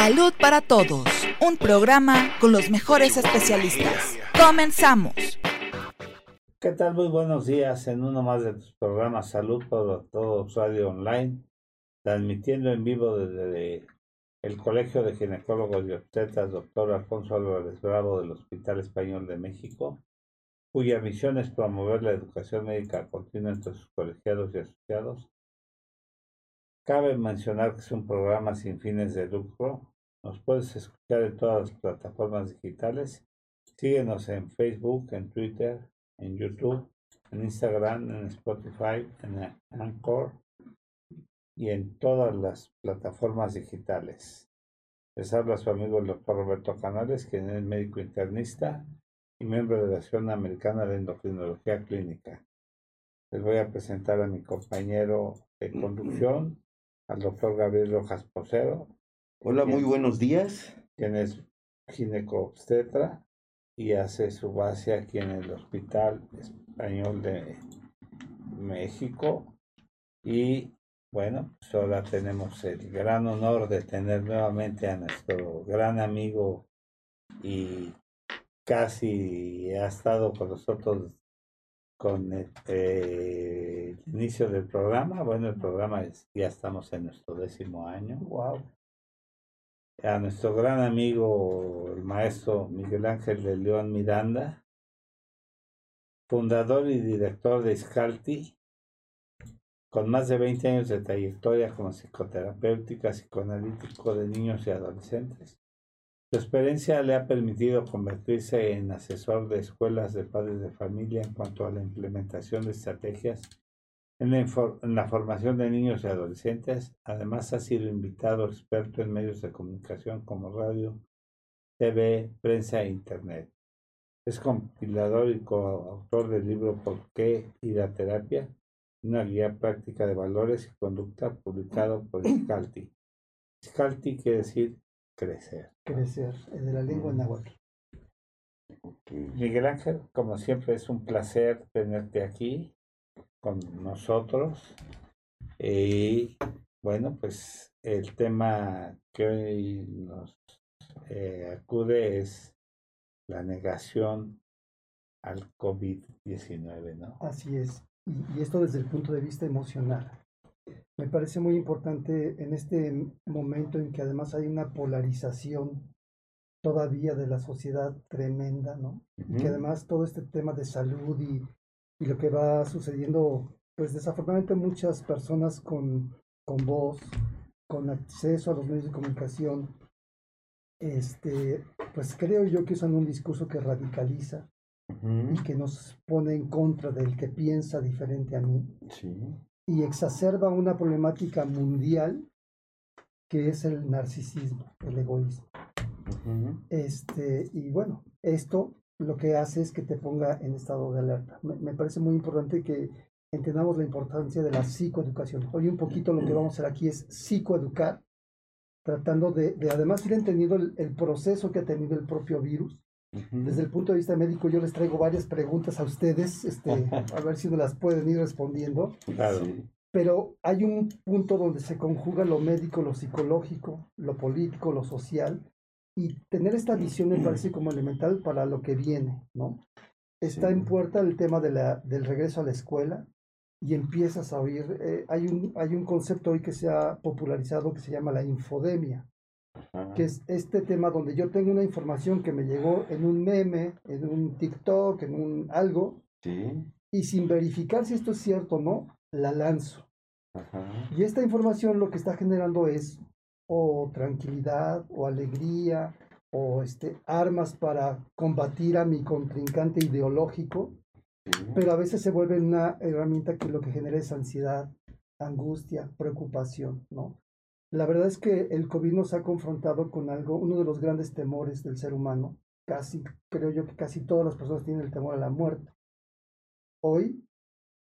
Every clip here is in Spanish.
Salud para Todos, un programa con los mejores especialistas. Comenzamos. ¿Qué tal? Muy buenos días en uno más de tus programas Salud para Todos Radio Online, transmitiendo en vivo desde el Colegio de Ginecólogos y Obstetras Dr. Alfonso Álvarez Bravo del Hospital Español de México, cuya misión es promover la educación médica continua entre sus colegiados y asociados Cabe mencionar que es un programa sin fines de lucro. Nos puedes escuchar en todas las plataformas digitales. Síguenos en Facebook, en Twitter, en YouTube, en Instagram, en Spotify, en Anchor y en todas las plataformas digitales. Les habla su amigo el doctor Roberto Canales, quien es médico internista y miembro de la Asociación Americana de Endocrinología Clínica. Les voy a presentar a mi compañero de conducción, al doctor Gabriel Rojas Posero. Hola, muy buenos días. Quien es ginecobstetra y hace su base aquí en el Hospital Español de México. Y bueno, pues ahora tenemos el gran honor de tener nuevamente a nuestro gran amigo y casi ha estado con nosotros con este, el inicio del programa. Bueno, el programa es, ya estamos en nuestro décimo año. Wow. A nuestro gran amigo, el maestro Miguel Ángel de León Miranda, fundador y director de Iscalti, con más de 20 años de trayectoria como psicoterapéutica, psicoanalítico de niños y adolescentes. Su experiencia le ha permitido convertirse en asesor de escuelas de padres de familia en cuanto a la implementación de estrategias en la, formación de niños y adolescentes. Además, ha sido invitado experto en medios de comunicación como radio, TV, prensa e Internet. Es compilador y coautor del libro ¿Por qué y la terapia? Una guía práctica de valores y conducta publicado por Scalti. Scalti quiere decir crecer. Crecer, de la lengua mm. náhuatl. Miguel Ángel, como siempre es un placer tenerte aquí con nosotros. Y bueno, pues el tema que hoy nos eh, acude es la negación al COVID-19, ¿no? Así es. y, esto desde el punto de vista emocional. Me parece muy importante en este momento en que además hay una polarización todavía de la sociedad tremenda, ¿no? Y que además todo este tema de salud y, y, lo que va sucediendo, pues desafortunadamente muchas personas con, con voz, con acceso a los medios de comunicación, este, pues creo yo que usan un discurso que radicaliza y que nos pone en contra del que piensa diferente a mí. Sí y exacerba una problemática mundial que es el narcisismo, el egoísmo. este, y bueno, esto lo que hace es que te ponga en estado de alerta. Me, parece muy importante que entendamos la importancia de la psicoeducación. Hoy un poquito lo que vamos a hacer aquí es psicoeducar, tratando de, además ir entendiendo el, el, proceso que ha tenido el propio virus. Desde el punto de vista médico, yo les traigo varias preguntas a ustedes, este, a ver si me las pueden ir respondiendo. Claro. Pero hay un punto donde se conjuga lo médico, lo psicológico, lo político, lo social, y tener esta visión me parece como elemental para lo que viene, ¿no? Está en puerta el tema de la, del regreso a la escuela y empiezas a oír, eh, hay, un, hay un concepto hoy que se ha popularizado que se llama la infodemia, que es este tema donde yo tengo una información que me llegó en un meme, en un TikTok, en un algo, y sin verificar si esto es cierto o no, la lanzo. Y esta información lo que está generando es o tranquilidad o alegría o este, armas para combatir a mi contrincante ideológico, pero a veces se vuelve una herramienta que lo que genera es ansiedad, angustia, preocupación, ¿no? La verdad es que el COVID nos ha confrontado con algo, uno de los grandes temores del ser humano. Casi, creo yo que casi todas las personas tienen el temor a la muerte. Hoy,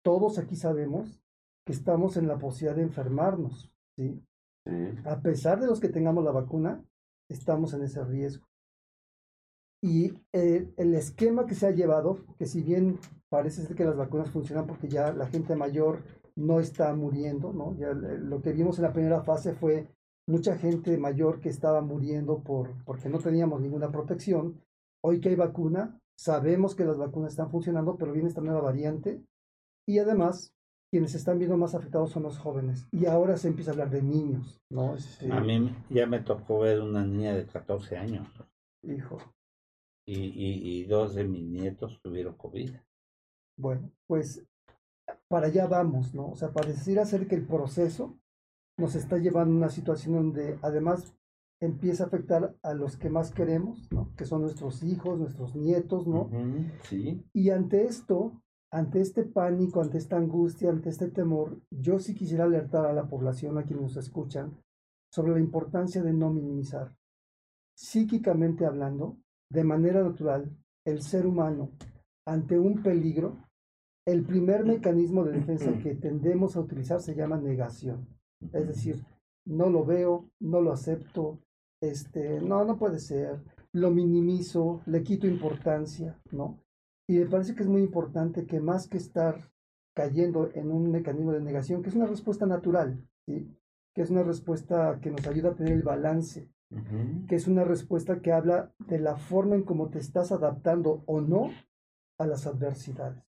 todos aquí sabemos que estamos en la posibilidad de enfermarnos, ¿sí? A pesar de los que tengamos la vacuna, estamos en ese riesgo. Y eh, el esquema que se ha llevado, que si bien parece ser que las vacunas funcionan porque ya la gente mayor no está muriendo, ¿no? Ya lo que vimos en la primera fase fue mucha gente mayor que estaba muriendo por, porque no teníamos ninguna protección. Hoy que hay vacuna, sabemos que las vacunas están funcionando, pero viene esta nueva variante y además quienes están viendo más afectados son los jóvenes. Y ahora se empieza a hablar de niños, ¿no? Este, A mí ya me tocó ver una niña de 14 años hijo, y, y, y dos de mis nietos tuvieron COVID. Bueno, pues para allá vamos, ¿no? O sea, pareciera ser que el proceso nos está llevando a una situación donde además empieza a afectar a los que más queremos, ¿no? Que son nuestros hijos, nuestros nietos, ¿no? Sí. Y ante esto, ante este pánico, ante esta angustia, ante este temor, yo sí quisiera alertar a la población, a quienes nos escuchan, sobre la importancia de no minimizar. Psíquicamente hablando, de manera natural, el ser humano, ante un peligro, el primer mecanismo de defensa que tendemos a utilizar se llama negación. Es decir, no lo veo, no lo acepto, este, no, no puede ser, lo minimizo, le quito importancia, ¿no? Y me parece que es muy importante que más que estar cayendo en un mecanismo de negación, que es una respuesta natural, ¿sí? que es una respuesta que nos ayuda a tener el balance, que es una respuesta que habla de la forma en cómo te estás adaptando o no a las adversidades.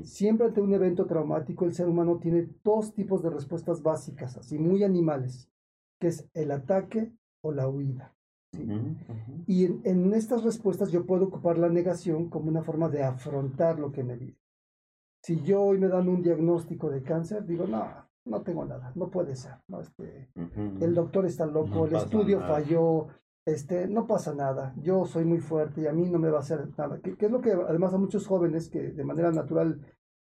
Sí. Siempre ante un evento traumático, el ser humano tiene dos tipos de respuestas básicas, así muy animales, que es el ataque o la huida. Y en, en estas respuestas yo puedo ocupar la negación como una forma de afrontar lo que me vive. Si yo hoy me dan un diagnóstico de cáncer, digo, no, no tengo nada, no puede ser. No, este, el doctor está loco, No el estudio nada. falló, este, no pasa nada, yo soy muy fuerte y a mí no me va a hacer nada. Que, que es lo que además a muchos jóvenes que de manera natural,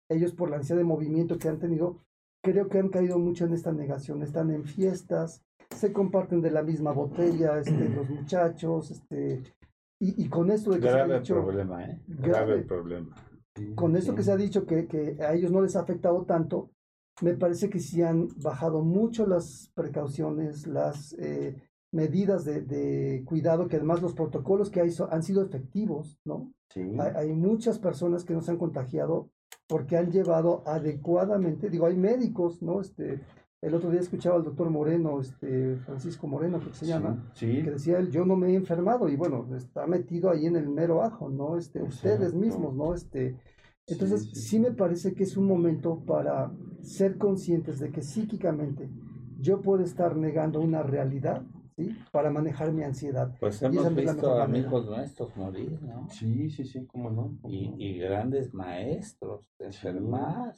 ellos por la ansiedad de movimiento que han tenido, creo que han caído mucho en esta negación. Están en fiestas, se comparten de la misma botella, este, los muchachos, este, y, y con esto de que se ha dicho, problema, ¿eh? grave. Grave problema. Con esto sí. que se ha dicho que, que a ellos no les ha afectado tanto, me parece que sí han bajado mucho las precauciones, las eh, medidas de, de cuidado, que además los protocolos que hay so- han sido efectivos, ¿no? Sí. Hay, hay muchas personas que no se han contagiado porque han llevado adecuadamente, digo, hay médicos, ¿no? Este, el otro día escuchaba al doctor Moreno, este, Francisco Moreno, que se llama, Sí. que decía él, yo no me he enfermado, y bueno, está metido ahí en el mero ajo, ¿no? Este, ustedes mismos, ¿no? Este, entonces, sí. me parece que es un momento para ser conscientes de que psíquicamente yo puedo estar negando una realidad, ¿sí? Para manejar mi ansiedad. Pues hemos visto amigos nuestros morir, ¿no? Sí, sí, sí, cómo no. cómo Y, no. y grandes maestros, enfermar.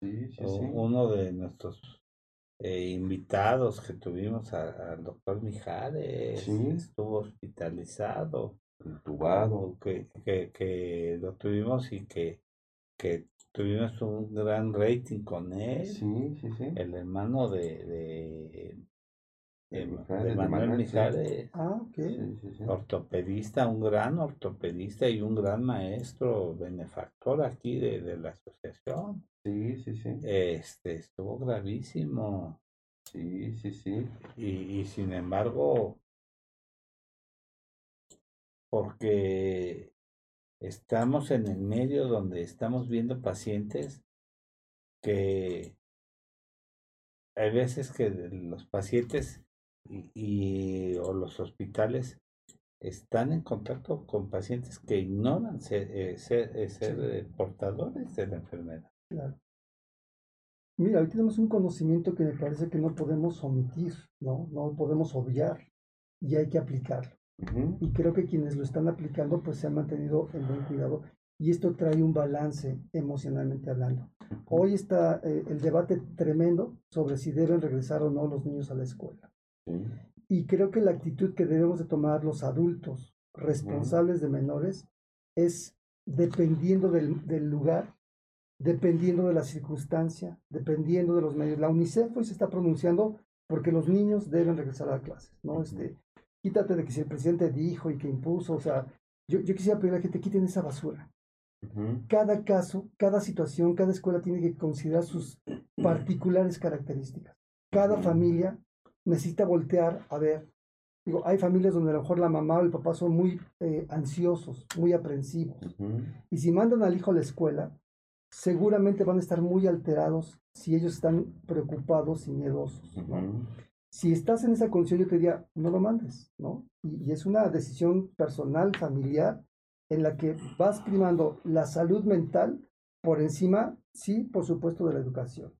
Sí, sí, O- sí. Uno de nuestros eh, invitados que tuvimos a- al doctor Mijares Sí. estuvo hospitalizado. Entubado. o que, que, que lo tuvimos y que, que tuvimos un gran rating con él. Sí, sí, sí. El hermano de, de, De Mijares, Manuel. Mijares, Ah, ok. Sí, sí, sí. ortopedista, un gran ortopedista y un gran maestro benefactor aquí de, de la asociación. Sí, sí, sí. Este estuvo gravísimo Sí, sí, sí. y, y sin embargo, porque estamos en el medio donde estamos viendo pacientes que hay veces que los pacientes y, y- o los hospitales están en contacto con pacientes que ignoran ser, eh, ser, eh, ser, Sí. eh, portadores de la enfermedad. Claro. Mira, hoy tenemos un conocimiento que me parece que no podemos omitir, ¿no? No podemos obviar y hay que aplicarlo. Y creo que quienes lo están aplicando pues se han mantenido en buen cuidado y esto trae un balance emocionalmente hablando. Hoy está eh, el debate tremendo sobre si deben regresar o no los niños a la escuela. Y creo que la actitud que debemos de tomar los adultos responsables de menores es dependiendo del, del lugar, dependiendo de la circunstancia, dependiendo de los medios. La UNICEF hoy se está pronunciando porque los niños deben regresar a clases, ¿no? Este, quítate de que si el presidente dijo y que impuso, o sea, yo, yo quisiera pedirle a la gente, quiten esa basura. Cada caso, cada situación, cada escuela tiene que considerar sus particulares características. Cada familia necesita voltear a ver. Digo, hay familias donde a lo mejor la mamá o el papá son muy eh, ansiosos, muy aprensivos. Y si mandan al hijo a la escuela, seguramente van a estar muy alterados si ellos están preocupados y miedosos. Si estás en esa condición, yo te diría, no lo mandes, ¿no? Y, y es una decisión personal, familiar, en la que vas primando la salud mental por encima, sí, por supuesto, de la educación.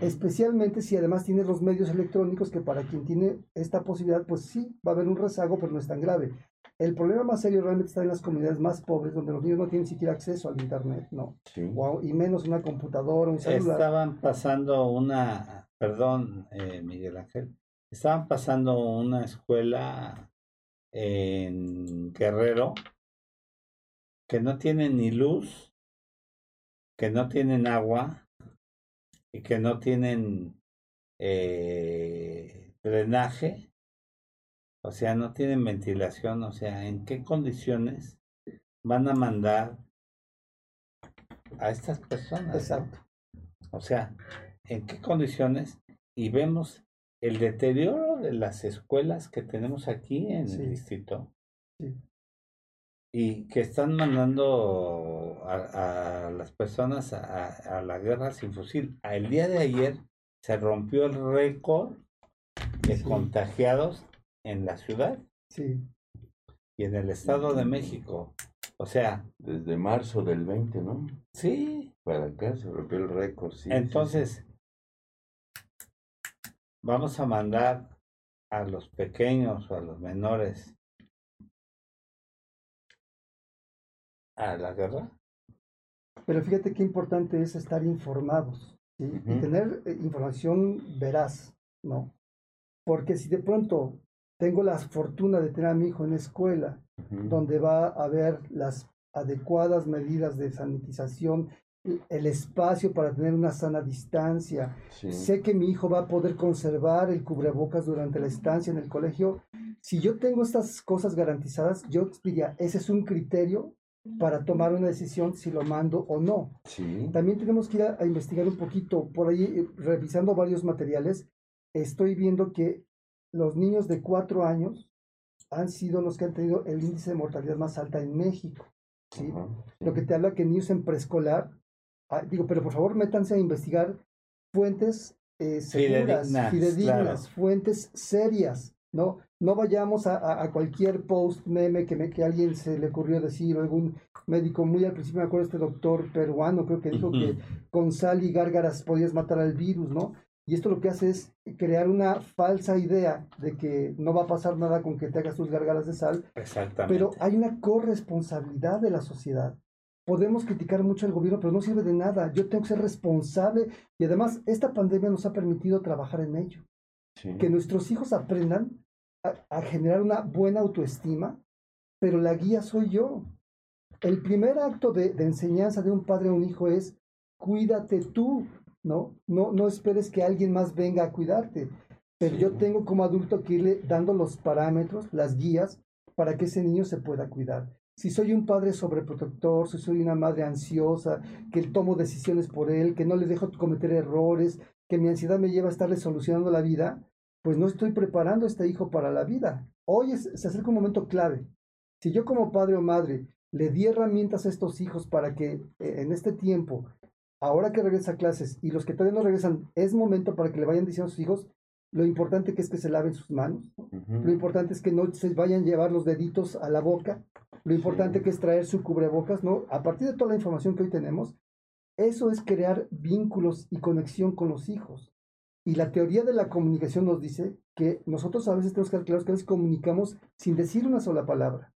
Especialmente si además tienes los medios electrónicos, que para quien tiene esta posibilidad, pues sí, va a haber un rezago, pero no es tan grave. El problema más serio realmente está en las comunidades más pobres, donde los niños no tienen siquiera acceso al Internet, ¿no? Sí. Wow, y menos una computadora, un celular. Estaban pasando una, perdón, eh, Miguel Ángel, estaban pasando una escuela en Guerrero que no tiene ni luz, que no tienen agua y que no tienen eh, drenaje, o sea, no tienen ventilación, o sea, ¿en qué condiciones van a mandar a estas personas? Exacto. O sea, ¿en qué condiciones? Y vemos el deterioro de las escuelas que tenemos aquí en Sí. el distrito Sí. y que están mandando a, a las personas a, a la guerra sin fusil. El día de ayer se rompió el récord de Sí. contagiados en la ciudad Sí, y en el Estado de México. O sea, Desde marzo del 20, ¿no? sí. Para acá se rompió el récord, sí. Entonces, vamos a mandar a los pequeños o a los menores a la guerra. Pero fíjate qué importante es estar informados ¿sí? y tener eh, información veraz, ¿no? Porque si de pronto tengo la fortuna de tener a mi hijo en la escuela, donde va a haber las adecuadas medidas de sanitización, el- el espacio para tener una sana distancia, Sí. sé que mi hijo va a poder conservar el cubrebocas durante la estancia en el colegio. Si yo tengo estas cosas garantizadas, yo diría, ese es un criterio para tomar una decisión si lo mando o no. Sí. También tenemos que ir a, a investigar un poquito, por ahí, eh, revisando varios materiales, estoy viendo que los niños de cuatro años han sido los que han tenido el índice de mortalidad más alta en México. ¿sí? Lo que te habla que niños en preescolar, ah, digo, pero por favor métanse a investigar fuentes eh, seguras, Fidedignas, fidedignas, claro. fuentes serias, ¿no? No vayamos a, a- cualquier post meme que, me, que alguien se le ocurrió decir, o algún médico, muy al principio me acuerdo este doctor peruano, creo que dijo que con sal y gárgaras podías matar al virus, ¿no? Y esto lo que hace es crear una falsa idea de que no va a pasar nada con que te hagas tus gárgaras de sal, Exactamente. pero hay una corresponsabilidad de la sociedad. Podemos criticar mucho al gobierno, pero no sirve de nada. Yo tengo que ser responsable y además esta pandemia nos ha permitido trabajar en ello. Sí. Que nuestros hijos aprendan a, a generar una buena autoestima, pero la guía soy yo. El primer acto de, de enseñanza de un padre a un hijo es cuídate tú, ¿no? No, no esperes que alguien más venga a cuidarte. Pero yo tengo como adulto que irle dando los parámetros, las guías, para que ese niño se pueda cuidar. Si soy un padre sobreprotector, si soy una madre ansiosa, que tomo decisiones por él, que no le dejo cometer errores, que mi ansiedad me lleva a estarle solucionando la vida, pues no estoy preparando a este hijo para la vida. Hoy es- se acerca un momento clave. Si yo como padre o madre le di herramientas a estos hijos para que eh, en este tiempo, ahora que regresa a clases y los que todavía no regresan, es momento para que le vayan diciendo a sus hijos lo importante que es que se laven sus manos. Lo importante es que no se vayan a llevar los deditos a la boca. Lo importante Sí. que es traer su cubrebocas, ¿no? A partir de toda la información que hoy tenemos, eso es crear vínculos y conexión con los hijos. Y la teoría de la comunicación nos dice que nosotros a veces tenemos que estar claros que a veces comunicamos sin decir una sola palabra.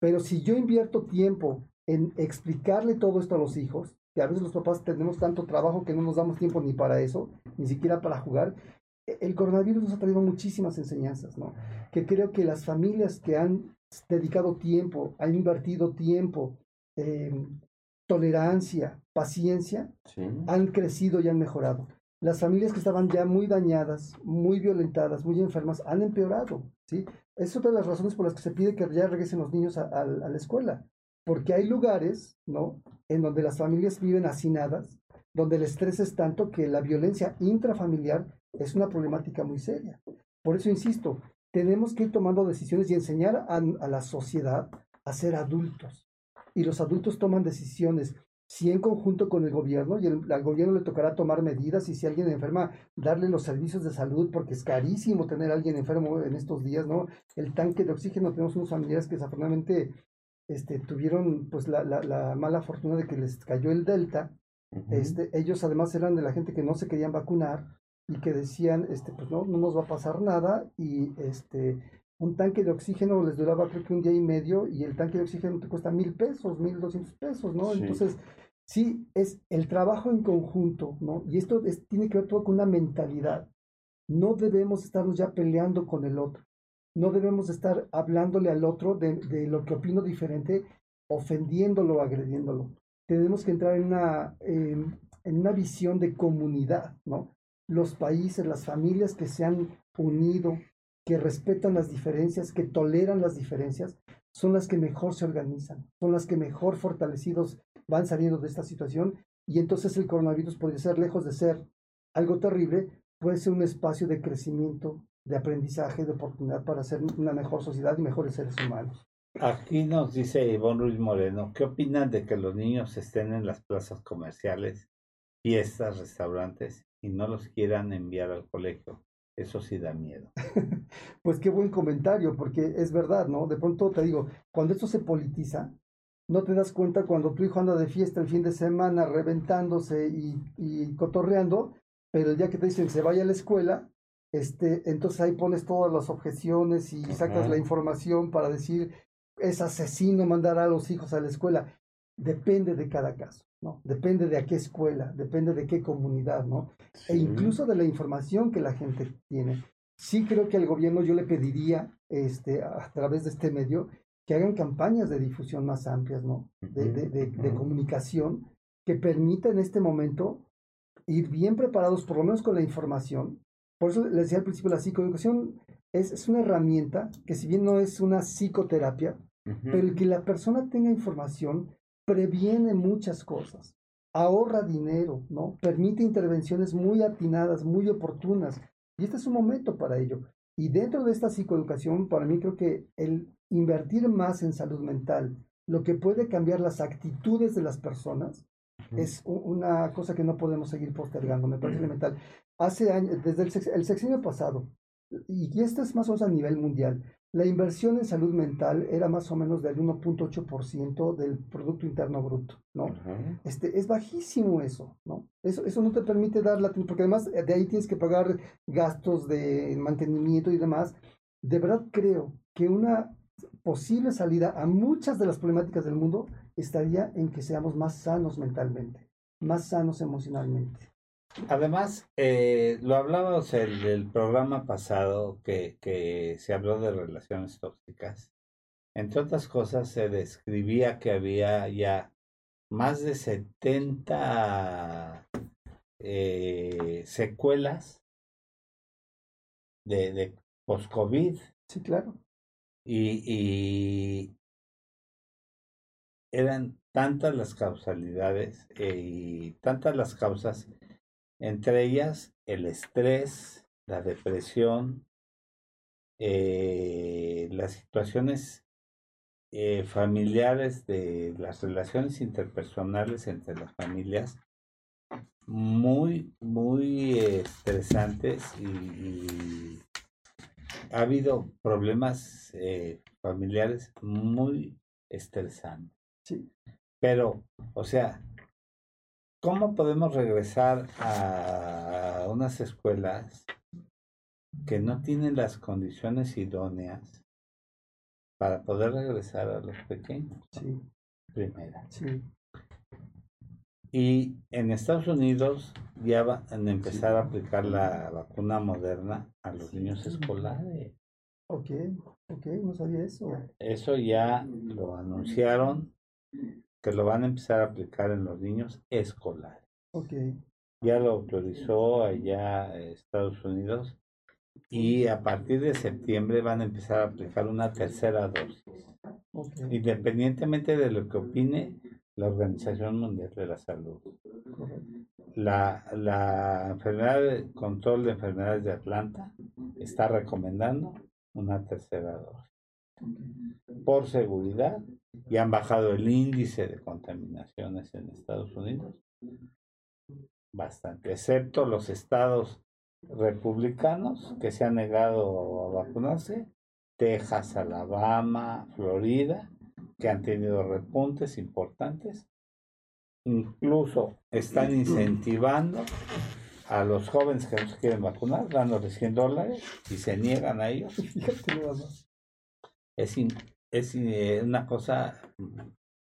Pero si yo invierto tiempo en explicarle todo esto a los hijos, que a veces los papás tenemos tanto trabajo que no nos damos tiempo ni para eso, ni siquiera para jugar, e- el coronavirus nos ha traído muchísimas enseñanzas, ¿no? Que creo que las familias que han dedicado tiempo, han invertido tiempo, eh, tolerancia, paciencia, Sí. han crecido y han mejorado. Las familias que estaban ya muy dañadas, muy violentadas, muy enfermas, han empeorado, ¿sí? Es otra de las razones por las que se pide que ya regresen los niños a, la escuela, porque hay lugares, ¿no? En donde las familias viven hacinadas, donde el estrés es tanto que la violencia intrafamiliar es una problemática muy seria. Por eso insisto, tenemos que ir tomando decisiones y enseñar a la sociedad a ser adultos. Y los adultos toman decisiones sí en conjunto con el gobierno, y el, al gobierno le tocará tomar medidas y si alguien enferma, darle los servicios de salud, porque es carísimo tener a alguien enfermo en estos días, ¿no? El tanque de oxígeno, tenemos unos familiares que desafortunadamente este, tuvieron pues la, la, la mala fortuna de que les cayó el delta, este, ellos además eran de la gente que no se querían vacunar y que decían, este, pues no, no nos va a pasar nada y este, un tanque de oxígeno les duraba creo que un día y medio y el tanque de oxígeno te cuesta mil pesos, mil doscientos pesos, ¿no? Entonces, sí, es el trabajo en conjunto, ¿no? Y esto es, tiene que ver todo con una mentalidad. No debemos estarnos ya peleando con el otro. No debemos estar hablándole al otro de, de lo que opino diferente, ofendiéndolo, agrediéndolo. Tenemos que entrar en una, en una visión de comunidad, ¿no? Los países, las familias que se han unido, que respetan las diferencias, que toleran las diferencias, son las que mejor se organizan, son las que mejor fortalecidos van saliendo de esta situación y entonces el coronavirus podría ser, lejos de ser algo terrible, puede ser un espacio de crecimiento, de aprendizaje, de oportunidad para ser una mejor sociedad y mejores seres humanos. Aquí nos dice Ivonne Ruiz Moreno, ¿qué opinan de que los niños estén en las plazas comerciales, fiestas, restaurantes y no los quieran enviar al colegio? Eso sí da miedo. pues qué buen comentario, porque es verdad, ¿no? De pronto te digo, cuando esto se politiza, no te das cuenta cuando tu hijo anda de fiesta el fin de semana reventándose y, y cotorreando, pero el día que te dicen se vaya a la escuela, este, entonces ahí pones todas las objeciones y sacas la información para decir es asesino mandar a los hijos a la escuela. Depende de cada caso, ¿no? Depende de a qué escuela, depende de qué comunidad, ¿no? E incluso de la información que la gente tiene. Sí creo que al gobierno yo le pediría, este, a través de este medio, que hagan campañas de difusión más amplias, ¿no? De, de, de, de comunicación que permita en este momento ir bien preparados, por lo menos con la información. Por eso les decía al principio, la psicoeducación es, es una herramienta que si bien no es una psicoterapia, pero el que la persona tenga información previene muchas cosas, ahorra dinero, ¿no? Permite intervenciones muy atinadas, muy oportunas. Y este es un momento para ello. Y dentro de esta psicoeducación, para mí creo que el invertir más en salud mental, lo que puede cambiar las actitudes de las personas, es una cosa que no podemos seguir postergando, me parece elemental. Hace años, desde el, el sexenio pasado, y esto es más o menos a nivel mundial, la inversión en salud mental era más o menos del 1.8% del Producto Interno Bruto, ¿no? este, es bajísimo eso, ¿no? Eso, eso no te permite dar la... Porque además de ahí tienes que pagar gastos de mantenimiento y demás. De verdad creo que una posible salida a muchas de las problemáticas del mundo estaría en que seamos más sanos mentalmente, más sanos emocionalmente. Además, eh, lo hablábamos en el programa pasado que, que se habló de relaciones tóxicas. Entre otras cosas, se describía que había ya más de 70 eh, secuelas de, de post-COVID. Sí, claro. Y, y eran tantas las causalidades eh, y tantas las causas entre ellas el estrés, la depresión, eh, las situaciones eh, familiares de las relaciones interpersonales entre las familias muy, muy estresantes y, ha habido problemas eh, familiares muy estresantes. Sí. Pero, o sea, ¿Cómo podemos regresar a unas escuelas que no tienen las condiciones idóneas para poder regresar a los pequeños? Sí. Primera. Sí. Y en Estados Unidos ya van a empezar a aplicar la vacuna moderna a los niños escolares. Ok, ok, no sabía eso. Eso ya lo anunciaron que lo van a empezar a aplicar en los niños escolares. Okay. Ya lo autorizó allá Estados Unidos y a partir de septiembre van a empezar a aplicar una tercera dosis. Okay. Independientemente de lo que opine la Organización Mundial de la Salud. La, la enfermedad de control de enfermedades de Atlanta está recomendando una tercera dosis. por seguridad y han bajado el índice de contaminaciones en Estados Unidos bastante, excepto los estados republicanos que se han negado a vacunarse, Texas, Alabama, Florida, que han tenido repuntes importantes. Incluso están incentivando a los jóvenes que no se quieren vacunar, dándoles 100 dólares y se niegan a ellos. Es, es eh, una cosa,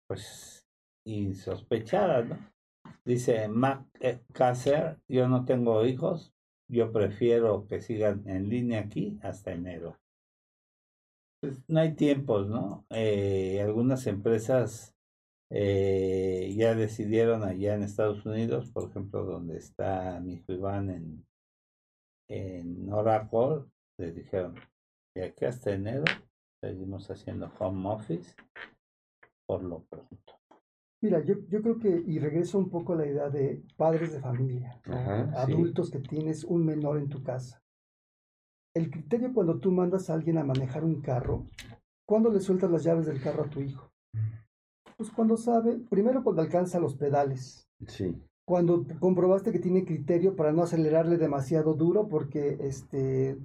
pues, insospechada, ¿no? Dice Mac Kasser, yo no tengo hijos, yo prefiero que sigan en línea aquí hasta enero. Pues no hay tiempos, ¿no? Eh, algunas empresas eh, ya decidieron allá en Estados Unidos, por ejemplo, donde está mi hijo Iván en, en Oracle, les dijeron, de aquí hasta enero seguimos haciendo home office por lo pronto. Mira, yo, yo creo que, y regreso un poco a la idea de padres de familia, adultos que tienes un menor en tu casa. El criterio cuando tú mandas a alguien a manejar un carro, ¿cuándo le sueltas las llaves del carro a tu hijo? Pues cuando sabe, primero cuando alcanza los pedales. Sí. Cuando comprobaste que tiene criterio para no acelerarle demasiado duro porque este,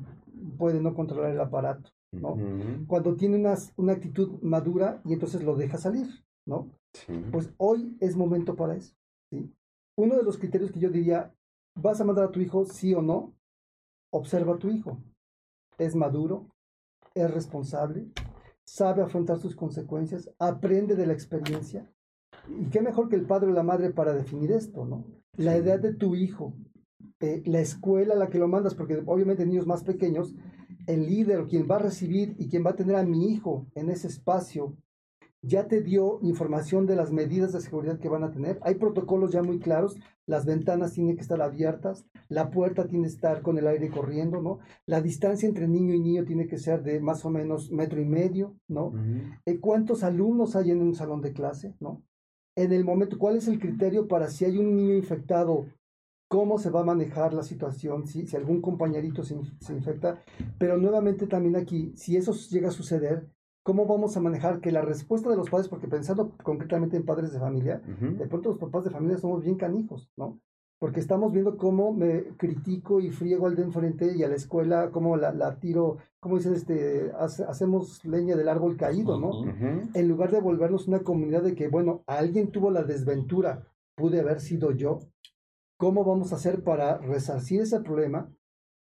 puede no controlar el aparato, ¿no? Cuando tiene una, una actitud madura y entonces lo deja salir, ¿no? Pues hoy es momento para eso. ¿sí? Uno de los criterios que yo diría, vas a mandar a tu hijo sí o no, observa a tu hijo. Es maduro, es responsable, sabe afrontar sus consecuencias, aprende de la experiencia. Y qué mejor que el padre o la madre para definir esto, ¿no? La edad de tu hijo, eh, la escuela a la que lo mandas, porque obviamente niños más pequeños, el líder, quien va a recibir y quien va a tener a mi hijo en ese espacio ya te dio información de las medidas de seguridad que van a tener. Hay protocolos ya muy claros. Las ventanas tienen que estar abiertas, la puerta tiene que estar con el aire corriendo, ¿no? La distancia entre niño y niño tiene que ser de más o menos metro y medio, ¿no? Eh, ¿Cuántos alumnos hay en un salón de clase, ¿no? En el momento, ¿cuál es el criterio para si hay un niño infectado? ¿Cómo se va a manejar la situación si, si algún compañerito se, se infecta? Pero nuevamente también aquí, si eso llega a suceder, ¿Cómo vamos a manejar que la respuesta de los padres, porque pensando concretamente en padres de familia, de pronto los papás de familia somos bien canijos, ¿no? Porque estamos viendo cómo me critico y friego al de enfrente y a la escuela, cómo la, la tiro, cómo dicen, este, hacemos leña del árbol caído, ¿no? En lugar de volvernos una comunidad de que, bueno, alguien tuvo la desventura, pude haber sido yo. ¿Cómo vamos a hacer para resarcir ese problema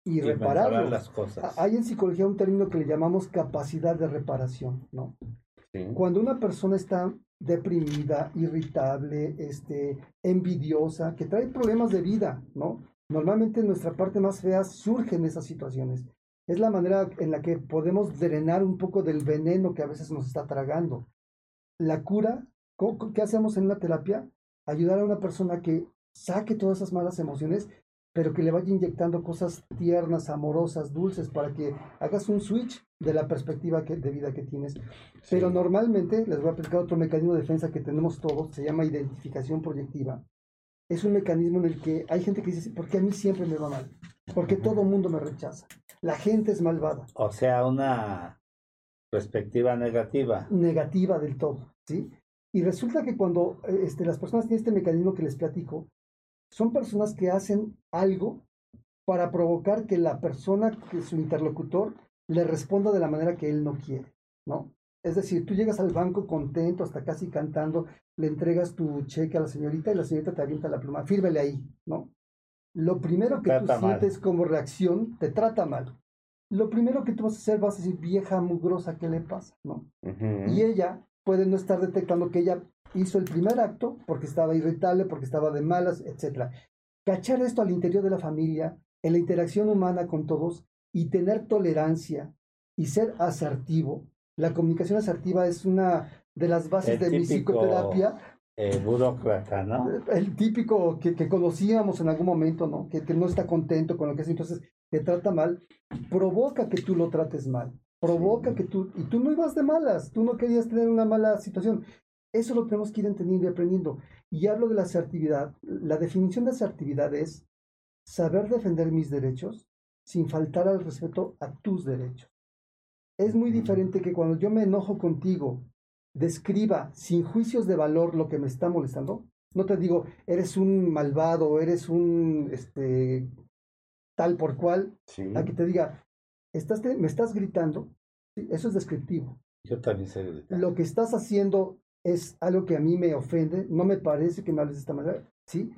y, reparar las cosas. Hay en psicología un término que le llamamos capacidad de reparación, ¿no? Cuando una persona está deprimida, irritable, este, envidiosa, que trae problemas de vida, ¿no? Normalmente en nuestra parte más fea surgen esas situaciones. Es la manera en la que podemos drenar un poco del veneno que a veces nos está tragando. La cura, ¿qué hacemos en una terapia? Ayudar a una persona que saque todas esas malas emociones pero que le vaya inyectando cosas tiernas, amorosas, dulces, para que hagas un switch de la perspectiva de vida que tienes. Pero normalmente, les voy a explicar otro mecanismo de defensa que tenemos todos, se llama identificación proyectiva. Es un mecanismo en el que hay gente que dice, ¿por qué a mí siempre me va mal? Porque todo el mundo me rechaza. La gente es malvada. O sea, una perspectiva negativa. Negativa del todo, ¿sí? Y resulta que cuando eh, este, las personas tienen este mecanismo que les platico, son personas que hacen algo para provocar que la persona, que su interlocutor, le responda de la manera que él no quiere, ¿no? Es decir, tú llegas al banco contento, hasta casi cantando, le entregas tu cheque a la señorita y la señorita te avienta la pluma, fírmele ahí, ¿no? Lo primero que tú sientes como reacción, te trata mal. Lo primero que tú vas a hacer, vas a decir, vieja mugrosa, ¿qué le pasa? ¿no? Y ella puede no estar detectando que ella hizo el primer acto porque estaba irritable, porque estaba de malas, etc. Cachar esto al interior de la familia, en la interacción humana con todos y tener tolerancia y ser asertivo. La comunicación asertiva es una de las bases de mi psicoterapia. Eh, burócrata, ¿no? El típico que, que, conocíamos en algún momento, ¿no? Que, que no está contento con lo que hace, entonces te trata mal, provoca que tú lo trates mal provoca que tú, y tú no ibas de malas, tú no querías tener una mala situación, eso lo tenemos que ir entendiendo y aprendiendo. Y hablo de la asertividad. La definición de asertividad es saber defender mis derechos sin faltar al respeto a tus derechos. Es muy diferente que cuando yo me enojo contigo, describa sin juicios de valor lo que me está molestando. No te digo, eres un malvado, eres un este, tal por cual. A que te diga, estás, me estás gritando. Eso es descriptivo. Yo también sé gritar. Lo que estás haciendo es algo que a mí me ofende. No me parece que me hables de esta manera. ¿sí?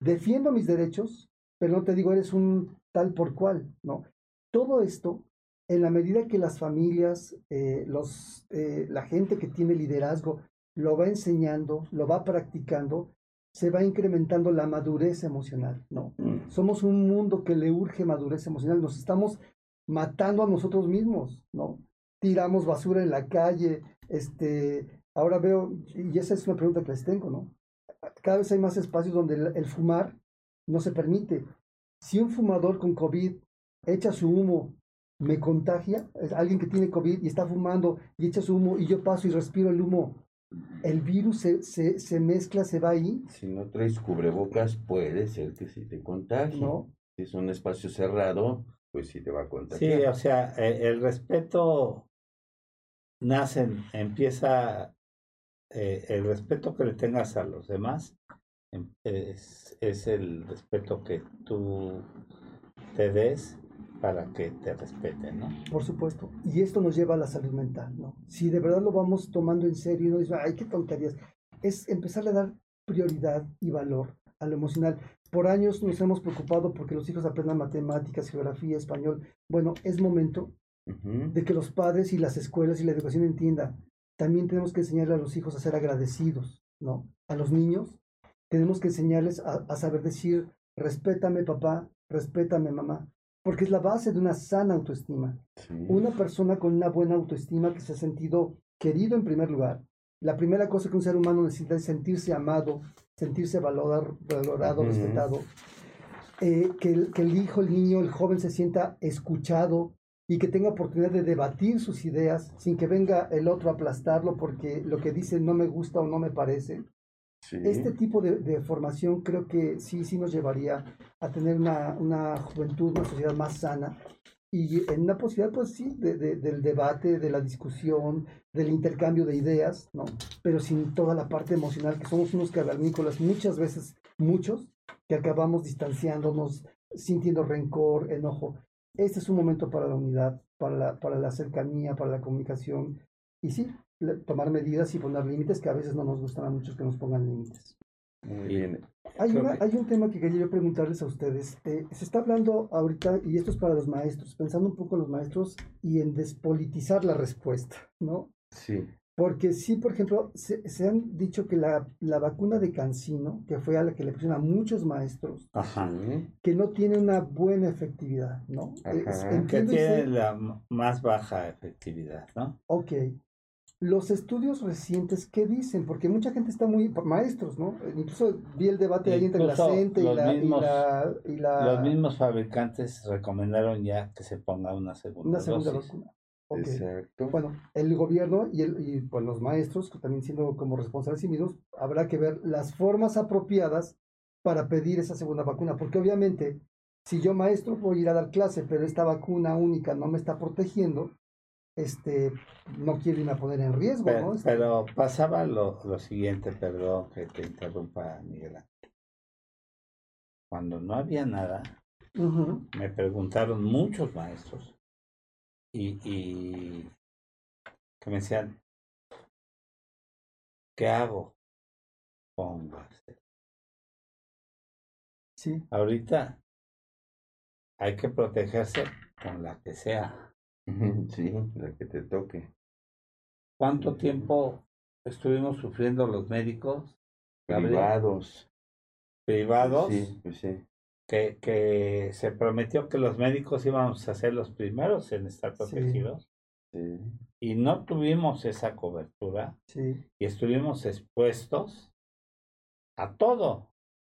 Defiendo mis derechos, pero no te digo, eres un tal por cual. ¿no? Todo esto en la medida que las familias, eh, los, eh, la gente que tiene liderazgo lo va enseñando, lo va practicando, se va incrementando la madurez emocional, ¿no? Mm. Somos un mundo que le urge madurez emocional, nos estamos matando a nosotros mismos, ¿no? Tiramos basura en la calle, este, ahora veo, y esa es una pregunta que les tengo, ¿no? Cada vez hay más espacios donde el fumar no se permite. Si un fumador con COVID echa su humo me contagia, es alguien que tiene COVID y está fumando y echa su humo y yo paso y respiro el humo, el virus se, se, se mezcla, se va ahí. Si no traes cubrebocas, puede ser que sí te contagie. ¿No? Si es un espacio cerrado, pues sí te va a contagiar. Sí, o sea, e, el respeto nace, empieza, eh, el respeto que le tengas a los demás em, es, es el respeto que tú te des para que te respeten, ¿no? Por supuesto. Y esto nos lleva a la salud mental, ¿no? Si de verdad lo vamos tomando en serio y no dice, ay, qué tonterías, es empezar a dar prioridad y valor a lo emocional. Por años nos hemos preocupado porque los hijos aprendan matemáticas, geografía, español. Bueno, es momento de que los padres y las escuelas y la educación entiendan. También tenemos que enseñarle a los hijos a ser agradecidos, ¿no? A los niños tenemos que enseñarles a, a saber decir, respétame papá, respétame mamá porque es la base de una sana autoestima. Una persona con una buena autoestima que se ha sentido querido en primer lugar. La primera cosa que un ser humano necesita es sentirse amado, sentirse valorado, respetado. Eh, que, el, que el hijo, el niño, el joven se sienta escuchado y que tenga oportunidad de debatir sus ideas sin que venga el otro a aplastarlo porque lo que dice no me gusta o no me parece. Este tipo de, formación creo que sí, sí nos llevaría a tener una, una juventud, una sociedad más sana y en una posibilidad, pues sí, de, del debate, de la discusión, del intercambio de ideas, ¿no? Pero sin toda la parte emocional, que somos unos cavernícolas, muchas veces, muchos, que acabamos distanciándonos, sintiendo rencor, enojo. Este es un momento para la unidad, para la, para la cercanía, para la comunicación. Y sí, tomar medidas y poner límites que a veces no nos gustan a muchos que nos pongan límites. Muy bien. Hay, hay un tema que quería yo preguntarles a ustedes. Eh, se está hablando ahorita, y esto es para los maestros, pensando un poco en los maestros y en despolitizar la respuesta, ¿no? Sí. Porque sí, por ejemplo, se, han dicho que la, la, vacuna de Cancino, que fue a la que le pusieron a muchos maestros, que no tiene una buena efectividad, ¿no? que tiene la más baja efectividad, ¿no? Ok los estudios recientes, ¿qué dicen? Porque mucha gente está muy, maestros, ¿no? Incluso vi el debate ahí entre la CENTE y la, y, la, Los mismos fabricantes recomendaron ya que se ponga una segunda Una segunda vacuna. Exacto. Bueno, el gobierno y, el, y pues, los maestros, también siendo como responsables sí mismos, habrá que ver las formas apropiadas para pedir esa segunda vacuna, porque obviamente si yo maestro voy a ir a dar clase, pero esta vacuna única no me está protegiendo, este, no quiero irme a poner en riesgo, pero, ¿no? Este pero pasaba lo, lo, siguiente, perdón que te interrumpa, Miguel. Cuando no había nada, me preguntaron muchos maestros y, y que me decían, ¿qué hago? Póngase. Sí. Ahorita hay que protegerse con la que sea. Sí, la que te toque. ¿Cuánto tiempo estuvimos sufriendo los médicos? Privados. Privados. Sí, pues sí. Que, que se prometió que los médicos íbamos a ser los primeros en estar protegidos. Sí. Y no tuvimos esa cobertura. Sí. Y estuvimos expuestos a todo.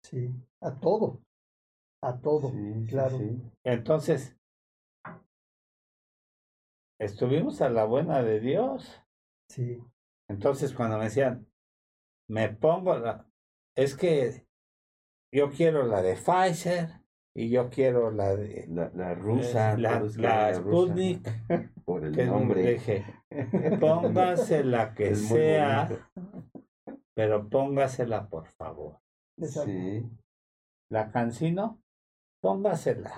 Sí, a todo. A todo, claro. Entonces, estuvimos a la buena de Dios. Sí. Entonces cuando me decían, me pongo la, es que yo quiero la de Pfizer y yo quiero la de La, la rusa. la, la quieren rusa, Sputnik, Por el que es nombre. dije, póngasela que Es muy sea, bonito. pero póngasela por favor. Exacto. Sí, La Cancino, póngasela.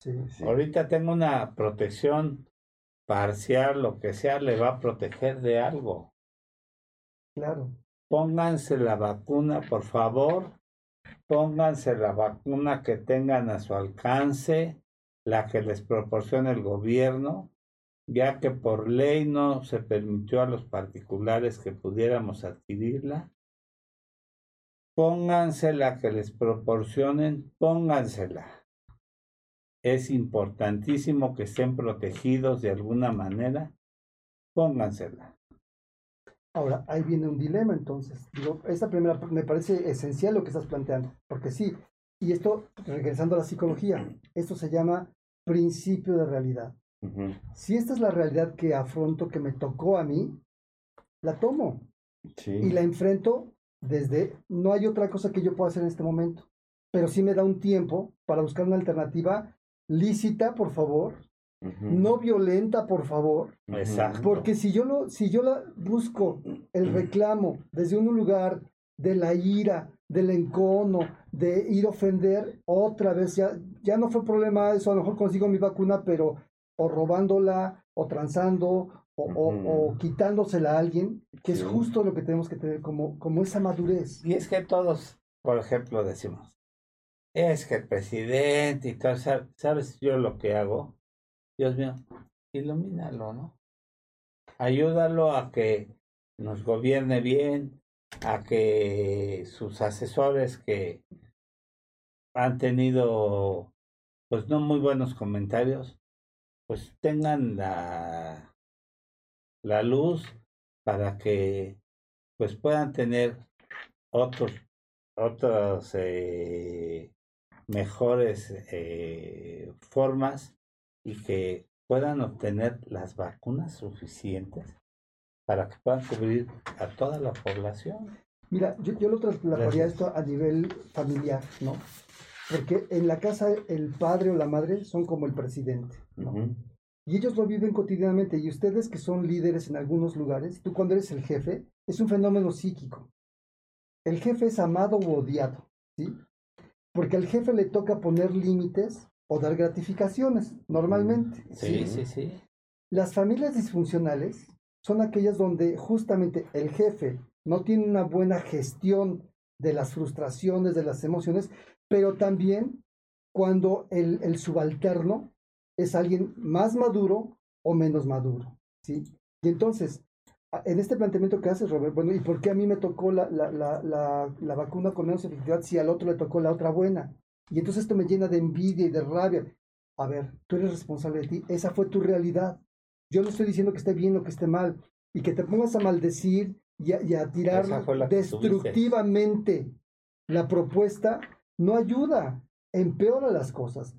Sí. sí. Ahorita tengo una protección parcial, lo que sea, le va a proteger de algo. Claro. Pónganse la vacuna, por favor. Pónganse la vacuna que tengan a su alcance, la que les proporcione el gobierno, ya que por ley no se permitió a los particulares que pudiéramos adquirirla. Pónganse la que les proporcionen, póngansela. Es importantísimo que estén protegidos de alguna manera. Póngansela. Ahora, ahí viene un dilema entonces. Digo, esta primera me parece esencial lo que estás planteando, porque sí, y esto, regresando a la psicología, esto se llama principio de realidad. Si esta es la realidad que afronto, que me tocó a mí, la tomo Sí. y la enfrento desde, no hay otra cosa que yo pueda hacer en este momento, pero sí me da un tiempo para buscar una alternativa lícita, por favor, No violenta, por favor. Exacto. porque si yo lo, si yo la busco el reclamo desde un lugar de la ira, del encono, de ir a ofender, otra vez ya, ya no fue problema eso, a lo mejor consigo mi vacuna, pero o robándola, o transando, o, o- o quitándosela a alguien, que es justo lo que tenemos que tener como, como esa madurez. Y es que todos, por ejemplo, decimos, es que el presidente y todo, sa- ¿sabes yo lo que hago? Dios mío, ilumínalo, ¿no? Ayúdalo a que nos gobierne bien, a que sus asesores que han tenido, pues no muy buenos comentarios, pues tengan la, la luz para que pues puedan tener otros otras eh, mejores eh, formas y que puedan obtener las vacunas suficientes para que puedan cubrir a toda la población. Mira, yo, yo lo trasladaría esto a nivel familiar, ¿no? Porque en la casa el padre o la madre son como el presidente, ¿no? Y ellos lo viven cotidianamente. Y ustedes que son líderes en algunos lugares, tú cuando eres el jefe, es un fenómeno psíquico. El jefe es amado u odiado, ¿sí? Porque al jefe le toca poner límites o dar gratificaciones, normalmente. Sí, sí, sí. Las familias disfuncionales son aquellas donde justamente el jefe no tiene una buena gestión de las frustraciones, de las emociones, pero también cuando el, el subalterno es alguien más maduro o menos maduro, ¿sí? Y entonces, en este planteamiento que haces, Robert, bueno, ¿y por qué a mí me tocó la, la, la, la, la vacuna con menos efectividad si al otro le tocó la otra buena? Y entonces esto me llena de envidia y de rabia. A ver, tú eres responsable de ti, esa fue tu realidad. Yo no estoy diciendo que esté bien o que esté mal, y que te pongas a maldecir y a, y a tirar la destructivamente la propuesta, no ayuda, empeora las cosas.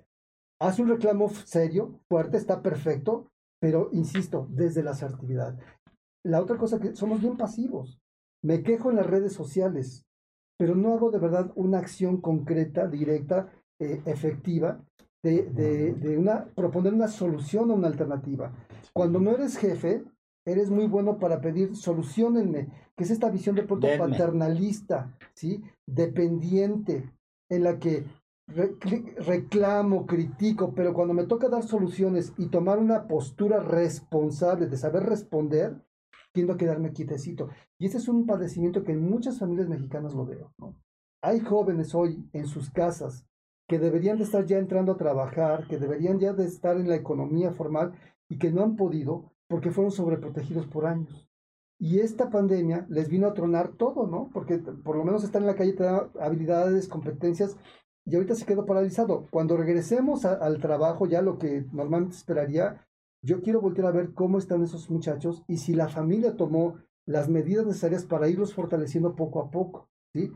Haz un reclamo serio, fuerte, está perfecto, pero insisto, desde la asertividad. La otra cosa que somos bien pasivos. Me quejo en las redes sociales, pero no hago de verdad una acción concreta, directa, eh, efectiva, de, de, de una, proponer una solución o una alternativa. Cuando no eres jefe, eres muy bueno para pedir solucionenme, que es esta visión de pronto Denme. paternalista, ¿sí? Dependiente, en la que reclamo, critico, pero cuando me toca dar soluciones y tomar una postura responsable de saber responder, tiendo a quedarme quietecito. Y ese es un padecimiento que en muchas familias mexicanas lo veo. ¿no? Hay jóvenes hoy en sus casas que deberían de estar ya entrando a trabajar, que deberían ya de estar en la economía formal y que no han podido porque fueron sobreprotegidos por años. Y esta pandemia les vino a tronar todo, ¿no? Porque por lo menos estar en la calle te da habilidades, competencias, y ahorita se quedó paralizado. Cuando regresemos al trabajo, ya lo que normalmente esperaría, yo quiero voltear a ver cómo están esos muchachos y si la familia tomó las medidas necesarias para irlos fortaleciendo poco a poco, ¿sí?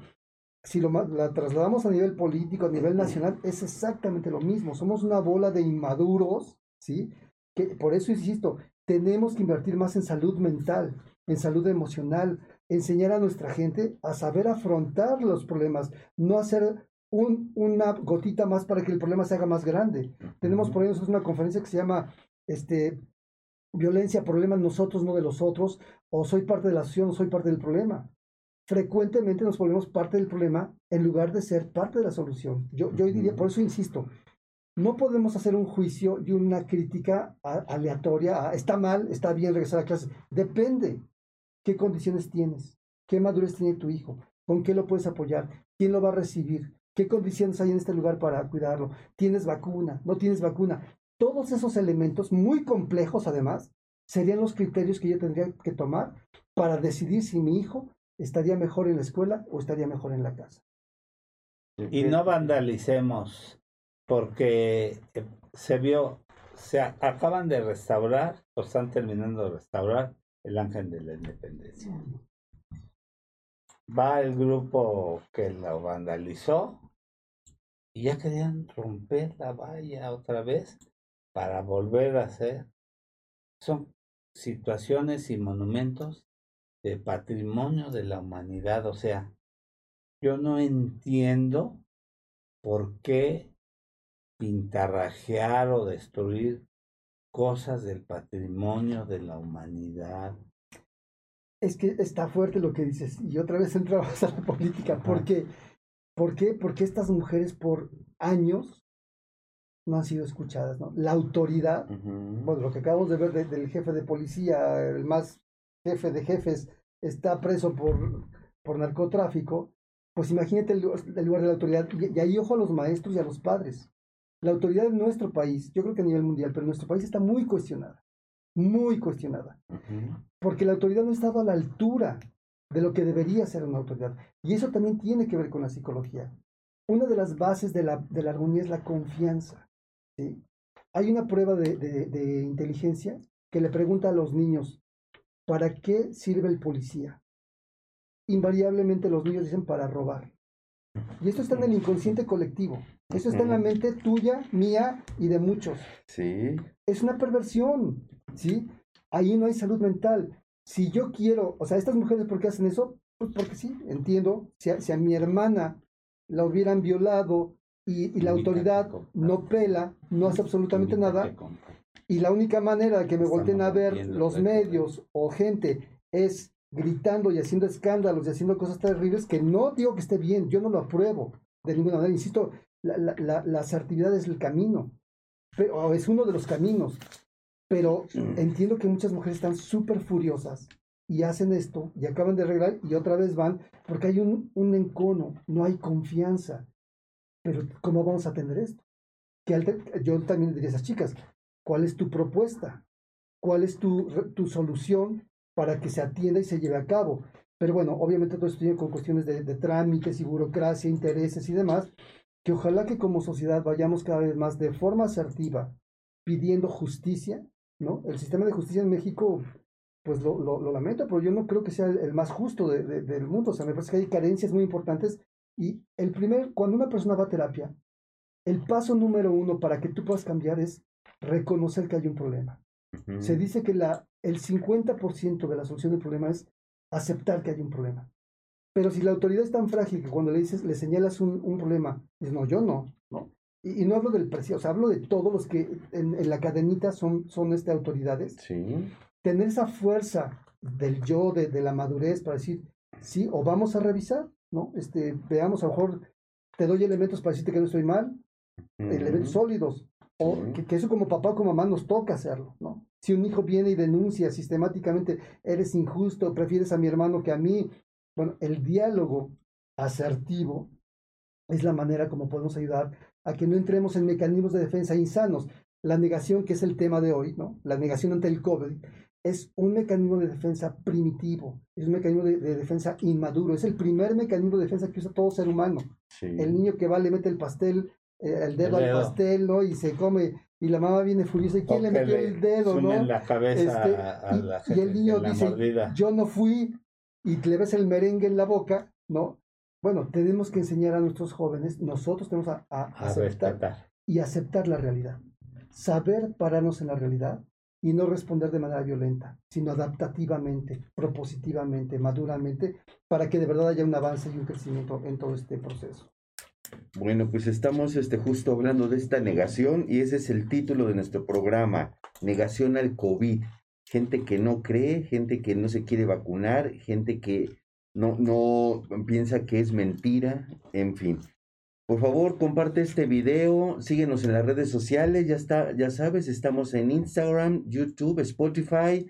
Si lo la trasladamos a nivel político, a nivel nacional, es exactamente lo mismo. Somos una bola de inmaduros, ¿sí? Que por eso insisto, tenemos que invertir más en salud mental, en salud emocional, enseñar a nuestra gente a saber afrontar los problemas, no hacer un, una gotita más para que el problema se haga más grande. Tenemos por ejemplo una conferencia que se llama este, Violencia, problemas nosotros, no de los otros, o soy parte de la acción, soy parte del problema. Frecuentemente nos volvemos parte del problema en lugar de ser parte de la solución. Yo, yo diría, por eso insisto, no podemos hacer un juicio y una crítica aleatoria, está mal, está bien regresar a clase. Depende qué condiciones tienes, qué madurez tiene tu hijo, con qué lo puedes apoyar, quién lo va a recibir, qué condiciones hay en este lugar para cuidarlo, tienes vacuna, no tienes vacuna. Todos esos elementos, muy complejos además, serían los criterios que yo tendría que tomar para decidir si mi hijo estaría mejor en la escuela o estaría mejor en la casa. Y no vandalicemos, porque eh, se vio, se acaban de restaurar o están terminando de restaurar el Ángel de la Independencia. Va el grupo que lo vandalizó y ya querían romper la valla otra vez para volver a hacer. Son situaciones y monumentos de patrimonio de la humanidad. O sea, yo no entiendo por qué pintarrajear o destruir cosas del patrimonio de la humanidad. Es que está fuerte lo que dices. Y otra vez entramos a la política. ¿Por qué? ¿Por qué? Porque estas mujeres por años no han sido escuchadas, ¿no? La autoridad, bueno, lo que acabamos de ver del jefe de policía, el más jefe de jefes, está preso por, por narcotráfico, pues imagínate el, lugar de la autoridad. Y, ahí ojo a los maestros y a los padres. La autoridad de nuestro país, yo creo que a nivel mundial, pero nuestro país está muy cuestionada, muy cuestionada, porque la autoridad no ha estado a la altura de lo que debería ser una autoridad. Y eso también tiene que ver con la psicología. Una de las bases de la, de la armonía es la confianza. Hay una prueba de, inteligencia que le pregunta a los niños, ¿para qué sirve el policía? Invariablemente los niños dicen para robar. Y esto está en el inconsciente colectivo. Eso está en la mente tuya, mía y de muchos. Sí. Es una perversión, ¿sí? Ahí no hay salud mental. Si yo quiero, o sea, estas mujeres, ¿por qué hacen eso? Pues porque sí, entiendo. si a mi hermana la hubieran violado y, la autoridad no pela, no hace absolutamente nada. Y la única manera de que me volteen a ver los medios o gente es gritando y haciendo escándalos y haciendo cosas terribles que no digo que esté bien, yo no lo apruebo de ninguna manera. Insisto, la, la, la, asertividad es el camino, pero, es uno de los caminos. Pero entiendo que muchas mujeres están súper furiosas y hacen esto y acaban de arreglar y otra vez van porque hay un, un encono, no hay confianza. Pero ¿cómo vamos a atender esto? Que yo también diría a esas chicas, ¿cuál es tu propuesta? ¿Cuál es tu, tu solución para que se atienda y se lleve a cabo? Pero bueno, obviamente todo esto tiene con cuestiones de, de trámites y burocracia, intereses y demás, que ojalá que como sociedad vayamos cada vez más de forma asertiva pidiendo justicia, ¿no? El sistema de justicia en México, pues lo, lo, lamento, pero yo no creo que sea el, más justo de, del mundo. O sea, me parece que hay carencias muy importantes y el primer, cuando una persona va a terapia, el paso número uno para que tú puedas cambiar es reconocer que hay un problema. Se dice que la, el 50% de la solución del problema es aceptar que hay un problema. Pero si la autoridad es tan frágil que cuando le dices, le señalas un, un problema, dices, no, yo no, ¿no? Y, no hablo del precio, o sea, hablo de todos los que en, la cadenita son, son este, autoridades. Sí. Tener esa fuerza del yo, de, de la madurez para decir, sí, o vamos a revisar, ¿no? Este, veamos, a lo mejor te doy elementos para decirte que no estoy mal, elementos sólidos, o que, eso como papá o como mamá nos toca hacerlo, ¿no? Si un hijo viene y denuncia sistemáticamente, eres injusto, prefieres a mi hermano que a mí, bueno, el diálogo asertivo es la manera como podemos ayudar a que no entremos en mecanismos de defensa insanos. La negación, que es el tema de hoy, ¿no? La negación ante el COVID, es un mecanismo de defensa primitivo, es un mecanismo de, defensa inmaduro, es el primer mecanismo de defensa que usa todo ser humano. El niño que va, le mete el pastel, eh, el, dedo al pastel, ¿no? Y se come, y la mamá viene furiosa, ¿y quién le metió el dedo, no? la cabeza este, a, la y, el niño dice, yo no fui, y le ves el merengue en la boca, ¿no? Bueno, tenemos que enseñar a nuestros jóvenes, nosotros tenemos a, a aceptar y aceptar la realidad. Saber pararnos en la realidad y no responder de manera violenta, sino adaptativamente, propositivamente, maduramente, para que de verdad haya un avance y un crecimiento en todo este proceso. Bueno, pues estamos este, justo hablando de esta negación y ese es el título de nuestro programa, Negación al COVID. Gente que no cree, gente que no se quiere vacunar, gente que no, no piensa que es mentira, en fin. Por favor, comparte este video, síguenos en las redes sociales, ya está, ya sabes, estamos en Instagram, YouTube, Spotify,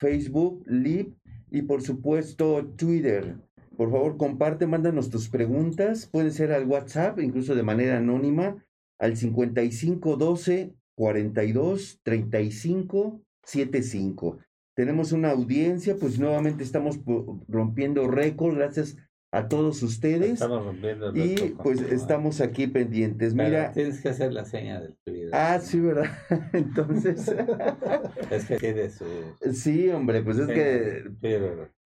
Facebook, Lip y por supuesto Twitter. Por favor, comparte, mándanos tus preguntas. Puede ser al WhatsApp, incluso de manera anónima, al 5512 42 35 75. Tenemos una audiencia, pues nuevamente estamos rompiendo récord gracias a todos ustedes. Estamos rompiendo Y pues estamos aquí pendientes. Mira. tienes que hacer la seña del Twitter. Ah, sí, ¿verdad? Entonces. es que tiene su. Sí, hombre, pues es que.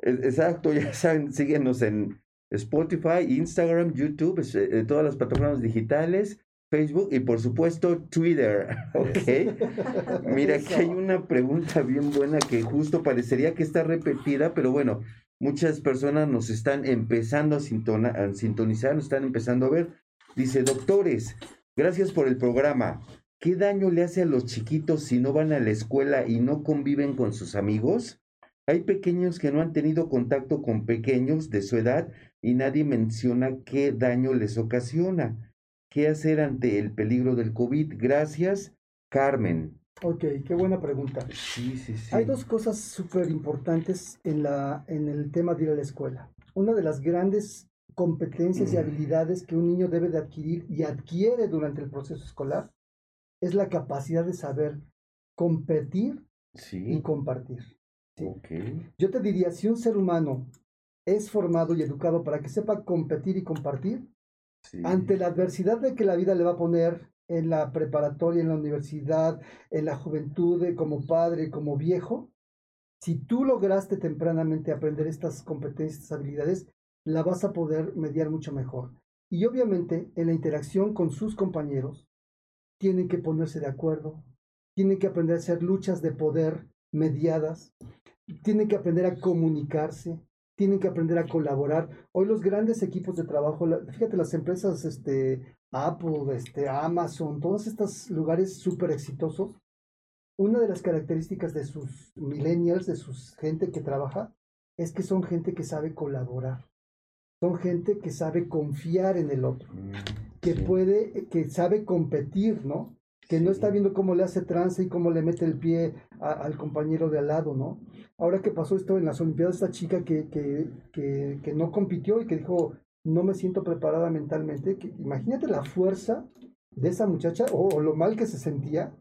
Exacto, ya saben, síguenos en Spotify, Instagram, YouTube, eh, todas las plataformas digitales. Facebook y por supuesto Twitter, ¿ok? Mira, aquí hay una pregunta bien buena que justo parecería que está repetida, pero bueno, muchas personas nos están empezando a, sintonizar, nos están empezando a ver. Dice, doctores, gracias por el programa. ¿Qué daño le hace a los chiquitos si no van a la escuela y no conviven con sus amigos? Hay pequeños que no han tenido contacto con pequeños de su edad y nadie menciona qué daño les ocasiona. ¿Qué hacer ante el peligro del COVID? Gracias, Carmen. Ok, qué buena pregunta. Sí, sí, sí. Hay dos cosas súper importantes en, la, en el tema de ir a la escuela. Una de las grandes competencias y mm. habilidades que un niño debe de adquirir y adquiere durante el proceso escolar es la capacidad de saber competir y compartir. Yo te diría, si un ser humano es formado y educado para que sepa competir y compartir, ante la adversidad de que la vida le va a poner en la preparatoria, en la universidad, en la juventud, eh, como padre, como viejo, si tú lograste tempranamente aprender estas competencias, estas habilidades, la vas a poder mediar mucho mejor. Y obviamente en la interacción con sus compañeros, tienen que ponerse de acuerdo, tienen que aprender a hacer luchas de poder mediadas, tienen que aprender a comunicarse, tienen que aprender a colaborar. Hoy los grandes equipos de trabajo, fíjate, las empresas, este, Apple, este, Amazon, todos estos lugares súper exitosos, una de las características de sus millennials, de su gente que trabaja, es que son gente que sabe colaborar. Son gente que sabe confiar en el otro, mm, que puede, que sabe competir, ¿no? que no está viendo cómo le hace trance y cómo le mete el pie al compañero de al lado, ¿no? Ahora que pasó esto en las Olimpiadas, esta chica que, que, que, que no compitió y que dijo, no me siento preparada mentalmente, que, imagínate la fuerza de esa muchacha o, lo mal que se sentía,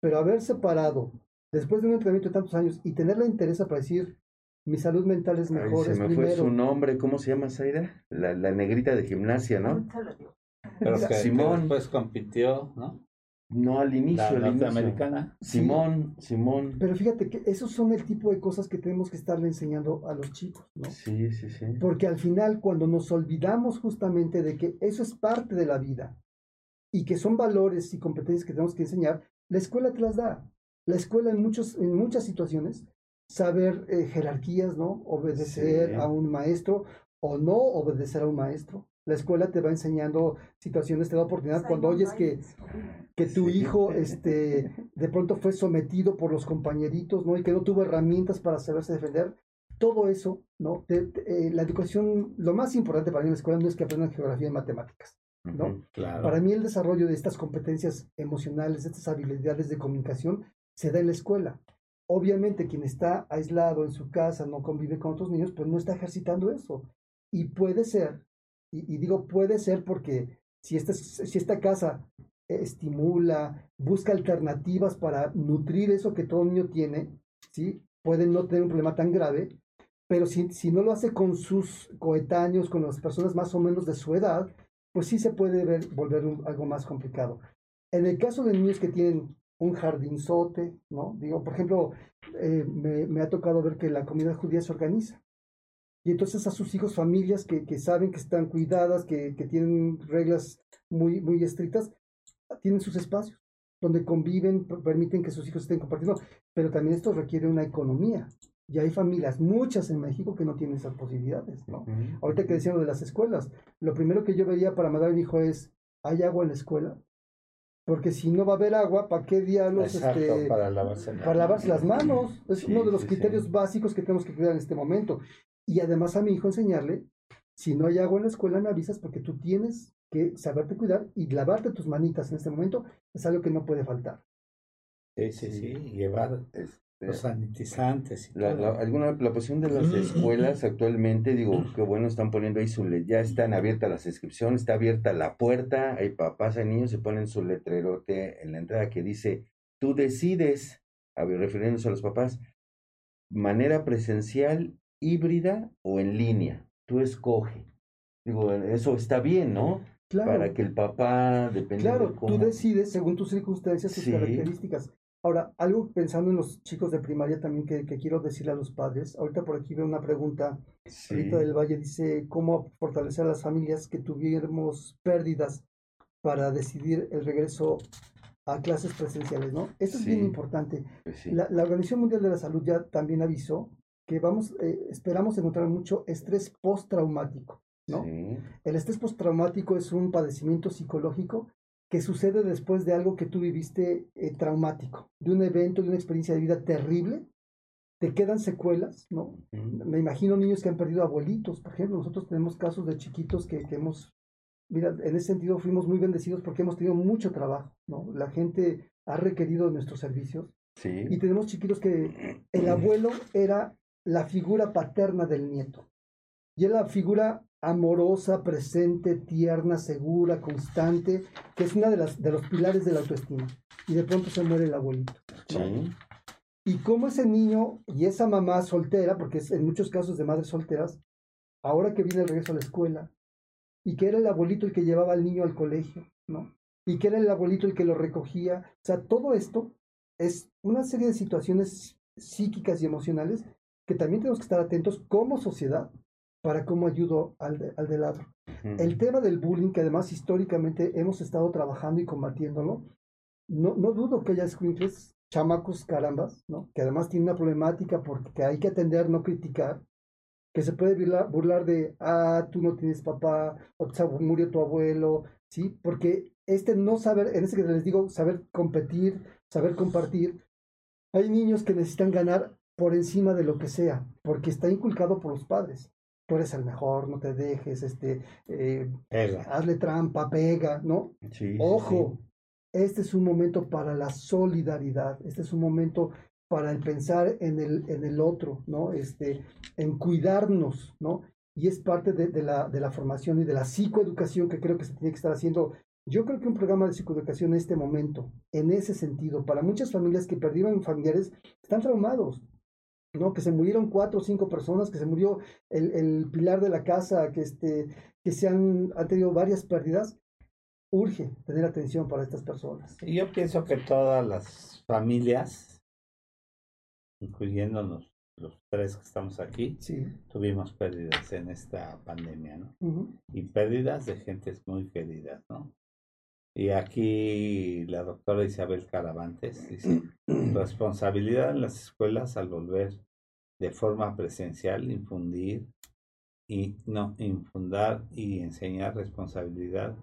pero haberse parado después de un entrenamiento de tantos años y tener la interés para decir, mi salud mental es mejor. se me fue su nombre, ¿cómo se llama Zaira? La, la negrita de gimnasia, ¿no? Pero que, Simón. después compitió, ¿no? No al inicio, la norteamericana. Simón, Simón. Pero fíjate que esos son el tipo de cosas que tenemos que estarle enseñando a los chicos, ¿no? Sí, sí, sí. Porque al final, cuando nos olvidamos justamente de que eso es parte de la vida y que son valores y competencias que tenemos que enseñar, la escuela te las da. La escuela en, muchos, en muchas situaciones, saber eh, jerarquías, ¿no? Obedecer a un maestro o no obedecer a un maestro. La escuela te va enseñando situaciones, te da oportunidad. Cuando oyes que, que tu hijo este, de pronto fue sometido por los compañeritos, ¿no? Y que no tuvo herramientas para saberse defender. Todo eso, ¿no? Eh, la educación, lo más importante para mí en la escuela no es que aprendan geografía y matemáticas, ¿no? Para mí el desarrollo de estas competencias emocionales, de estas habilidades de comunicación, se da en la escuela. Obviamente quien está aislado en su casa, no convive con otros niños, pues no está ejercitando eso. Y puede ser y, digo puede ser porque si esta, si esta casa estimula, busca alternativas para nutrir eso que todo niño tiene, ¿sí? pueden no tener un problema tan grave, pero si, si no lo hace con sus coetáneos, con las personas más o menos de su edad, pues sí se puede ver, volver algo más complicado. En el caso de niños que tienen un jardinzote, ¿no? Digo, por ejemplo, eh, me, me, ha tocado ver que la comunidad judía se organiza y entonces a sus hijos, familias que, que saben que están cuidadas, que, que, tienen reglas muy, muy estrictas, tienen sus espacios donde conviven, permiten que sus hijos estén compartiendo, pero también esto requiere una economía. Y hay familias, muchas en México, que no tienen esas posibilidades, ¿no? Ahorita que decíamos de las escuelas, lo primero que yo vería para mandar a mi hijo es, ¿hay agua en la escuela? Porque si no va a haber agua, ¿para qué diablos Exacto, este, para lavarse para lavarse las manos. Es Sí, uno de los sí, criterios sí. básicos que tenemos que cuidar en este momento. Y además a mi hijo enseñarle, si no hay agua en la escuela, me avisas porque tú tienes que saberte cuidar y lavarte tus manitas en este momento es algo que no puede faltar. Sí, sí, sí, llevar Este, los sanitizantes y La, todo. la- alguna, la posición de las escuelas actualmente, digo, que bueno, están poniendo ahí su, le- ya están abiertas las inscripciones, está abierta la puerta, hay papás, hay niños, se ponen su letrerote en la entrada que dice, tú decides, a ver, refiriéndose a los papás, manera presencial, híbrida o en línea, tú escoge. Digo, eso está bien, ¿no? Claro, Para que el papá, dependiendo claro, de tú cómo... decides según tus circunstancias, tus Sí. características. Ahora, algo pensando en los chicos de primaria también que, que quiero decirle a los padres. Ahorita por aquí veo una pregunta Sí, Rita del Valle dice, ¿cómo fortalecer a las familias que tuviéramos pérdidas para decidir el regreso a clases presenciales? ¿no? Esto es bien Sí. importante. pues sí. La, la Organización Mundial de la Salud ya también avisó que vamos, eh, esperamos encontrar mucho estrés postraumático. ¿no? Sí, El estrés postraumático es un padecimiento psicológico que sucede después de algo que tú viviste eh, traumático, de un evento, de una experiencia de vida terrible. Te quedan secuelas, ¿no? ujú, Me imagino niños que han perdido abuelitos, por ejemplo, nosotros tenemos casos de chiquitos que, que hemos, mira, en ese sentido fuimos muy bendecidos porque hemos tenido mucho trabajo, ¿no? La gente ha requerido nuestros servicios sí. y tenemos chiquitos que el abuelo era la figura paterna del nieto y era la figura amorosa, presente, tierna, segura, constante, que es una de las de los pilares de la autoestima. Y de pronto se muere el abuelito. ¿no? Sí. Y cómo ese niño y esa mamá soltera, porque es en muchos casos de madres solteras, ahora que viene el regreso a la escuela, y que era el abuelito el que llevaba al niño al colegio, ¿no? Y que era el abuelito el que lo recogía. O sea, todo esto es una serie de situaciones psíquicas y emocionales que también tenemos que estar atentos como sociedad para cómo ayudo al de, al de lado. ujú. El tema del bullying, que además históricamente hemos estado trabajando y combatiéndolo, no, no dudo que haya escuincles, chamacos carambas, ¿no? que además tienen una problemática porque hay que atender, no criticar, que se puede burlar, burlar de, ah, tú no tienes papá, o murió tu abuelo, ¿sí? Porque este no saber, en ese que les digo, saber competir, saber compartir, hay niños que necesitan ganar por encima de lo que sea, porque está inculcado por los padres. Tú eres el mejor, no te dejes, este, eh, Pega. hazle trampa, pega, ¿no? Sí, sí, Ojo, este es un momento para la solidaridad, este es un momento para el pensar en el, en el otro, ¿no? Este, en cuidarnos, ¿no? Y es parte de, de la, de la formación y de la psicoeducación que creo que se tiene que estar haciendo. Yo creo que un programa de psicoeducación en este momento, en ese sentido, para muchas familias que perdieron familiares, están traumados, ¿no? Que se murieron cuatro o cinco personas, que se murió el, el pilar de la casa, que, este, que se han, han tenido varias pérdidas. Urge tener atención para estas personas. Y yo pienso que todas las familias, incluyéndonos los tres que estamos aquí, Sí. tuvimos pérdidas en esta pandemia, ¿no? Y pérdidas de gentes muy queridas, ¿no? Y aquí la doctora Isabel Caravantes dice, responsabilidad en las escuelas al volver de forma presencial, infundir y no infundar y enseñar responsabilidad,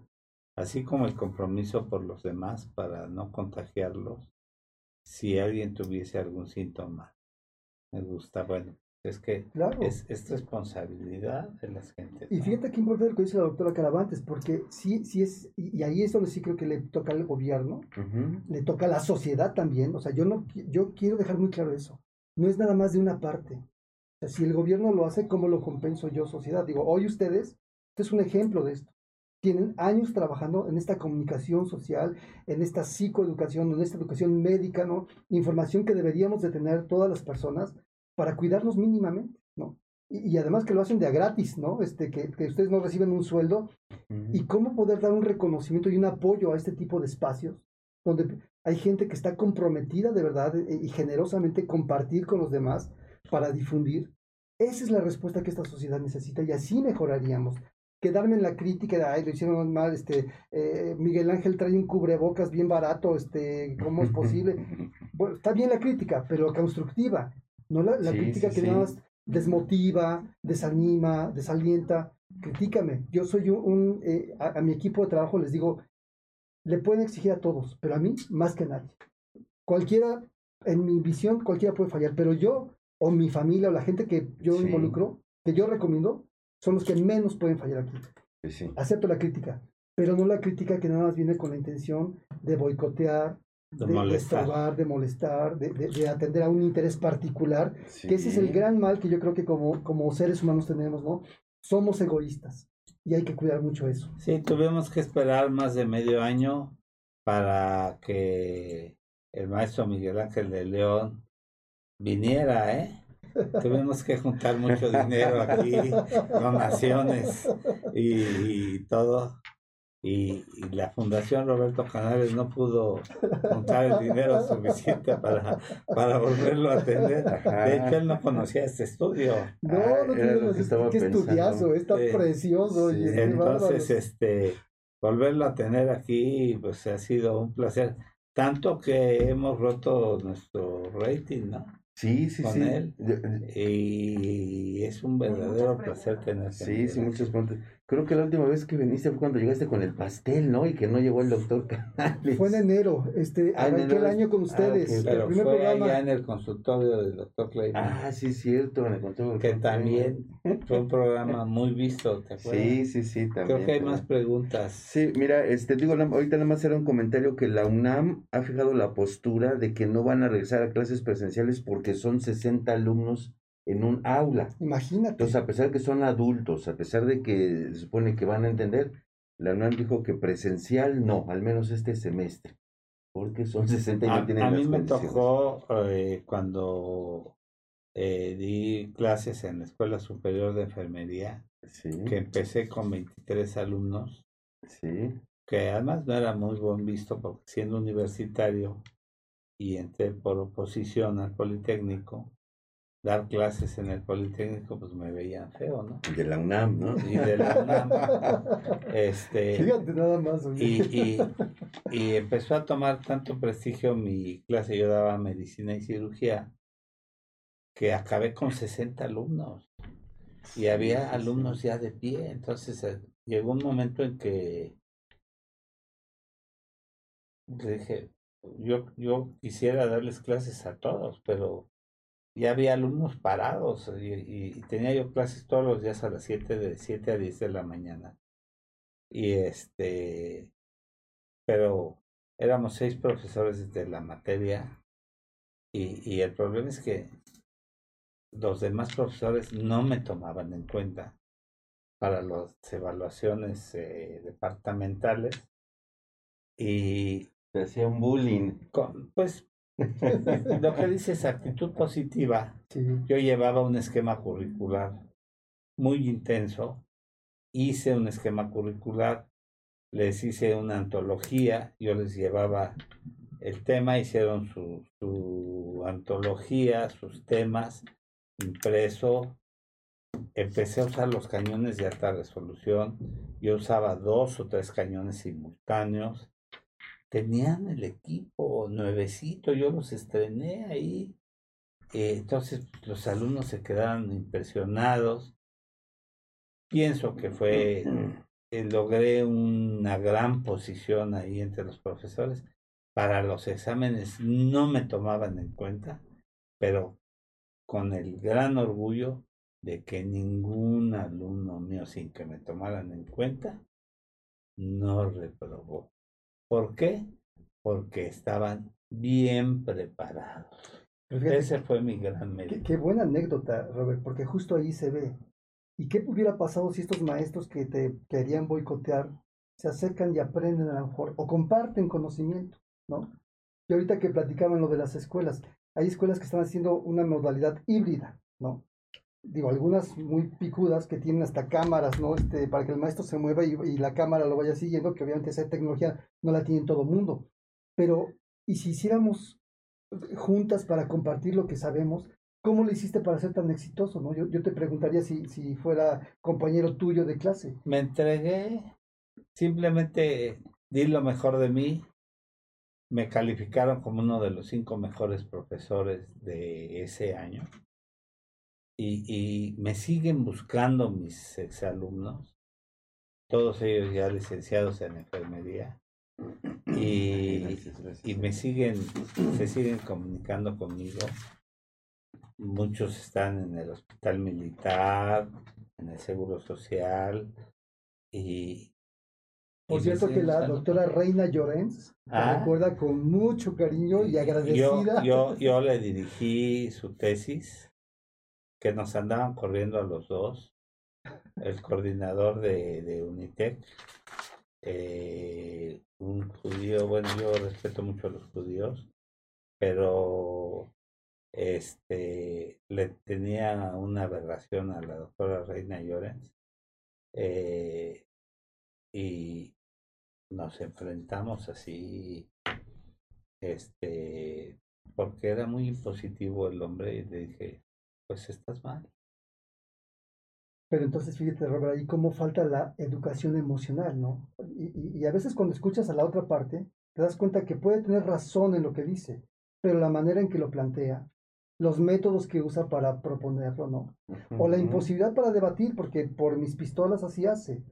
así como el compromiso por los demás para no contagiarlos si alguien tuviese algún síntoma. Me gusta, bueno, es que Claro. es, es responsabilidad de las gentes. Y ¿no? fíjate qué importante lo que dice la doctora Caravantes, porque sí, sí es, y y ahí es donde sí creo que le toca al gobierno, le toca a la sociedad también. O sea, yo no yo quiero dejar muy claro eso. No es nada más de una parte. O sea, si el gobierno lo hace, ¿cómo lo compenso yo, sociedad? Digo, hoy ustedes, este es un ejemplo de esto. Tienen años trabajando en esta comunicación social, en esta psicoeducación, en esta educación médica, ¿no? Información que deberíamos de tener todas las personas para cuidarnos mínimamente, ¿no? Y, y además que lo hacen de a gratis, ¿no? Este, que, que ustedes no reciben un sueldo y cómo poder dar un reconocimiento y un apoyo a este tipo de espacios donde hay gente que está comprometida de verdad eh, y generosamente compartir con los demás para difundir. Esa es la respuesta que esta sociedad necesita y así mejoraríamos. Quedarme en la crítica de, ay, lo hicieron mal, este, eh, Miguel Ángel trae un cubrebocas bien barato, este, ¿cómo es posible? Bueno, está bien la crítica, pero constructiva. no la, la Sí, crítica sí, que sí. nada más desmotiva, desanima, desalienta. Critícame. Yo soy un, un, eh, a, a mi equipo de trabajo les digo, le pueden exigir a todos, pero a mí más que a nadie. Cualquiera, en mi visión, cualquiera puede fallar, pero yo o mi familia o la gente que yo Sí. involucro, que yo recomiendo, son los que menos pueden fallar aquí. Sí. Acepto la crítica, pero no la crítica que nada más viene con la intención de boicotear, De de, de molestar. estorbar, de molestar, de, de- de atender a un interés particular, Sí. que ese es el gran mal que yo creo que como, como seres humanos tenemos, ¿no? Somos egoístas y hay que cuidar mucho eso. Sí, tuvimos que esperar más de medio año para que el maestro Miguel Ángel de León viniera, ¿eh? Tuvimos que juntar mucho dinero aquí, donaciones y, y todo. Y, y la Fundación Roberto Canales no pudo juntar el dinero suficiente para, para volverlo a atender. Ajá. De hecho, él no conocía este estudio. No, Ah, no lo que estaba qué pensando. estudiazo, está Sí. precioso. Sí. oye, qué Entonces, este, volverlo a tener aquí, pues ha sido un placer. Tanto que hemos roto nuestro rating, ¿no? Sí, sí, con sí. él. Yo- Y es un verdadero muchas placer tenerte. Sí, sí, muchos puntos. Creo que la última vez que viniste fue cuando llegaste con el pastel, ¿no? Y que no llegó el doctor Canales. Fue en enero, este, Ah, en el año con Ah, ustedes. ok. el Pero primer fue programa. allá en el consultorio del doctor Clayman, Ah, sí, cierto, me contó. que también fue un programa muy visto, ¿te acuerdas? Sí, sí, sí, también. Creo que hay más preguntas. Sí, mira, este, digo, ahorita nada más era un comentario que la UNAM ha fijado la postura de que no van a regresar a clases presenciales porque son 60 alumnos en un aula. Imagínate. Entonces, a pesar que son adultos, a pesar de que se supone que van a entender, la UNAM dijo que presencial no, al menos este semestre, porque son 60 y no A, tienen a las mí me tocó eh, cuando eh, di clases en la Escuela Superior de Enfermería, Sí, que empecé con 23 alumnos, sí, que además no era muy buen visto porque siendo universitario y entré por oposición al Politécnico, dar clases en el Politécnico pues me veían feo, ¿no? de la UNAM, ¿no? Y de la UNAM, este, Fíjate nada más. y, y, y empezó a tomar tanto prestigio mi clase, yo daba medicina y cirugía, que acabé con 60 alumnos y había alumnos ya de pie, entonces eh, llegó un momento en que dije, yo, yo quisiera darles clases a todos, pero ya había alumnos parados y, y- y tenía yo clases todos los días a las 7 de 7 a 10 de la mañana. Y este, pero éramos seis profesores de la materia y, y el problema es que los demás profesores no me tomaban en cuenta para las evaluaciones eh, departamentales y Te hacía un bullying. con, pues lo que dices actitud positiva. Sí. yo llevaba un esquema curricular muy intenso, hice un esquema curricular, les hice una antología, yo les llevaba el tema, hicieron su, su antología, sus temas, impreso, empecé a usar los cañones de alta resolución, yo usaba dos o tres cañones simultáneos, tenían el equipo nuevecito, yo los estrené ahí, eh, entonces pues, los alumnos se quedaron impresionados. Pienso que fue, eh, logré una gran posición ahí entre los profesores. Para los exámenes no me tomaban en cuenta, pero con el gran orgullo de que ningún alumno mío, sin que me tomaran en cuenta, no reprobó. ¿Por qué? Porque estaban bien preparados. Fíjate, Ese fue mi gran qué, mérito. qué buena anécdota, Robert, porque justo ahí se ve. ¿Y qué hubiera pasado si estos maestros que te querían boicotear se acercan y aprenden a lo mejor o comparten conocimiento, ¿no? Y ahorita que platicaban lo de las escuelas, hay escuelas que están haciendo una modalidad híbrida, ¿no? Digo, algunas muy picudas que tienen hasta cámaras, ¿no? Este, para que el maestro se mueva y, la cámara lo vaya siguiendo, que obviamente esa tecnología no la tiene todo mundo. Pero, ¿y si hiciéramos juntas para compartir lo que sabemos? ¿Cómo le hiciste para ser tan exitoso? ¿no? Yo, yo te preguntaría si, si fuera compañero tuyo de clase. Me entregué, simplemente di lo mejor de mí, me calificaron como uno de los cinco mejores profesores de ese año. Y, y me siguen buscando mis exalumnos, todos ellos ya licenciados en enfermería. Y, Gracias, gracias. y me siguen, se siguen comunicando conmigo. Muchos están en el hospital militar, en el seguro social y Por cierto que la buscando. doctora Reina Llorens Ah. recuerda con mucho cariño y yo, agradecida. yo, yo le dirigí su tesis, que nos andaban corriendo a los dos, el coordinador de, de Unitec, eh, un judío, bueno, yo respeto mucho a los judíos, pero este le tenía una aberración a la doctora Reina Llorens eh, y nos enfrentamos así este porque era muy impositivo el hombre y le dije pues estás mal Pero entonces fíjate, Robert, ahí cómo falta la educación emocional, ¿no? Y, a veces cuando escuchas a la otra parte, te das cuenta que puede tener razón en lo que dice, pero la manera en que lo plantea, los métodos que usa para proponerlo, ¿no? O la imposibilidad para debatir, porque por mis pistolas así hace.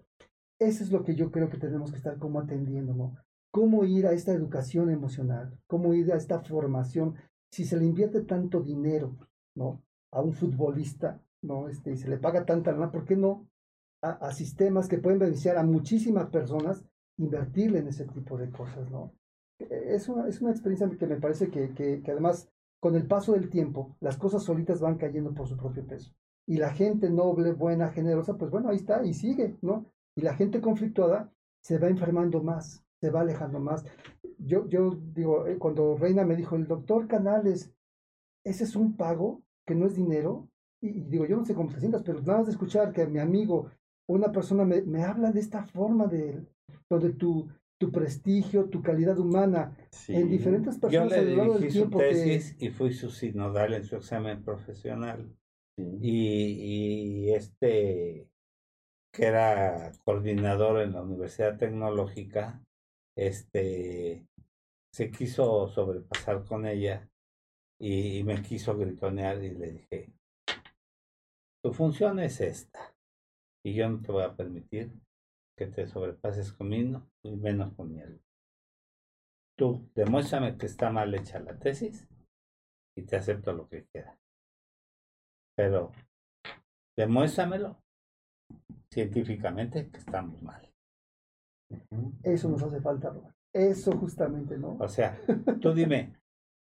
Eso es lo que yo creo que tenemos que estar como atendiendo, ¿no? ¿Cómo ir a esta educación emocional? ¿Cómo ir a esta formación? Si se le invierte tanto dinero, ¿no? A un futbolista, ¿no? Este, y se le paga tanta lana, ¿por qué no? A, sistemas que pueden beneficiar a muchísimas personas, invertirle en ese tipo de cosas, ¿no? Eh, Es una, es una experiencia que me parece que, que, que además, con el paso del tiempo, las cosas solitas van cayendo por su propio peso y la gente noble, buena, generosa, pues bueno, ahí está y sigue, ¿no? Y la gente conflictuada se va enfermando más, se va alejando más. Yo, yo digo, eh, cuando Reina me dijo, el doctor Canales, ese es un pago que no es dinero, y, y digo, yo no sé cómo te sientas, pero nada más de escuchar que mi amigo, una persona me, me habla de esta forma de donde tu, tu prestigio, tu calidad humana, Sí. en diferentes yo personas a le lo largo del su tiempo que- tesis y fui su sinodal en su examen profesional Sí. y, y este que era coordinador en la Universidad Tecnológica, este se quiso sobrepasar con ella y, y me quiso gritonear y le dije, tu función es esta y yo no te voy a permitir que te sobrepases conmigo y menos con mi alumno. Tú demuéstrame que está mal hecha la tesis y te acepto lo que quiera. Pero demuéstramelo científicamente que estamos mal. Eso nos hace falta, Robert. Eso justamente, ¿no? O sea, tú dime,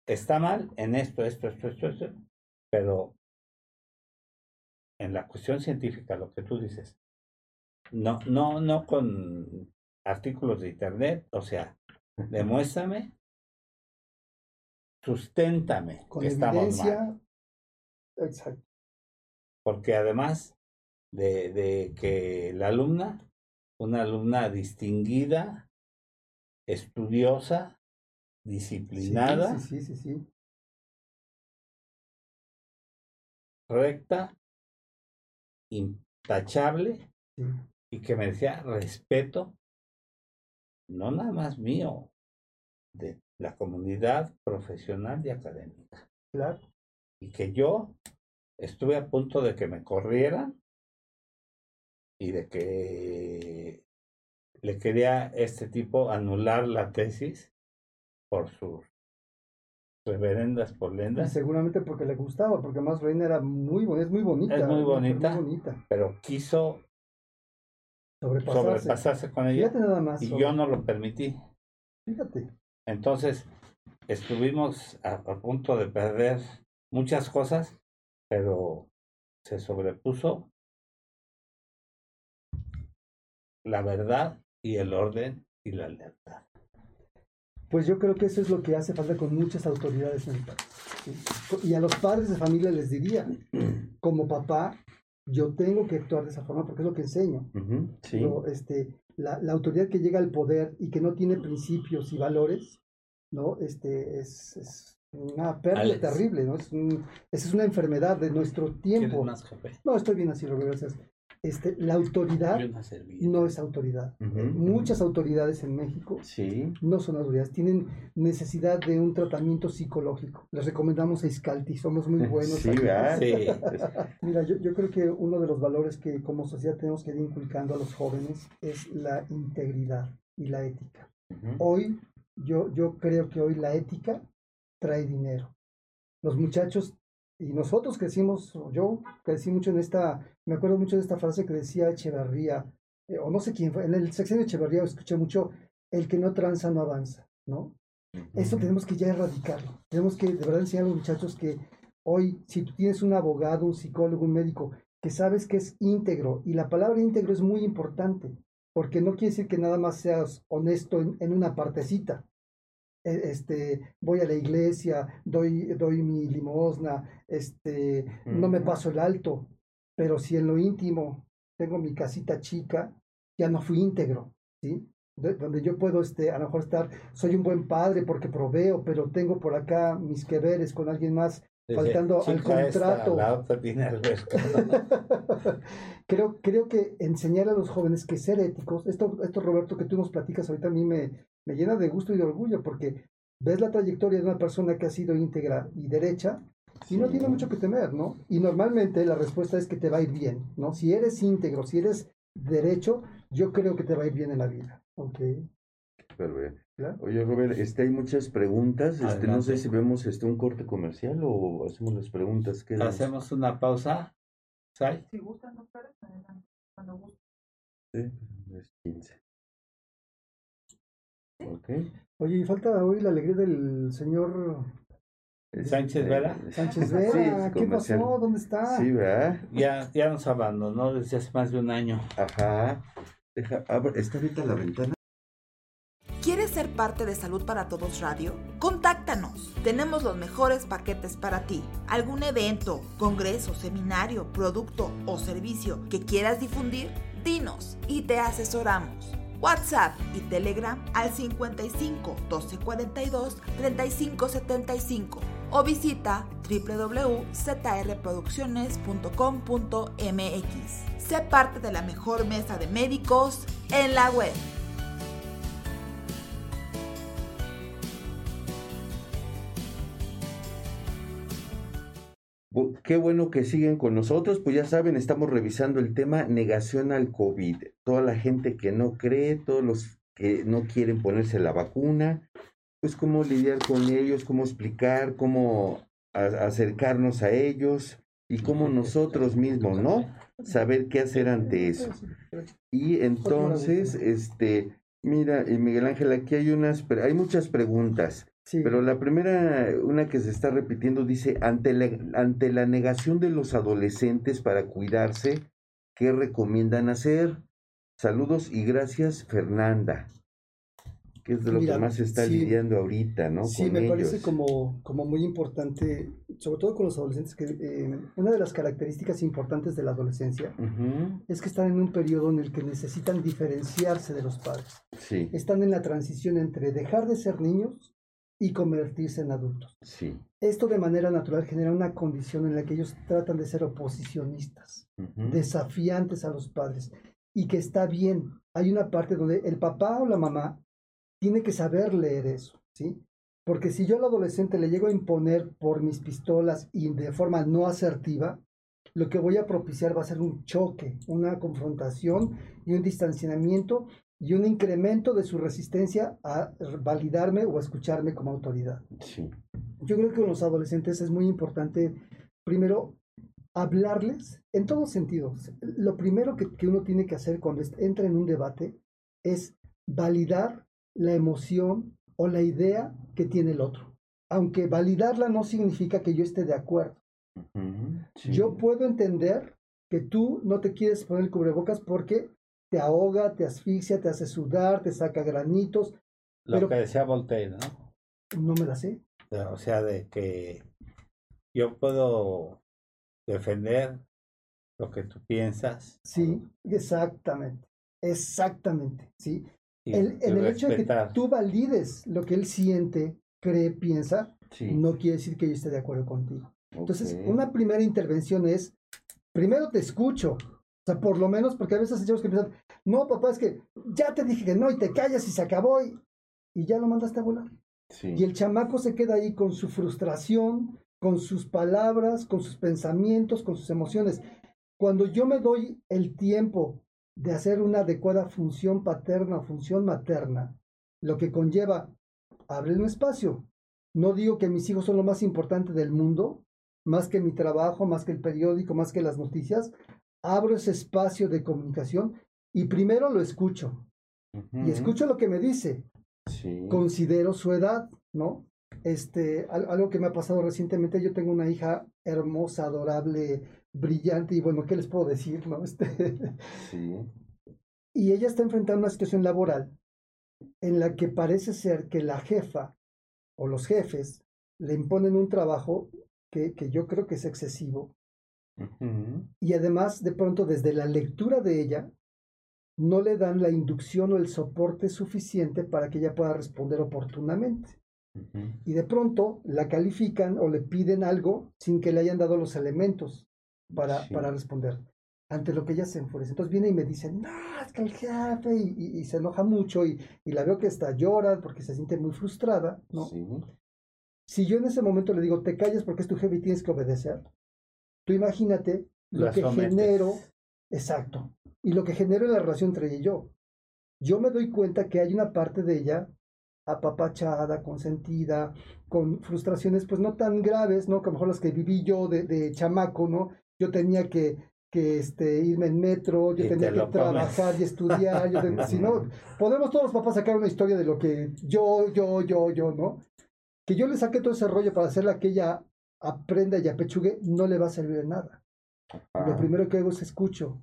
está mal en esto, esto, esto, esto, esto, pero en la cuestión científica, lo que tú dices, no, no, no con artículos de internet, o sea, demuéstrame, susténtame Con que estamos mal. Exacto. porque además de, de que la alumna, una alumna distinguida, estudiosa, disciplinada, Sí, sí, sí, sí. recta, intachable y que merecía respeto, no nada más mío, de la comunidad profesional y académica. Claro. y que yo estuve a punto de que me corrieran y de que le quería este tipo anular la tesis por sus reverendas polendas, seguramente porque le gustaba, porque más Reina era muy es muy bonita. Es muy bonita. Muy bonita. pero quiso Sobrepasarse. sobrepasarse con ella Fíjate nada más. y yo no lo permití. Fíjate. Entonces estuvimos a, a punto de perder muchas cosas, pero se sobrepuso la verdad y el orden y la lealtad. Pues yo creo que eso es lo que hace falta con muchas autoridades en el país. ¿sí? Y a los padres de familia les diría, como papá, yo tengo que actuar de esa forma porque es lo que enseño. Sí. Pero, este, la, la autoridad que llega al poder y que no tiene principios y valores, ¿no? Este, es, es una pérdida Alex. terrible, ¿no? Es un- esa es una enfermedad de nuestro ¿Quieres tiempo. más? No, estoy bien así, Robert, gracias. Este, la autoridad no es autoridad. Eh, Muchas autoridades en México Sí. no son autoridades, tienen necesidad de un tratamiento psicológico. Les recomendamos a Iscalti, somos muy buenos. Mira, yo, yo creo que uno de los valores que como sociedad tenemos que ir inculcando a los jóvenes es la integridad y la ética. Hoy, yo, yo creo que hoy la ética trae dinero. Los muchachos, y nosotros crecimos, o yo crecí mucho en esta, me acuerdo mucho de esta frase que decía Echeverría, eh, o no sé quién fue, en el sexenio de Echeverría escuché mucho, el que no tranza no avanza, ¿no? Eso tenemos que ya erradicarlo. Tenemos que de verdad enseñar a los muchachos que hoy, si tú tienes un abogado, un psicólogo, un médico, que sabes que es íntegro, y la palabra íntegro es muy importante, porque no quiere decir que nada más seas honesto en, en una partecita. E- Este, voy a la iglesia, doy, doy mi limosna, este, no me paso el alto, pero si en lo íntimo tengo mi casita chica, ya no fui íntegro, ¿sí? De- donde yo puedo, este, a lo mejor estar, soy un buen padre porque proveo, pero tengo por acá mis que veres con alguien más, faltando al "Chica esta, contrato". creo, creo que enseñar a los jóvenes que ser éticos, esto, esto Roberto que tú nos platicas ahorita a mí me, me llena de gusto y de orgullo porque ves la trayectoria de una persona que ha sido íntegra y derecha y no tiene mucho que temer, ¿no? Y normalmente la respuesta es que te va a ir bien, ¿no? Si eres íntegro, si eres derecho, yo creo que te va a ir bien en la vida, ¿ok? Súper bien. ¿Ya? Oye, Robert, este, hay muchas preguntas. Este, no sé si vemos este, un corte comercial o hacemos las preguntas. ¿Qué Hacemos una pausa. ¿Sai? Si gustan, adelante. Cuando gusten. Sí, es 15. Ok. Oye, y falta hoy la alegría del señor Sánchez Vera. Sánchez Vera, ¿qué comercial. pasó? ¿Dónde está? Sí, ¿verdad? Ya, ya nos abandonó desde hace más de un año. Ajá. Deja, abre- está ahorita la ventana. ¿Quieres ser parte de Salud para Todos Radio? Contáctanos. Tenemos los mejores paquetes para ti. ¿Algún evento, congreso, seminario, producto o servicio que quieras difundir? Dinos y te asesoramos. WhatsApp y Telegram al 55 12 42 35 75 o visita www.zrproducciones.com.mx. Sé parte de la mejor mesa de médicos en la web. Qué bueno que siguen con nosotros, pues ya saben, estamos revisando el tema negación al COVID. Toda la gente que no cree, todos los que no quieren ponerse la vacuna, pues cómo lidiar con ellos, cómo explicar, cómo a- acercarnos a ellos y cómo nosotros mismos, ¿no? Saber qué hacer ante eso. Y entonces, este, mira, y Miguel Ángel, aquí hay unas, hay muchas preguntas. Sí. Pero la primera, una que se está repitiendo, dice, ante la, ante la negación de los adolescentes para cuidarse, ¿qué recomiendan hacer? Saludos y gracias, Fernanda. Que es de lo Mira, que más se está sí. lidiando ahorita, ¿no? Sí, Con me parece ellos. como, como muy importante, sobre todo con los adolescentes, que eh, una de las características importantes de la adolescencia Ujú, es que están en un periodo en el que necesitan diferenciarse de los padres. Sí, Están en la transición entre dejar de ser niños y convertirse en adultos. sí. Esto de manera natural genera una condición en la que ellos tratan de ser oposicionistas, ujú, desafiantes a los padres, y que está bien. Hay una parte donde el papá o la mamá tiene que saber leer eso, ¿sí? Porque si yo al adolescente le llego a imponer por mis pistolas y de forma no asertiva, lo que voy a propiciar va a ser un choque, una confrontación y un distanciamiento y un incremento de su resistencia a validarme o a escucharme como autoridad. Sí, Yo creo que con los adolescentes es muy importante, primero, hablarles en todos sentidos. Lo primero que, que uno tiene que hacer cuando entra en un debate es validar la emoción o la idea que tiene el otro. Aunque validarla no significa que yo esté de acuerdo. sí. Yo puedo entender que tú no te quieres poner el cubrebocas porque te ahoga, te asfixia, te hace sudar, te saca granitos. Lo Pero- que decía Voltaire, ¿no? No me la sé. O sea, de que yo puedo defender lo que tú piensas Sí, exactamente. Exactamente. Sí. Y, El, y en el hecho de que tú valides lo que él siente, cree, piensa, Sí, no quiere decir que yo esté de acuerdo contigo. Entonces, ok, una primera intervención es, primero te escucho, O sea, por lo menos, porque a veces chavos que piensan, no, papá, es que ya te dije que no y te callas y se acabó y, y ya lo mandaste a volar. Sí. Y el chamaco se queda ahí con su frustración, con sus palabras, con sus pensamientos, con sus emociones. Cuando yo me doy el tiempo de hacer una adecuada función paterna o función materna, lo que conlleva abrir un espacio. No digo que mis hijos son lo más importante del mundo, más que mi trabajo, más que el periódico, más que las noticias. Abro ese espacio de comunicación y primero lo escucho. Y escucho lo que me dice. Sí. Considero su edad, ¿no? Este, al- algo que me ha pasado recientemente, yo tengo una hija hermosa, adorable, brillante, y bueno, ¿qué les puedo decir, no? Este, Sí. y ella está enfrentando una situación laboral en la que parece ser que la jefa o los jefes le imponen un trabajo que, que yo creo que es excesivo y además de pronto desde la lectura de ella no le dan la inducción o el soporte suficiente para que ella pueda responder oportunamente. Y de pronto la califican o le piden algo sin que le hayan dado los elementos para, Sí. para responder. Ante lo que ella se enfurece. Entonces viene y me dice, no, es que el jefe, y, y- y se enoja mucho y, y la veo que está llora porque se siente muy frustrada, ¿no? Sí. Si yo en ese momento le digo, te calles porque es tu jefe y tienes que obedecer, tú imagínate lo que sometes. genero, exacto, y lo que genero en la relación entre ella y yo. Yo me doy cuenta que hay una parte de ella apapachada, consentida, con frustraciones pues no tan graves, ¿no? Que a lo mejor las que viví yo de, de chamaco, ¿no? Yo tenía que, que este, irme en metro, yo Y tenía te que comes. trabajar y estudiar, yo ten- si no, podemos todos los papás sacar una historia de lo que yo, yo, yo, yo, ¿no? Que yo le saque todo ese rollo para hacerla que ella aprenda y apechugue, no le va a servir de nada. Lo Ah, primero que hago es escucho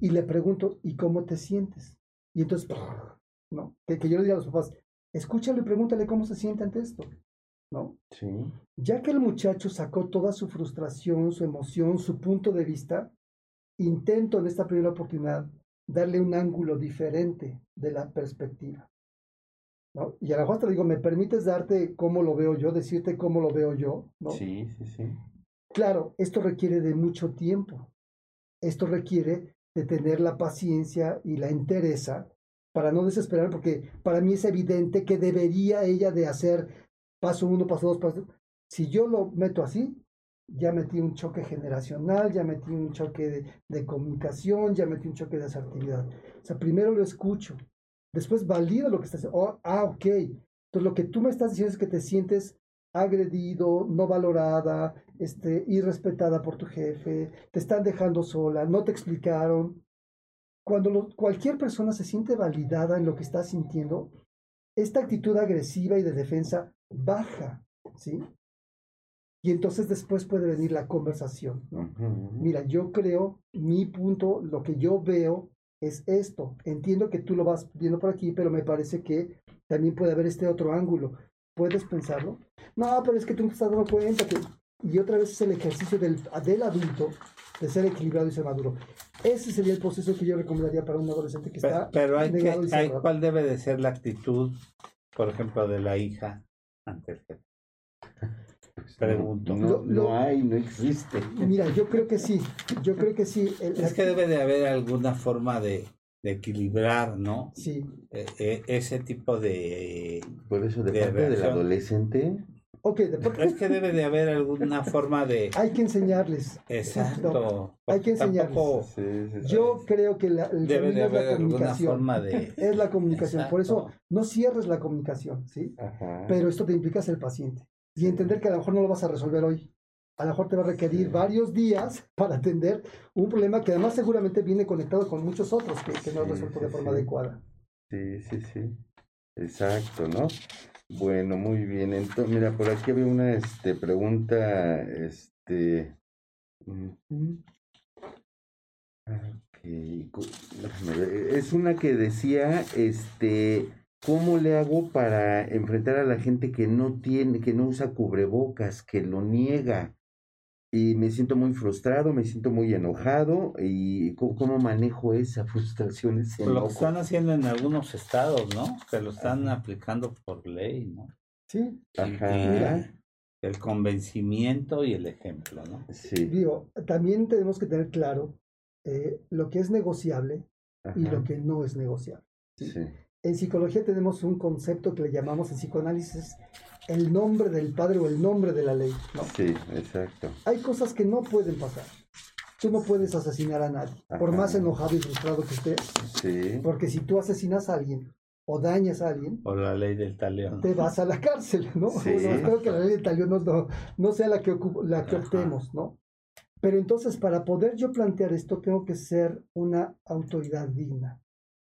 y le pregunto, ¿y cómo te sientes? Y entonces, ¿no? Que, que yo le diga a los papás, escúchale y pregúntale cómo se siente ante esto, ¿no? Sí. Ya que el muchacho sacó toda su frustración, su emoción, su punto de vista, intento en esta primera oportunidad darle un ángulo diferente de la perspectiva. ¿no? Y a lo mejor te digo, ¿me permites darte cómo lo veo yo, decirte cómo lo veo yo? ¿no? Sí, sí, sí. Claro, esto requiere de mucho tiempo. Esto requiere de tener la paciencia y la entereza para no desesperar, porque para mí es evidente que debería ella de hacer paso uno, paso dos, paso... Si yo lo meto así, ya metí un choque generacional, ya metí un choque de, comunicación, ya metí un choque de asertividad. O sea, primero lo escucho, después valido lo que estás diciendo. Oh, ah, ok. Entonces lo que tú me estás diciendo es que te sientes agredido, no valorada, este, irrespetada por tu jefe, te están dejando sola, no te explicaron. Cuando cualquier persona se siente validada en lo que está sintiendo, esta actitud agresiva y de defensa baja, ¿sí? Y entonces después puede venir la conversación. ¿no? Mira, yo creo, mi punto, lo que yo veo es esto. Entiendo que tú lo vas viendo por aquí, pero me parece que también puede haber este otro ángulo. ¿Puedes pensarlo? No, pero es que tú no estás dando cuenta que... Y otra vez es el ejercicio del, del adulto de ser equilibrado y ser maduro. Ese sería el proceso que yo recomendaría para un adolescente que está Pero hay que, hay. ¿cuál debe de ser la actitud, por ejemplo, de la hija ante el jefe? Pregunto. No, hay, no existe. Mira, yo creo que sí. Yo creo que sí. El- Es que debe de haber alguna forma de, de equilibrar, ¿no? Sí. Eh, eh, ese tipo de... Por eso, de De parte del adolescente, Ok, de por- Es que debe de haber alguna forma de... hay que enseñarles. Exacto. hay que Tampoco sí, sí, sí. Yo creo que la, el debe de camino es la haber alguna comunicación. forma de... Es la comunicación. Por eso no cierres la comunicación, ¿sí? Ajá. Pero esto te implica ser paciente y entender que a lo mejor no lo vas a resolver hoy. A lo mejor te va a requerir Sí. varios días para atender un problema que además seguramente viene conectado con muchos otros que, que no resuelto sí, de forma sí. adecuada. Sí, sí, sí. Exacto, ¿no? Bueno, muy bien. Entonces, mira, por aquí había una este, pregunta, este... ver. Es una que decía, este, ¿cómo le hago para enfrentar a la gente que no tiene, que no usa cubrebocas, que lo niega? Y me siento muy frustrado, me siento muy enojado y ¿cómo, cómo manejo esa frustración, ese Lo que están haciendo en algunos estados, ¿no? Que lo están aplicando por ley, ¿no? Sí, Ajá. el convencimiento y el ejemplo, ¿no? Sí. digo, también tenemos que tener claro eh, lo que es negociable y lo que no es negociable. Sí. En psicología tenemos un concepto que le llamamos en psicoanálisis el nombre del padre o el nombre de la ley. ¿no? Sí, exacto. Hay cosas que no pueden pasar. Tú no puedes asesinar a nadie, por más enojado y frustrado que estés, Sí. porque si tú asesinas a alguien o dañas a alguien, Por la ley del talión. te vas a la cárcel, ¿no? Sí. Bueno, espero que la ley de talión no, no, no sea la que, la que optemos, ¿no? Pero entonces, para poder yo plantear esto, tengo que ser una autoridad digna.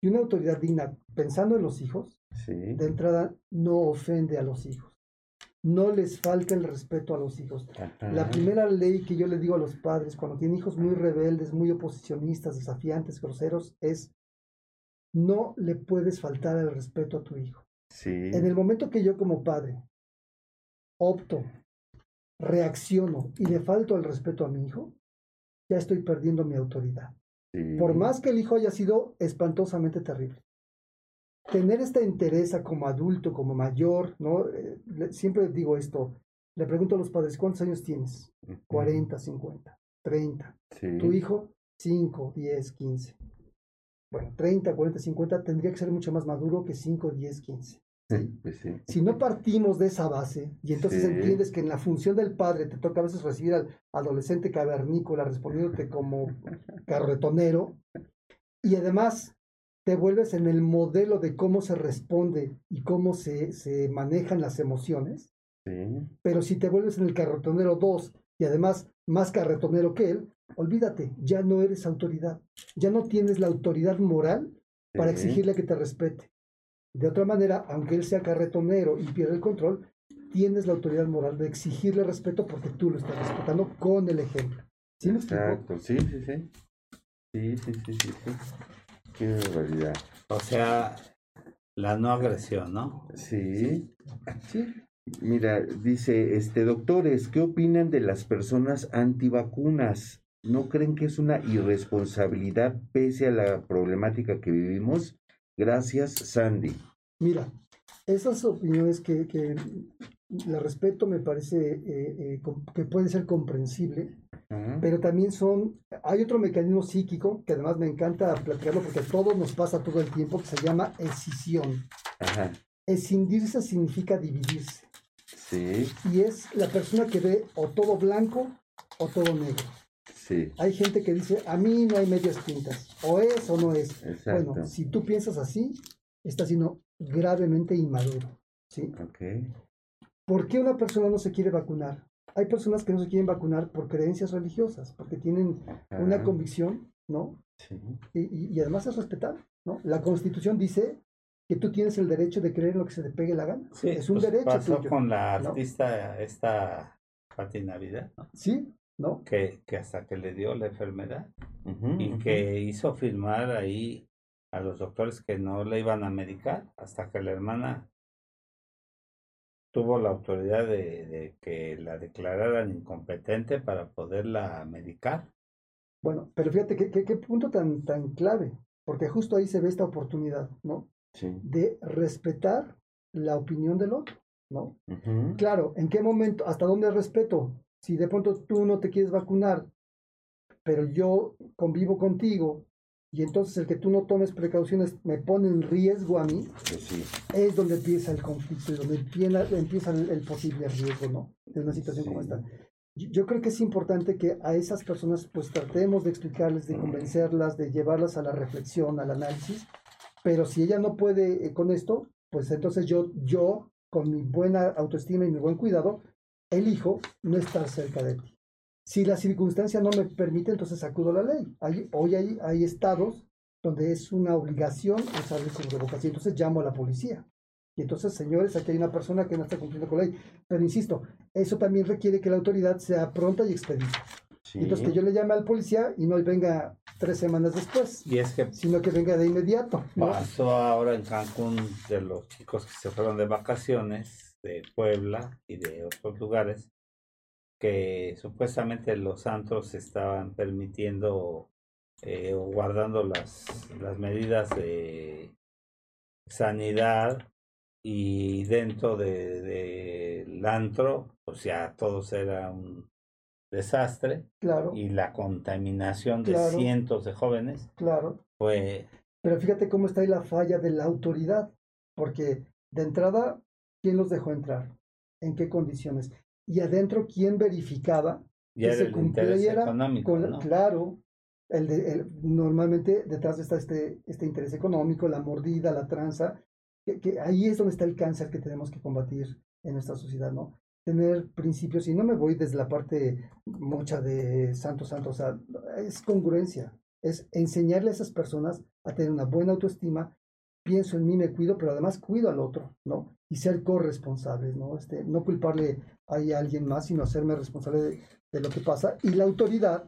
Y una autoridad digna, pensando en los hijos, Sí. de entrada, no ofende a los hijos. No les falta el respeto a los hijos. La primera ley que yo le digo a los padres cuando tienen hijos muy rebeldes, muy oposicionistas, desafiantes, groseros, es no le puedes faltar el respeto a tu hijo. Sí. En el momento que yo como padre opto, reacciono y le falto el respeto a mi hijo, ya estoy perdiendo mi autoridad. Sí. Por más que el hijo haya sido espantosamente terrible. Tener esta entereza como adulto, como mayor, ¿no? Eh, le- siempre digo esto, le pregunto a los padres, ¿cuántos años tienes? Ujú. 40, 50, 30. Sí. Tu hijo, 5, 10, 15. Bueno, 30, 40, 50 tendría que ser mucho más maduro que 5, 10, 15. Sí, pues sí. Si no partimos de esa base y entonces entiendes que en la función del padre te toca a veces recibir al adolescente cavernícola respondiéndote como carretonero y además te vuelves en el modelo de cómo se responde y cómo se, se manejan las emociones, Sí. pero si te vuelves en el carretonero 2 y además más carretonero que él, olvídate, ya no eres autoridad, ya no tienes la autoridad moral para Sí. exigirle que te respete. De otra manera, aunque él sea carretonero y pierda el control, tienes la autoridad moral de exigirle respeto porque tú lo estás respetando con el ejemplo. ¿Sí me explico? Exacto. Sí, sí, sí. Sí, sí, sí, sí. Sí. Qué barbaridad. O sea, la no agresión, ¿no? Sí. Sí. Mira, dice, este, doctores, ¿qué opinan de las personas antivacunas? ¿No creen que es una irresponsabilidad pese a la problemática que vivimos? Gracias, Sandy. Mira, esas opiniones que, que la respeto me parece eh, eh, que puede ser comprensible, Ajá. pero también son, hay otro mecanismo psíquico que además me encanta platicarlo porque a todos nos pasa todo el tiempo, que se llama escisión. Ajá. Escindirse significa dividirse. Sí, y es la persona que ve o todo blanco o todo negro. sí, Hay gente que dice, a mí no hay medias tintas, o es o no es. exacto. Bueno, si tú piensas así, estás siendo gravemente inmaduro. ¿sí? Ok. ¿Por qué una persona no se quiere vacunar? Hay personas que no se quieren vacunar por creencias religiosas, porque tienen una Ajá. convicción, ¿no? Sí, Y, y- y además es respetable, ¿no? La Constitución dice que tú tienes el derecho de creer lo que se te pegue la gana. Sí, es un pues derecho pasó tuyo. con la ¿no? artista esta Pati Navidad, ¿no? Sí, ¿no? que, que hasta que le dio la enfermedad y que hizo firmar ahí a los doctores que no le iban a medicar hasta que la hermana tuvo la autoridad de, de que la declararan incompetente para poderla medicar. Bueno, pero fíjate qué, qué- qué punto tan, tan clave, porque justo ahí se ve esta oportunidad, ¿no? Sí. De respetar la opinión del otro, ¿no? Claro, ¿en qué momento, hasta dónde respeto? Si de pronto tú no te quieres vacunar, pero yo convivo contigo y entonces el que tú no tomes precauciones me pone en riesgo a mí, sí. es donde empieza el conflicto y donde empieza, empieza el, el posible riesgo, ¿no? De una situación como esta. Yo, yo creo que es importante que a esas personas pues tratemos de explicarles, de convencerlas, de llevarlas a la reflexión, al análisis, pero si ella no puede eh, con esto, pues entonces yo, yo, con mi buena autoestima y mi buen cuidado, elijo no estar cerca de ti. Si la circunstancia no me permite, entonces acudo a la ley. Hay, hoy hay, hay estados donde es una obligación usar el cubrebocas y entonces llamo a la policía. Y entonces, señores, aquí hay una persona que no está cumpliendo con la ley. Pero insisto, eso también requiere que la autoridad sea pronta y expedita. Sí. Entonces, que yo le llame al policía y no venga tres semanas después, Y es que sino que venga de inmediato. ¿no? pasó ahora en Cancún de los chicos que se fueron de vacaciones de Puebla y de otros lugares que supuestamente los antros estaban permitiendo eh, o guardando las, las medidas de sanidad y dentro de, del antro, pues ya todos era un desastre Claro, y la contaminación de Claro. cientos de jóvenes claro. fue Pero fíjate cómo está ahí la falla de la autoridad, porque de entrada, ¿quién los dejó entrar? ¿En qué condiciones? Y adentro, ¿quién verificaba ya que se cumpliera con ¿no? Claro, el de- el- normalmente detrás está este, este interés económico, la mordida, la tranza, que, que ahí es donde está el cáncer que tenemos que combatir en nuestra sociedad, ¿no? Tener principios, y no me voy desde la parte mucha de santo, santo, o sea, es congruencia, es enseñarle a esas personas a tener una buena autoestima, pienso en mí, me cuido, pero además cuido al otro, ¿no? Y ser corresponsables, ¿no? Este, no culparle ahí a alguien más, sino hacerme responsable de, de lo que pasa. Y la autoridad,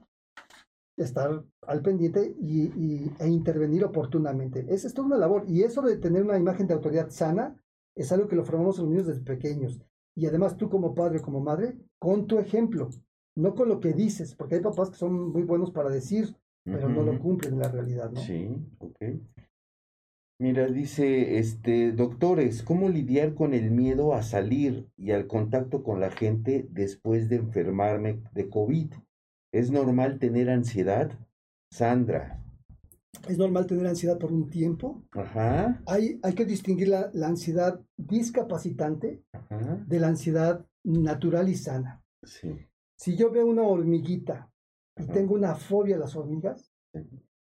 estar al pendiente y, y- e intervenir oportunamente. Esa es toda una labor. Y eso de tener una imagen de autoridad sana es algo que lo formamos los niños desde pequeños. Y además tú como padre como madre, con tu ejemplo, no con lo que dices, porque hay papás que son muy buenos para decir, pero no lo cumplen en la realidad, ¿no? Sí, ok. Mira, dice, este, doctores, ¿cómo lidiar con el miedo a salir y al contacto con la gente después de enfermarme de COVID? ¿Es normal tener ansiedad? Sandra. Es normal tener ansiedad por un tiempo. Ajá, Hay, hay que distinguir la, la ansiedad discapacitante ajá, de la ansiedad natural y sana. sí. Si yo veo una hormiguita y Ajá. tengo una fobia a las hormigas,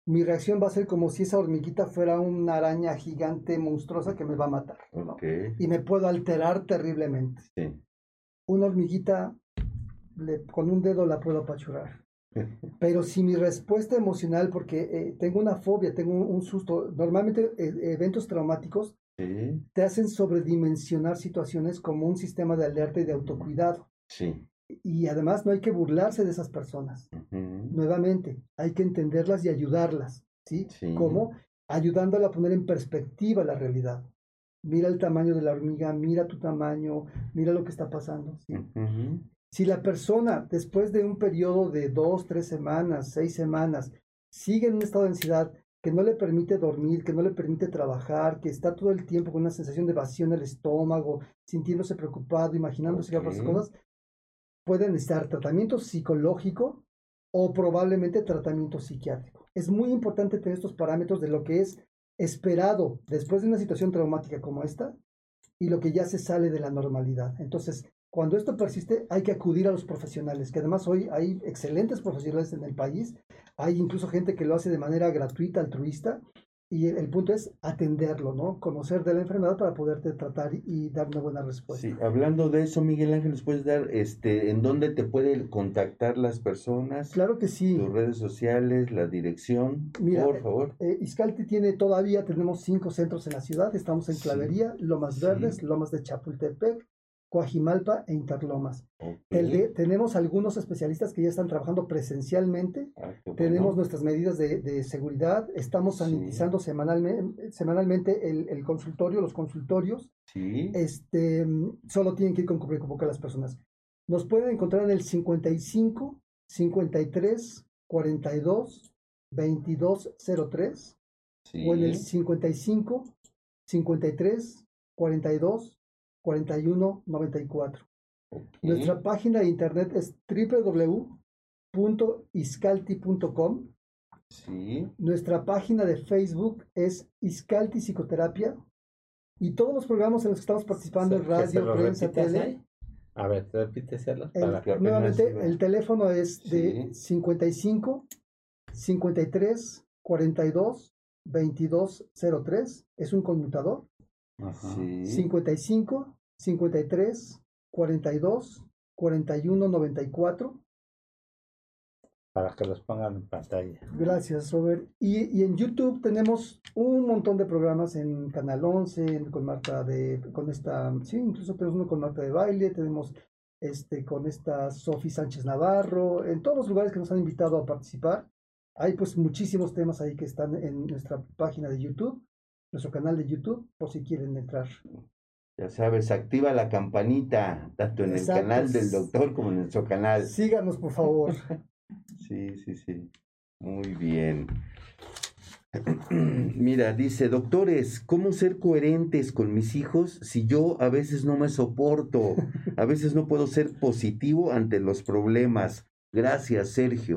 mi reacción va a ser como si esa hormiguita fuera una araña gigante monstruosa que me va a matar. Y me puedo alterar terriblemente. sí. Una hormiguita, le- con un dedo la puedo apachurrar. Pero si mi respuesta emocional, porque eh, tengo una fobia, tengo un, un susto, normalmente eh, eventos traumáticos Sí, te hacen sobredimensionar situaciones como un sistema de alerta y de autocuidado. sí. Y además no hay que burlarse de esas personas. Nuevamente, hay que entenderlas y ayudarlas. ¿Sí? Sí. ¿Cómo? Ayudándola a poner en perspectiva la realidad. Mira el tamaño de la hormiga, mira tu tamaño, mira lo que está pasando. Si la persona, después de un periodo de dos, tres semanas, seis semanas, sigue en un estado de ansiedad que no le permite dormir, que no le permite trabajar, que está todo el tiempo con una sensación de vacío en el estómago, sintiéndose preocupado, imaginándose que va a pasar Ok. cosas, puede necesitar tratamiento psicológico o probablemente tratamiento psiquiátrico. Es muy importante tener estos parámetros de lo que es esperado después de una situación traumática como esta y lo que ya se sale de la normalidad. Entonces, cuando esto persiste, hay que acudir a los profesionales, que además hoy hay excelentes profesionales en el país, hay incluso gente que lo hace de manera gratuita, altruista, y el, el punto es atenderlo, ¿no? Conocer de la enfermedad para poderte tratar y dar una buena respuesta. Sí, hablando de eso, Miguel Ángel, ¿nos puedes dar este, en dónde te pueden contactar las personas? Claro que sí. Tus redes sociales, la dirección, Mira, por favor. Eh, Izcalti tiene todavía, tenemos cinco centros en la ciudad, estamos en Sí. Clavería, Lomas Sí. Verdes, Lomas de Chapultepec, Coajimalpa e Interlomas. Ok. El de- tenemos algunos especialistas que ya están trabajando presencialmente, Ah, bueno. tenemos nuestras medidas de, de seguridad, estamos Sí. sanitizando semanalmente, semanalmente el, el consultorio, los consultorios, Sí, este, solo tienen que ir con cubrebocas las personas. Nos pueden encontrar en el 55 53 42 22 03 sí. o en el 55 53 42 41 94. ok, Nuestra página de internet es www.iscalti.com. Sí, Nuestra página de Facebook es Iscalti Psicoterapia. Y todos los programas en los que estamos participando en ¿Que se radio, prensa, tele. ahí? A ver, apenas nuevamente, el teléfono es de Sí. 55 53 42 22 03. Es un conmutador. Ajá. sí. 55 53 42 41 94. Para que los pongan en pantalla. Gracias, Robert. Y, y en YouTube tenemos un montón de programas en Canal 11, en- con Marta de, con esta, sí, incluso tenemos uno con Marta de Baile, tenemos este con esta Sofi Sánchez Navarro, en todos los lugares que nos han invitado a participar. Hay pues muchísimos temas ahí que están en nuestra página de YouTube, nuestro canal de YouTube, por si quieren entrar. Ya sabes, activa la campanita, tanto en Exacto. el canal del doctor como en nuestro canal. Síganos, por favor. Sí, sí, sí. Muy bien. Mira, dice, doctores, ¿cómo ser coherentes con mis hijos si yo a veces no me soporto? A veces no puedo ser positivo ante los problemas. Gracias, Sergio.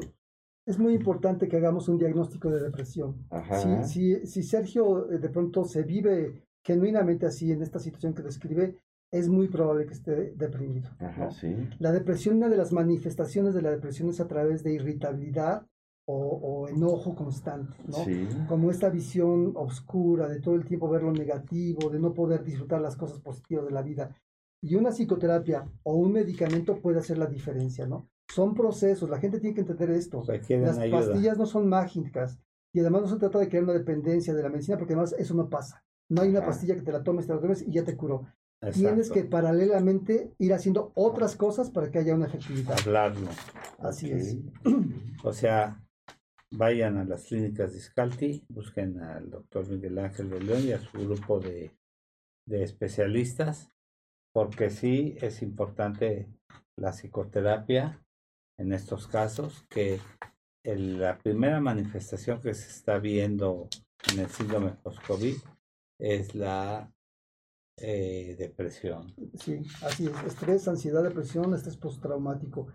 Es muy importante que hagamos un diagnóstico de depresión. Ajá. Si, si, si Sergio eh, de pronto se vive genuinamente así en esta situación que describe, es muy probable que esté deprimido. Ajá, ¿no? sí. La depresión, una de las manifestaciones de la depresión es a través de irritabilidad o, o enojo constante, ¿no? Sí. Como esta visión oscura de todo el tiempo ver lo negativo, de no poder disfrutar las cosas positivas de la vida. Y una psicoterapia o un medicamento puede hacer la diferencia, ¿no? Son procesos, la gente tiene que entender esto. Las ayuda. pastillas no son mágicas y además no se trata de crear una dependencia de la medicina porque además eso no pasa. No hay una pastilla que te la tomes, te la tomes y ya te curó. Tienes que paralelamente ir haciendo otras cosas para que haya una efectividad. hablarlo. Así es. O sea, vayan a las clínicas de Scalti, busquen al doctor Miguel Ángel de León y a su grupo de, de especialistas, porque sí es importante la psicoterapia en estos casos, que la primera manifestación que se está viendo en el síndrome post-COVID es la eh, depresión. Sí, así es. Estrés, ansiedad, depresión, estrés postraumático.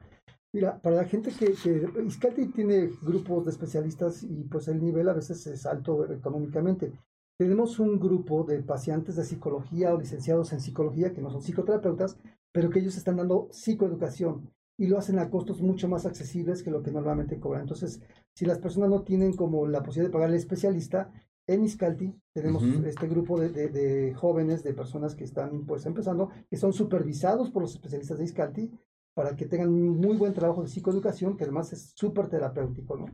Mira, para la gente que, que tiene grupos de especialistas y pues el nivel a veces es alto económicamente. Tenemos un grupo de pacientes de psicología o licenciados en psicología que no son psicoterapeutas, pero que ellos están dando psicoeducación y lo hacen a costos mucho más accesibles que lo que normalmente cobran. Entonces, si las personas no tienen como la posibilidad de pagar al especialista, en Iscalti tenemos este grupo de, de- de jóvenes, de personas que están pues empezando, que son supervisados por los especialistas de Iscalti para que tengan un muy buen trabajo de psicoeducación, que además es súper terapéutico, ¿no?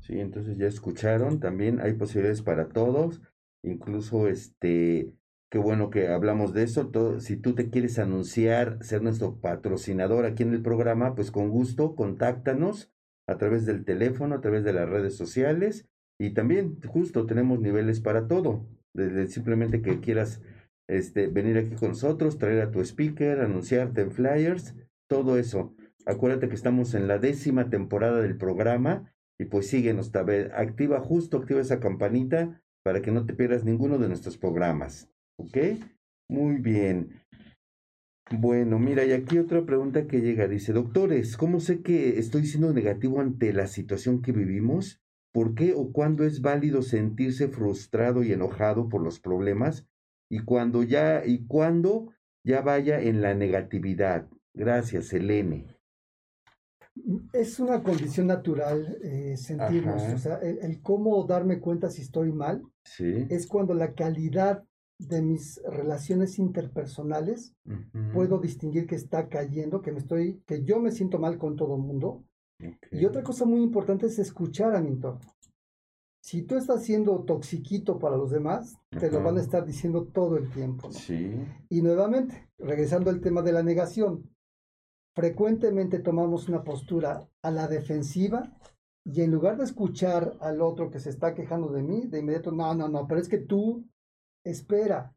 Sí, entonces ya escucharon, también hay posibilidades para todos, incluso este, qué bueno que hablamos de eso, si tú te quieres anunciar, ser nuestro patrocinador aquí en el programa, pues con gusto, contáctanos a través del teléfono, a través de las redes sociales y también justo tenemos niveles para todo, desde simplemente que quieras este, venir aquí con nosotros, traer a tu speaker, anunciarte en flyers, todo eso. Acuérdate que estamos en la décima temporada del programa y pues síguenos, Tabel. Activa justo, activa esa campanita para que no te pierdas ninguno de nuestros programas. ¿Ok? Muy bien. Bueno, mira, y aquí otra pregunta que llega. Dice, doctores, ¿cómo sé que estoy siendo negativo ante la situación que vivimos? ¿Por qué o cuándo es válido sentirse frustrado y enojado por los problemas? Y cuando ya, y cuándo ya vaya en la negatividad. Gracias, Elene. Es una condición natural eh, sentirnos, Ajá. o sea, el, el cómo darme cuenta si estoy mal Sí. es cuando la calidad de mis relaciones interpersonales puedo distinguir que está cayendo, que me estoy, que yo me siento mal con todo el mundo. Y otra cosa muy importante es escuchar a mi entorno. Si tú estás siendo toxiquito para los demás, te lo van a estar diciendo todo el tiempo. ¿no? Sí. Y nuevamente, regresando al tema de la negación, frecuentemente tomamos una postura a la defensiva y en lugar de escuchar al otro que se está quejando de mí, de inmediato, no, no, no, pero es que tú espera,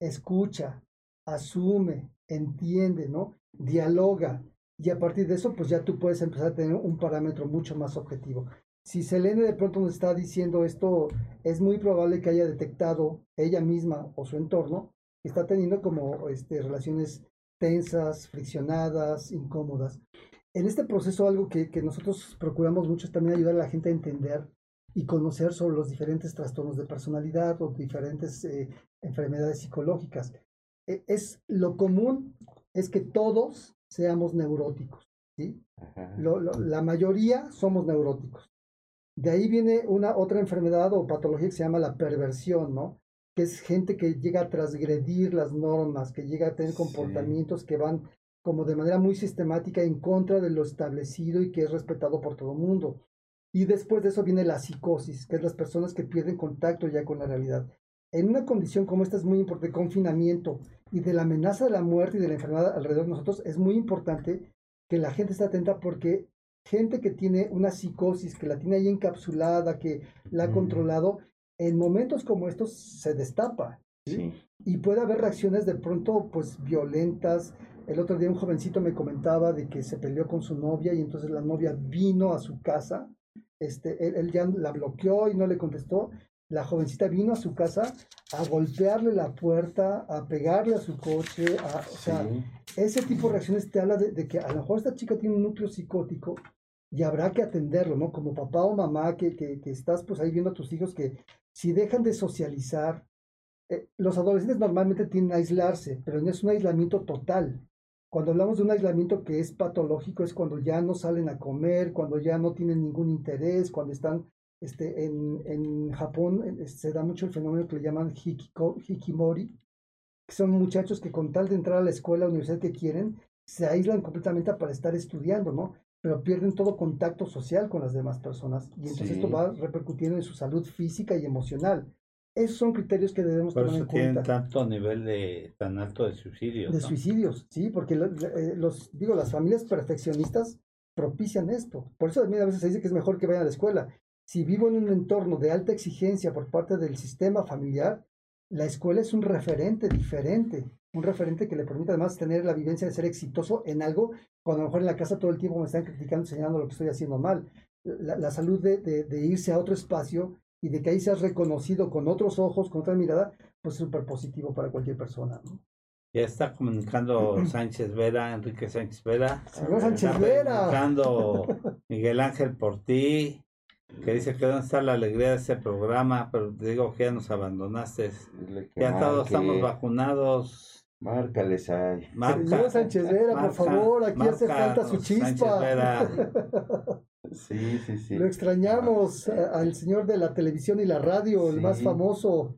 escucha, asume, entiende, ¿no? Dialoga. Y a partir de eso, pues ya tú puedes empezar a tener un parámetro mucho más objetivo. Si Selene de pronto nos está diciendo esto, es muy probable que haya detectado ella misma o su entorno que está teniendo como este, relaciones tensas, friccionadas, incómodas. En este proceso algo que, que nosotros procuramos mucho es también ayudar a la gente a entender y conocer sobre los diferentes trastornos de personalidad o diferentes eh, enfermedades psicológicas. E- es lo común es que todos seamos neuróticos, ¿sí? Ajá. Lo- lo- la mayoría somos neuróticos. De ahí viene una otra enfermedad o patología que se llama la perversión, ¿no? Que es gente que llega a transgredir las normas, que llega a tener Sí. comportamientos que van como de manera muy sistemática en contra de lo establecido y que es respetado por todo el mundo. Y después de eso viene la psicosis, que es las personas que pierden contacto ya con la realidad. En una condición como esta es muy importante, de confinamiento y de la amenaza de la muerte y de la enfermedad alrededor de nosotros, es muy importante que la gente esté atenta porque gente que tiene una psicosis, que la tiene ahí encapsulada, que la ha Ujú. controlado, en momentos como estos se destapa. ¿sí? Sí. y puede haber reacciones de pronto pues violentas. El otro día un jovencito me comentaba de que se peleó con su novia y entonces la novia vino a su casa. Este, él, él ya la bloqueó y no le contestó la jovencita vino a su casa a golpearle la puerta, a pegarle a su coche, a, o sea, Sí. ese tipo de reacciones te habla de, de que a lo mejor esta chica tiene un núcleo psicótico y habrá que atenderlo, ¿no? Como papá o mamá que, que, que estás pues ahí viendo a tus hijos que si dejan de socializar, eh, los adolescentes normalmente tienden a aislarse, pero no es un aislamiento total. Cuando hablamos de un aislamiento que es patológico es cuando ya no salen a comer, cuando ya no tienen ningún interés, cuando están este, en, en Japón se da mucho el fenómeno que le llaman hikiko- hikimori, que son muchachos que con tal de entrar a la escuela o universidad que quieren, se aíslan completamente para estar estudiando, ¿no? Pero pierden todo contacto social con las demás personas y entonces Sí. esto va repercutiendo en su salud física y emocional. Esos son criterios que debemos Por tomar eso en tienen cuenta. tanto nivel de tan alto de suicidios. De ¿no? suicidios, sí, porque lo- eh, los, digo, las familias perfeccionistas propician esto. Por eso también a veces se dice que es mejor que vayan a la escuela. Si vivo en un entorno de alta exigencia por parte del sistema familiar, la escuela es un referente diferente, un referente que le permite además tener la vivencia de ser exitoso en algo, cuando a lo mejor en la casa todo el tiempo me están criticando, señalando lo que estoy haciendo mal. La, la salud de, de- de irse a otro espacio y de que ahí seas reconocido con otros ojos, con otra mirada, pues es súper positivo para cualquier persona. ¿no? Ya está comunicando Sánchez Vera, Enrique Sánchez Vera. Señor Sánchez Está Vera. preguntando Miguel Ángel por ti, que dice que dónde está la alegría de este programa, pero te digo que ya nos abandonaste. Ya todos estamos vacunados. Márcales ahí. Marca, Señor Sánchez Vera, por favor, aquí hace falta su Sánchez chispa. Vera. Sí, sí, sí. Lo extrañamos a- al señor de la televisión y la radio, el más famoso.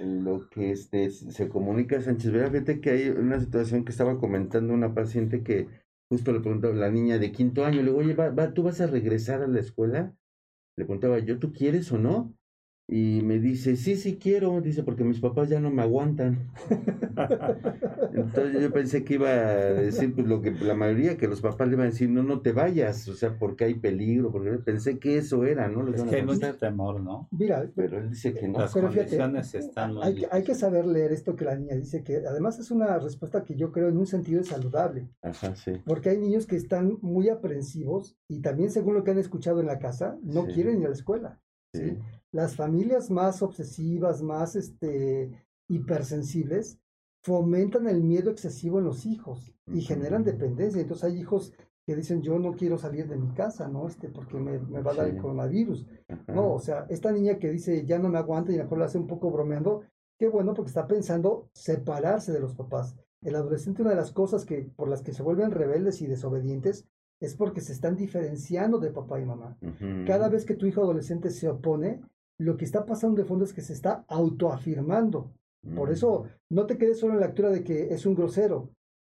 Lo que este se comunica Sánchez Vera, fíjate que hay una situación que estaba comentando una paciente que justo le preguntaba la niña de quinto año, le digo, oye, va, va, ¿tú vas a regresar a la escuela? Le preguntaba yo, ¿tú quieres o no? Y me dice, sí, sí quiero, dice, porque mis papás ya no me aguantan. Entonces yo pensé que iba a decir pues lo que la mayoría, que los papás le iban a decir, no, no te vayas, o sea, porque hay peligro, porque pensé que eso era, ¿no? Les Es que hay contestar. mucho temor, ¿no? Mira, Pero él dice que no. Las Pero fíjate, condiciones están muy hay que, hay que saber leer esto que la niña dice, que además es una respuesta que yo creo en un sentido es saludable, Ajá, sí. porque hay niños que están muy aprensivos y también según lo que han escuchado en la casa, no Sí. quieren ir a la escuela. Las familias más obsesivas, más este, hipersensibles, fomentan el miedo excesivo en los hijos y generan dependencia. Entonces hay hijos que dicen, yo no quiero salir de mi casa, ¿no? Este, porque me, me va a dar el coronavirus. Ajá. No, o sea, esta niña que dice, ya no me aguanta y a lo mejor lo hace un poco bromeando, qué bueno porque está pensando separarse de los papás. El adolescente, una de las cosas que, por las que se vuelven rebeldes y desobedientes, es porque se están diferenciando de papá y mamá. Cada vez que tu hijo adolescente se opone, lo que está pasando de fondo es que se está autoafirmando. Por eso no te quedes solo en la lectura de que es un grosero.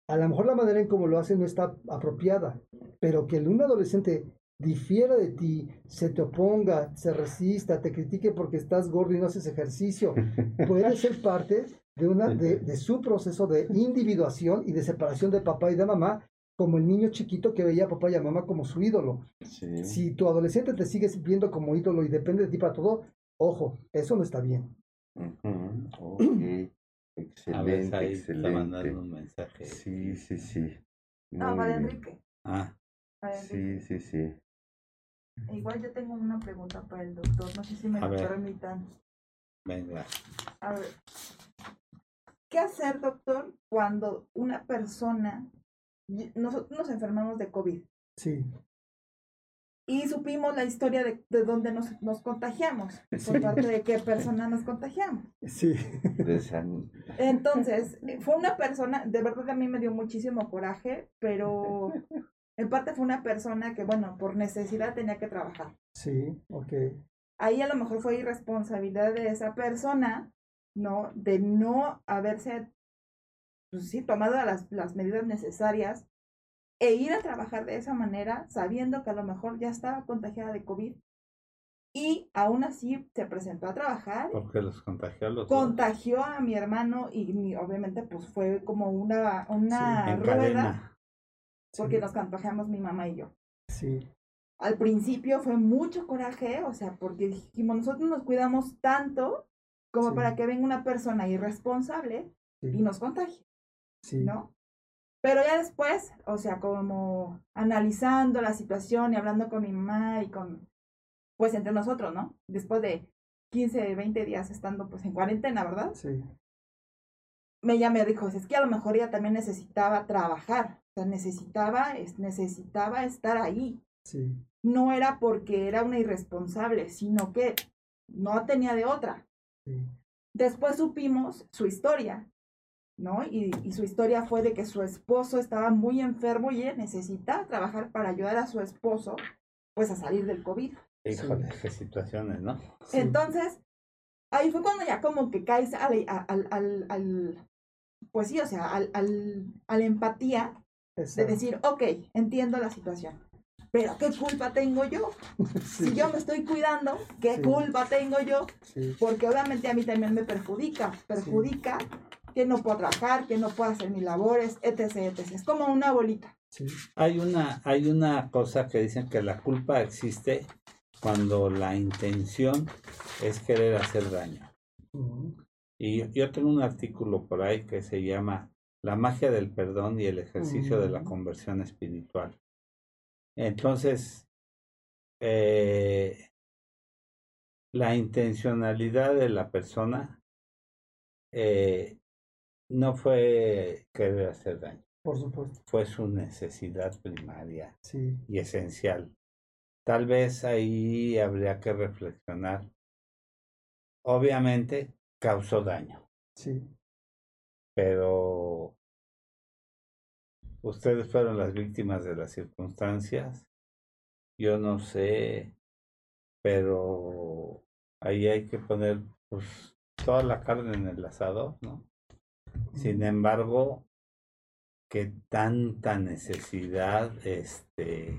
A lo mejor la manera en cómo lo hace no está apropiada, pero que un adolescente difiera de ti, se te oponga, se resista, te critique porque estás gordo y no haces ejercicio, puede ser parte de, una, de, de su proceso de individuación y de separación de papá y de mamá, como el niño chiquito que veía a papá y a mamá como su ídolo. Sí. Si tu adolescente te sigue viendo como ídolo y depende de ti para todo, ojo, eso no está bien. Ujú, ok. A ver, Excelente, ahí está mandando excelente. un mensaje. Sí, sí, sí. No, para bien. Enrique. Ah, para Sí, Enrique. sí, sí. Igual yo tengo una pregunta para el doctor, no sé si me A lo ver. permitan. venga. A ver, ¿qué hacer, doctor, cuando una persona, nosotros nos enfermamos de COVID Sí, y supimos la historia de, de dónde nos, nos contagiamos, Sí. por parte de qué persona nos contagiamos? sí. Entonces, eh, fue una persona, de verdad a mí me dio muchísimo coraje, pero en parte fue una persona que, bueno, por necesidad tenía que trabajar. Sí, ok. Ahí a lo mejor fue irresponsabilidad de esa persona, ¿no? De no haberse, pues sí, tomado las, las medidas necesarias e ir a trabajar de esa manera, sabiendo que a lo mejor ya estaba contagiada de COVID. Y aún así se presentó a trabajar Porque los contagió a los dos. contagió a mi hermano y mi- obviamente pues fue como una, una rueda cadena. porque Sí. nos contagiamos mi mamá y yo. Sí, Al principio fue mucho coraje, o sea, porque dijimos, nosotros nos cuidamos tanto como Sí. para que venga una persona irresponsable sí, y nos contagie, sí. ¿no? Pero ya después, o sea, como analizando la situación y hablando con mi mamá y con, pues entre nosotros, ¿no? Después de 15, 20 días estando pues en cuarentena, ¿verdad? Sí. Me ella me dijo, es que a lo mejor ella también necesitaba trabajar, o sea, necesitaba, es- necesitaba estar ahí. Sí. No era porque era una irresponsable, sino que no tenía de otra. Sí. Después supimos su historia, ¿no? Y, y su historia fue de que su esposo estaba muy enfermo y ella necesitaba trabajar para ayudar a su esposo, pues a salir del COVID. Híjole, qué situaciones, ¿no? Sí. Entonces, ahí fue cuando ya como que caes al, al, al, al- pues sí, o sea, al, al, a la empatía de decir, ok, entiendo la situación, pero ¿qué culpa tengo yo? Sí. Si yo me estoy cuidando, ¿qué Sí. culpa tengo yo? Sí. Porque obviamente a mí también me perjudica, perjudica que no puedo trabajar, que no puedo hacer mis labores, etc, etc. Es como una bolita. Sí. Hay una, hay una cosa que dicen que la culpa existe cuando la intención es querer hacer daño. Y yo, yo tengo un artículo por ahí que se llama La magia del perdón y el ejercicio de la conversión espiritual. Entonces, eh, la intencionalidad de la persona eh, no fue querer hacer daño, Por supuesto. fue su necesidad primaria Sí. y esencial. Tal vez ahí habría que reflexionar. Obviamente causó daño, Sí. pero ustedes fueron las víctimas de las circunstancias. Yo no sé, pero ahí hay que poner pues toda la carne en el asador, ¿no? Sin embargo, que tanta necesidad este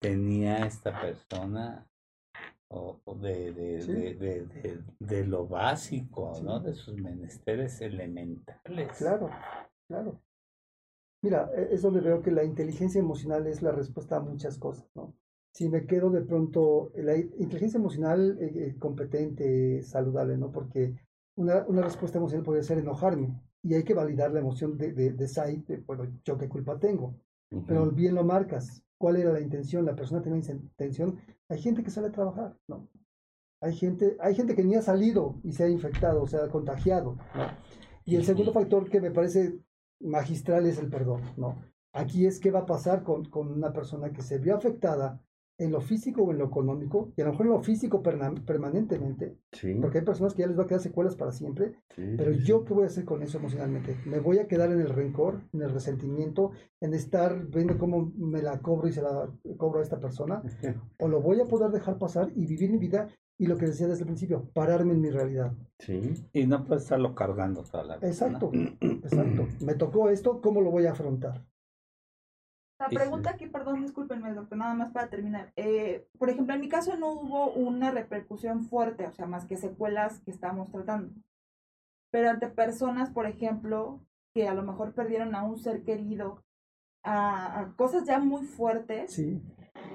tenía esta persona o, de, de, Sí. de, de, lo básico, Sí. ¿no? De sus menesteres elementales. Claro, claro. Mira, e- es donde veo que la inteligencia emocional es la respuesta a muchas cosas, ¿no? Si me quedo de pronto, la inteligencia emocional eh, eh, competente, saludable, ¿no? Porque una, una respuesta emocional podría ser enojarme y hay que validar la emoción de, de, de Said, de, bueno, yo qué culpa tengo. Pero bien lo marcas. ¿Cuál era la intención? La persona tenía intención. Hay gente que sale a trabajar, ¿no? Hay gente, hay gente que ni ha salido y se ha infectado, se ha contagiado, ¿no? Y el segundo factor que me parece magistral es el perdón, ¿no? Aquí es qué va a pasar con, con una persona que se vio afectada en lo físico o en lo económico, y a lo mejor en lo físico perna- permanentemente, Sí. porque hay personas que ya les va a quedar secuelas para siempre, sí, pero sí, yo. ¿qué voy a hacer con eso emocionalmente? ¿Me voy a quedar en el rencor, en el resentimiento, en estar viendo cómo me la cobro y se la cobro a esta persona? ¿O lo voy a poder dejar pasar y vivir mi vida? Y lo que decía desde el principio, pararme en mi realidad. Sí. Y no puede estarlo cargando toda la vida. Exacto, exacto. Me tocó esto, ¿cómo lo voy a afrontar? La pregunta aquí, perdón, discúlpenme, doctor, nada más para terminar. Eh, por ejemplo, en mi caso no hubo una repercusión fuerte, o sea, más que secuelas que estamos tratando. Pero ante personas, por ejemplo, que a lo mejor perdieron a un ser querido, a, a cosas ya muy fuertes, Sí,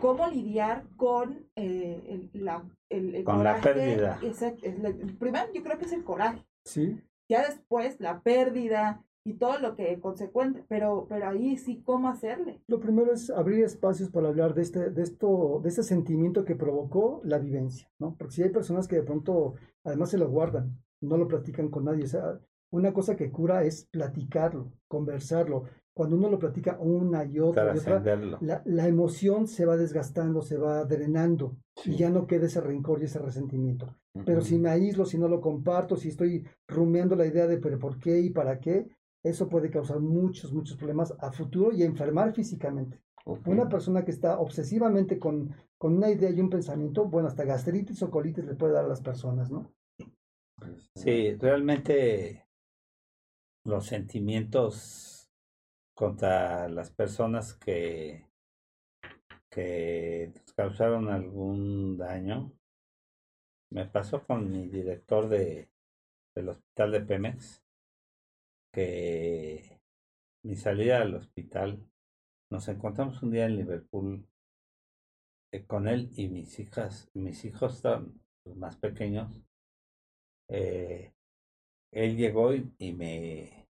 cómo lidiar con eh, el, la, el, el Con la coraje. pérdida. Ese- el primero, yo creo que es el coraje. sí, Ya después, la pérdida y todo lo que consecuente, pero, pero ahí sí, ¿cómo hacerle? Lo primero es abrir espacios para hablar de este, de esto, de este sentimiento que provocó la vivencia, ¿no? Porque si hay personas que de pronto además se lo guardan, no lo platican con nadie. O sea, una cosa que cura es platicarlo, conversarlo. Cuando uno lo platica una y otra y otra, la, la emoción se va desgastando, se va drenando y Sí. ya no queda ese rencor y ese resentimiento. Pero Ujú. si me aíslo, si no lo comparto, si estoy rumiando la idea de pero por qué y para qué, eso puede causar muchos, muchos problemas a futuro y enfermar físicamente. Una persona que está obsesivamente con, con una idea y un pensamiento, bueno, hasta gastritis o colitis le puede dar a las personas, ¿no? Sí, realmente los sentimientos contra las personas que, que causaron algún daño. Me pasó con mi director de, del hospital de Pemex, que mi salida al hospital, nos encontramos un día en Liverpool eh, con él y mis hijas, mis hijos estaban los más pequeños, eh, él llegó y, y me,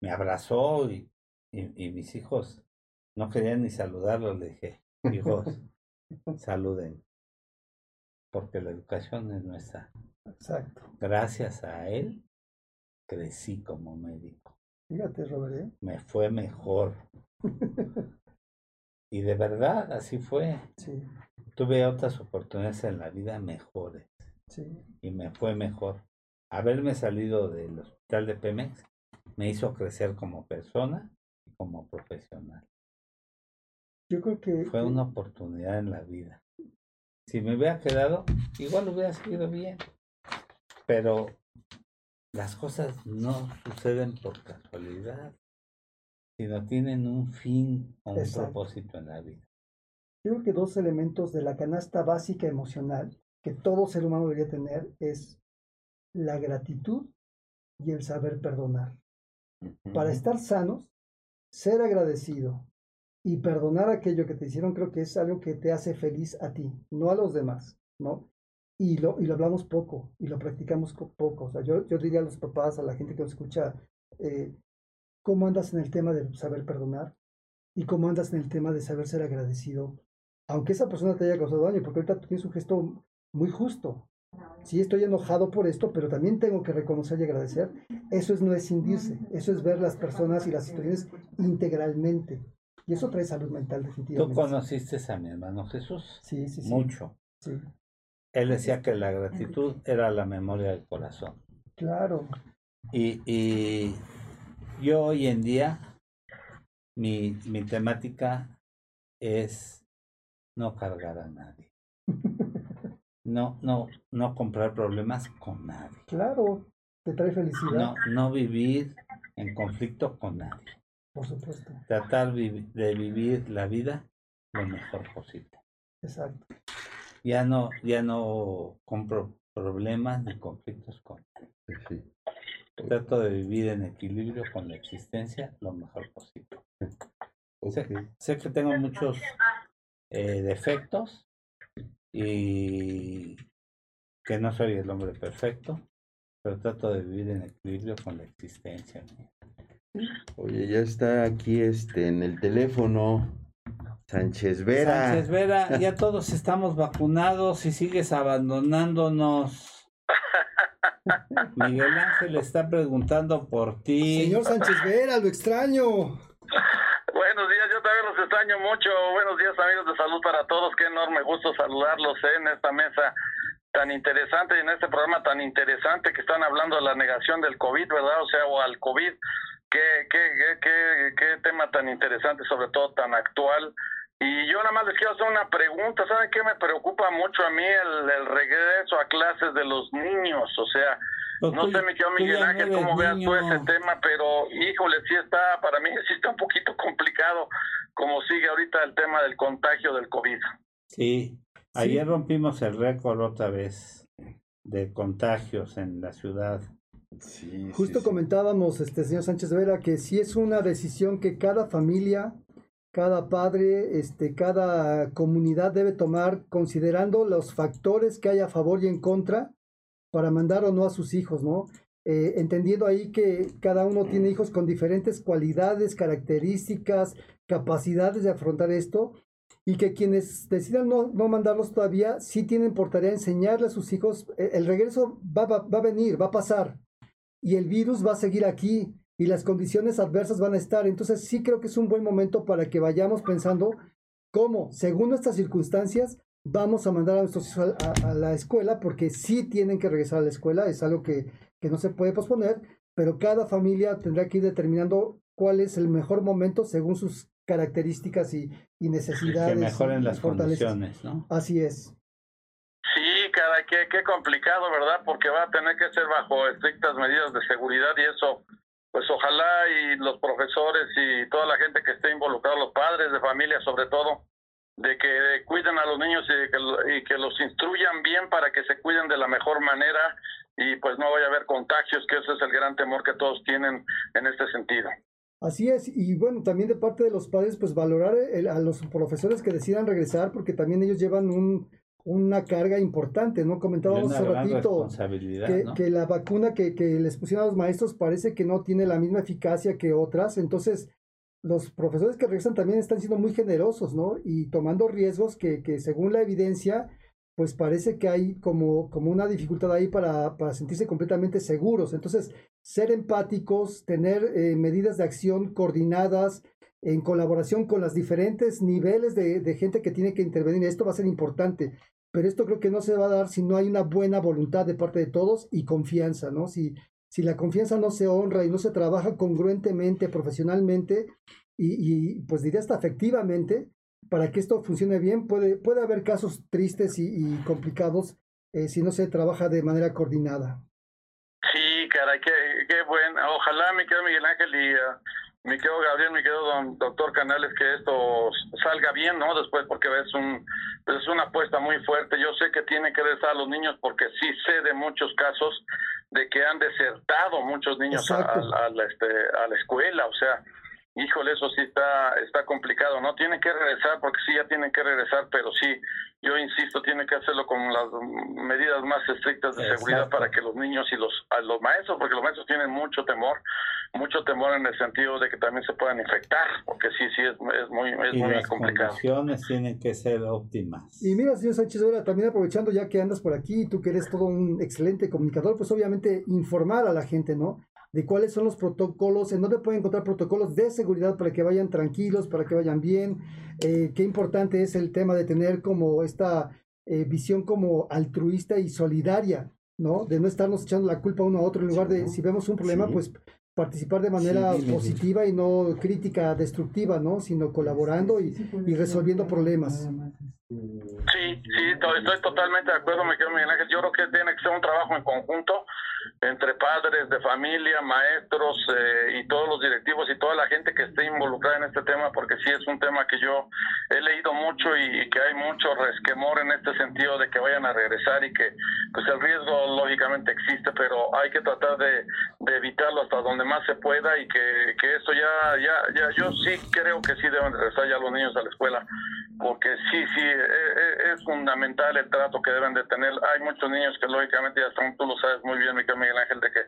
me abrazó y, y, y mis hijos no querían ni saludarlo. Le dije, hijos, saluden. porque la educación es nuestra. Exacto. Gracias a él crecí como médico. Fíjate, Robert, ¿eh? Me fue mejor. y de verdad, así fue. Sí, Tuve otras oportunidades en la vida mejores sí. y me fue mejor. Haberme salido del hospital de Pemex me hizo crecer como persona y como profesional. Yo creo que... Fue una oportunidad en la vida. Si me hubiera quedado, igual hubiera seguido bien. Pero las cosas no suceden por casualidad, sino tienen un fin o un Exacto. propósito en la vida. Yo creo que dos elementos de la canasta básica emocional que todo ser humano debería tener es la gratitud y el saber perdonar. Para estar sanos, ser agradecido y perdonar aquello que te hicieron creo que es algo que te hace feliz a ti, no a los demás, ¿no? Y lo, y lo hablamos poco y lo practicamos co- poco. O sea, yo, yo diría a los papás, a la gente que nos escucha, eh, ¿cómo andas en el tema de saber perdonar? ¿Y cómo andas en el tema de saber ser agradecido? Aunque esa persona te haya causado daño, porque ahorita tú tienes un gesto muy justo. Sí, estoy enojado por esto, pero también tengo que reconocer y agradecer. Eso es no escindirse, eso es ver las personas y las situaciones integralmente. Y eso trae salud mental Tú definitivamente. conociste a mi hermano Jesús Sí, sí, sí. mucho. Sí, Él decía que la gratitud era la memoria del corazón. claro. Y, y yo hoy en día, mi, mi temática es no cargar a nadie. No, no, no comprar problemas con nadie. Claro, te trae felicidad, No, no vivir en conflicto con nadie. por supuesto. Tratar de vivir la vida lo mejor posible. Exacto. Ya no, ya no compro problemas ni conflictos con nadie. Sí. Trato de vivir en equilibrio con la existencia lo mejor posible. Sé, que tengo muchos eh, defectos y que no soy el hombre perfecto, pero trato de vivir en equilibrio con la existencia. Oye, ya está aquí este en el teléfono Sánchez Vera. Sánchez Vera, ya todos estamos vacunados y sigues abandonándonos. Miguel Ángel está preguntando por ti. Señor Sánchez Vera, lo extraño. Buenos días, yo también los extraño mucho. Buenos días, amigos de salud para todos. Qué enorme gusto saludarlos ¿eh? en esta mesa tan interesante y en este programa tan interesante que están hablando de la negación del COVID, ¿verdad? O sea, o al COVID. Qué, qué, qué, qué, qué tema tan interesante, sobre todo tan actual. Y yo nada más les quiero hacer una pregunta. ¿Saben qué me preocupa mucho a mí el, el regreso a clases de los niños? O sea, Pues no tú- sé, mi querido Miguel no Ángel, eres cómo veas tú ese tema, pero híjole, sí está, para mí sí está un poquito complicado como sigue ahorita el tema del contagio del COVID. Sí, ayer rompimos el récord otra vez de contagios en la ciudad. Sí, Justo sí. comentábamos, este señor Sánchez Vera, que sí es una decisión que cada familia, cada padre, este, cada comunidad debe tomar considerando los factores que hay a favor y en contra para mandar o no a sus hijos, ¿no? Eh, entendiendo ahí que cada uno tiene hijos con diferentes cualidades, características, capacidades de afrontar esto, y que quienes decidan no, no mandarlos todavía, sí tienen por tarea enseñarle a sus hijos, eh, el regreso va, va, va a venir, va a pasar, y el virus va a seguir aquí, y las condiciones adversas van a estar. Entonces sí creo que es un buen momento para que vayamos pensando cómo, según nuestras circunstancias, vamos a mandar a nuestros hijos a, a la escuela, porque sí tienen que regresar a la escuela, es algo que, que no se puede posponer, pero cada familia tendrá que ir determinando cuál es el mejor momento según sus características y, y necesidades. Que mejoren y las fortalezas. condiciones, ¿no? Así es. Sí, caray, qué, qué complicado, ¿verdad? Porque va a tener que ser bajo estrictas medidas de seguridad y eso, pues ojalá y los profesores y toda la gente que esté involucrada, los padres de familia sobre todo, de que cuiden a los niños y que, que los instruyan bien para que se cuiden de la mejor manera y pues no vaya a haber contagios, que ese es el gran temor que todos tienen en este sentido. Así es, y bueno, también de parte de los padres, pues valorar el- a los profesores que decidan regresar, porque también ellos llevan un, una carga importante, ¿no? Comentábamos hace ratito que, ¿no? que la vacuna que, que les pusieron a los maestros parece que no tiene la misma eficacia que otras, entonces los profesores que regresan también están siendo muy generosos, ¿no? Y tomando riesgos que, que según la evidencia pues parece que hay como, como una dificultad ahí para, para sentirse completamente seguros. Entonces, ser empáticos, tener eh, medidas de acción coordinadas en colaboración con los diferentes niveles de, de gente que tiene que intervenir, esto va a ser importante. Pero esto creo que no se va a dar si no hay una buena voluntad de parte de todos y confianza, ¿no? Si, si la confianza no se honra y no se trabaja congruentemente, profesionalmente y, pues diría hasta efectivamente, para que esto funcione bien, puede, puede haber casos tristes y, complicados eh, si no se trabaja de manera coordinada. Sí, caray, qué, qué bueno. Ojalá, mi querido Miguel Ángel y uh, mi querido Gabriel, mi querido don, doctor Canales, que esto salga bien, ¿no? Después, porque es, un, es una apuesta muy fuerte. Yo sé que tienen que regresar a los niños porque sí sé de muchos casos de que han desertado muchos niños a, a, la, este, a la escuela, o sea, híjole, eso sí está, está complicado, ¿no? Tienen que regresar, porque sí, ya tienen que regresar, pero sí, yo insisto, tienen que hacerlo con las medidas más estrictas de seguridad para que los niños y los, los maestros, porque los maestros tienen mucho temor, mucho temor en el sentido de que también se puedan infectar, porque sí, sí, es, es muy, es y muy las complicado. condiciones tienen que ser óptimas. Y mira, señor Sánchez Vera, también aprovechando ya que andas por aquí, tú que eres todo un excelente comunicador, pues obviamente informar a la gente, ¿no? De cuáles son los protocolos, en dónde pueden encontrar protocolos de seguridad para que vayan tranquilos, para que vayan bien. Eh, qué importante es el tema de tener como esta eh, visión como altruista y solidaria, ¿no? De no estarnos echando la culpa uno a otro, en lugar de, si vemos un problema, Sí. pues participar de manera Sí, positiva y no crítica destructiva, ¿no? Sino colaborando y, y resolviendo problemas. Sí, sí, to- estoy totalmente de acuerdo, me quedo Miguel Ángel. Yo creo que tiene que ser un trabajo en conjunto entre padres de familia, maestros eh, y todos los directivos y toda la gente que esté involucrada en este tema, porque sí es un tema que yo he leído mucho y, y que hay mucho resquemor en este sentido de que vayan a regresar y que pues el riesgo lógicamente existe, pero hay que tratar de, de evitarlo hasta donde más se pueda y que, que esto ya, ya, ya, yo sí creo que sí deben regresar ya los niños a la escuela porque sí, sí, e- e- es, fundamental el trato que deben de tener. Hay muchos niños que lógicamente ya están, tú lo sabes muy bien, mi querido Miguel Ángel, de que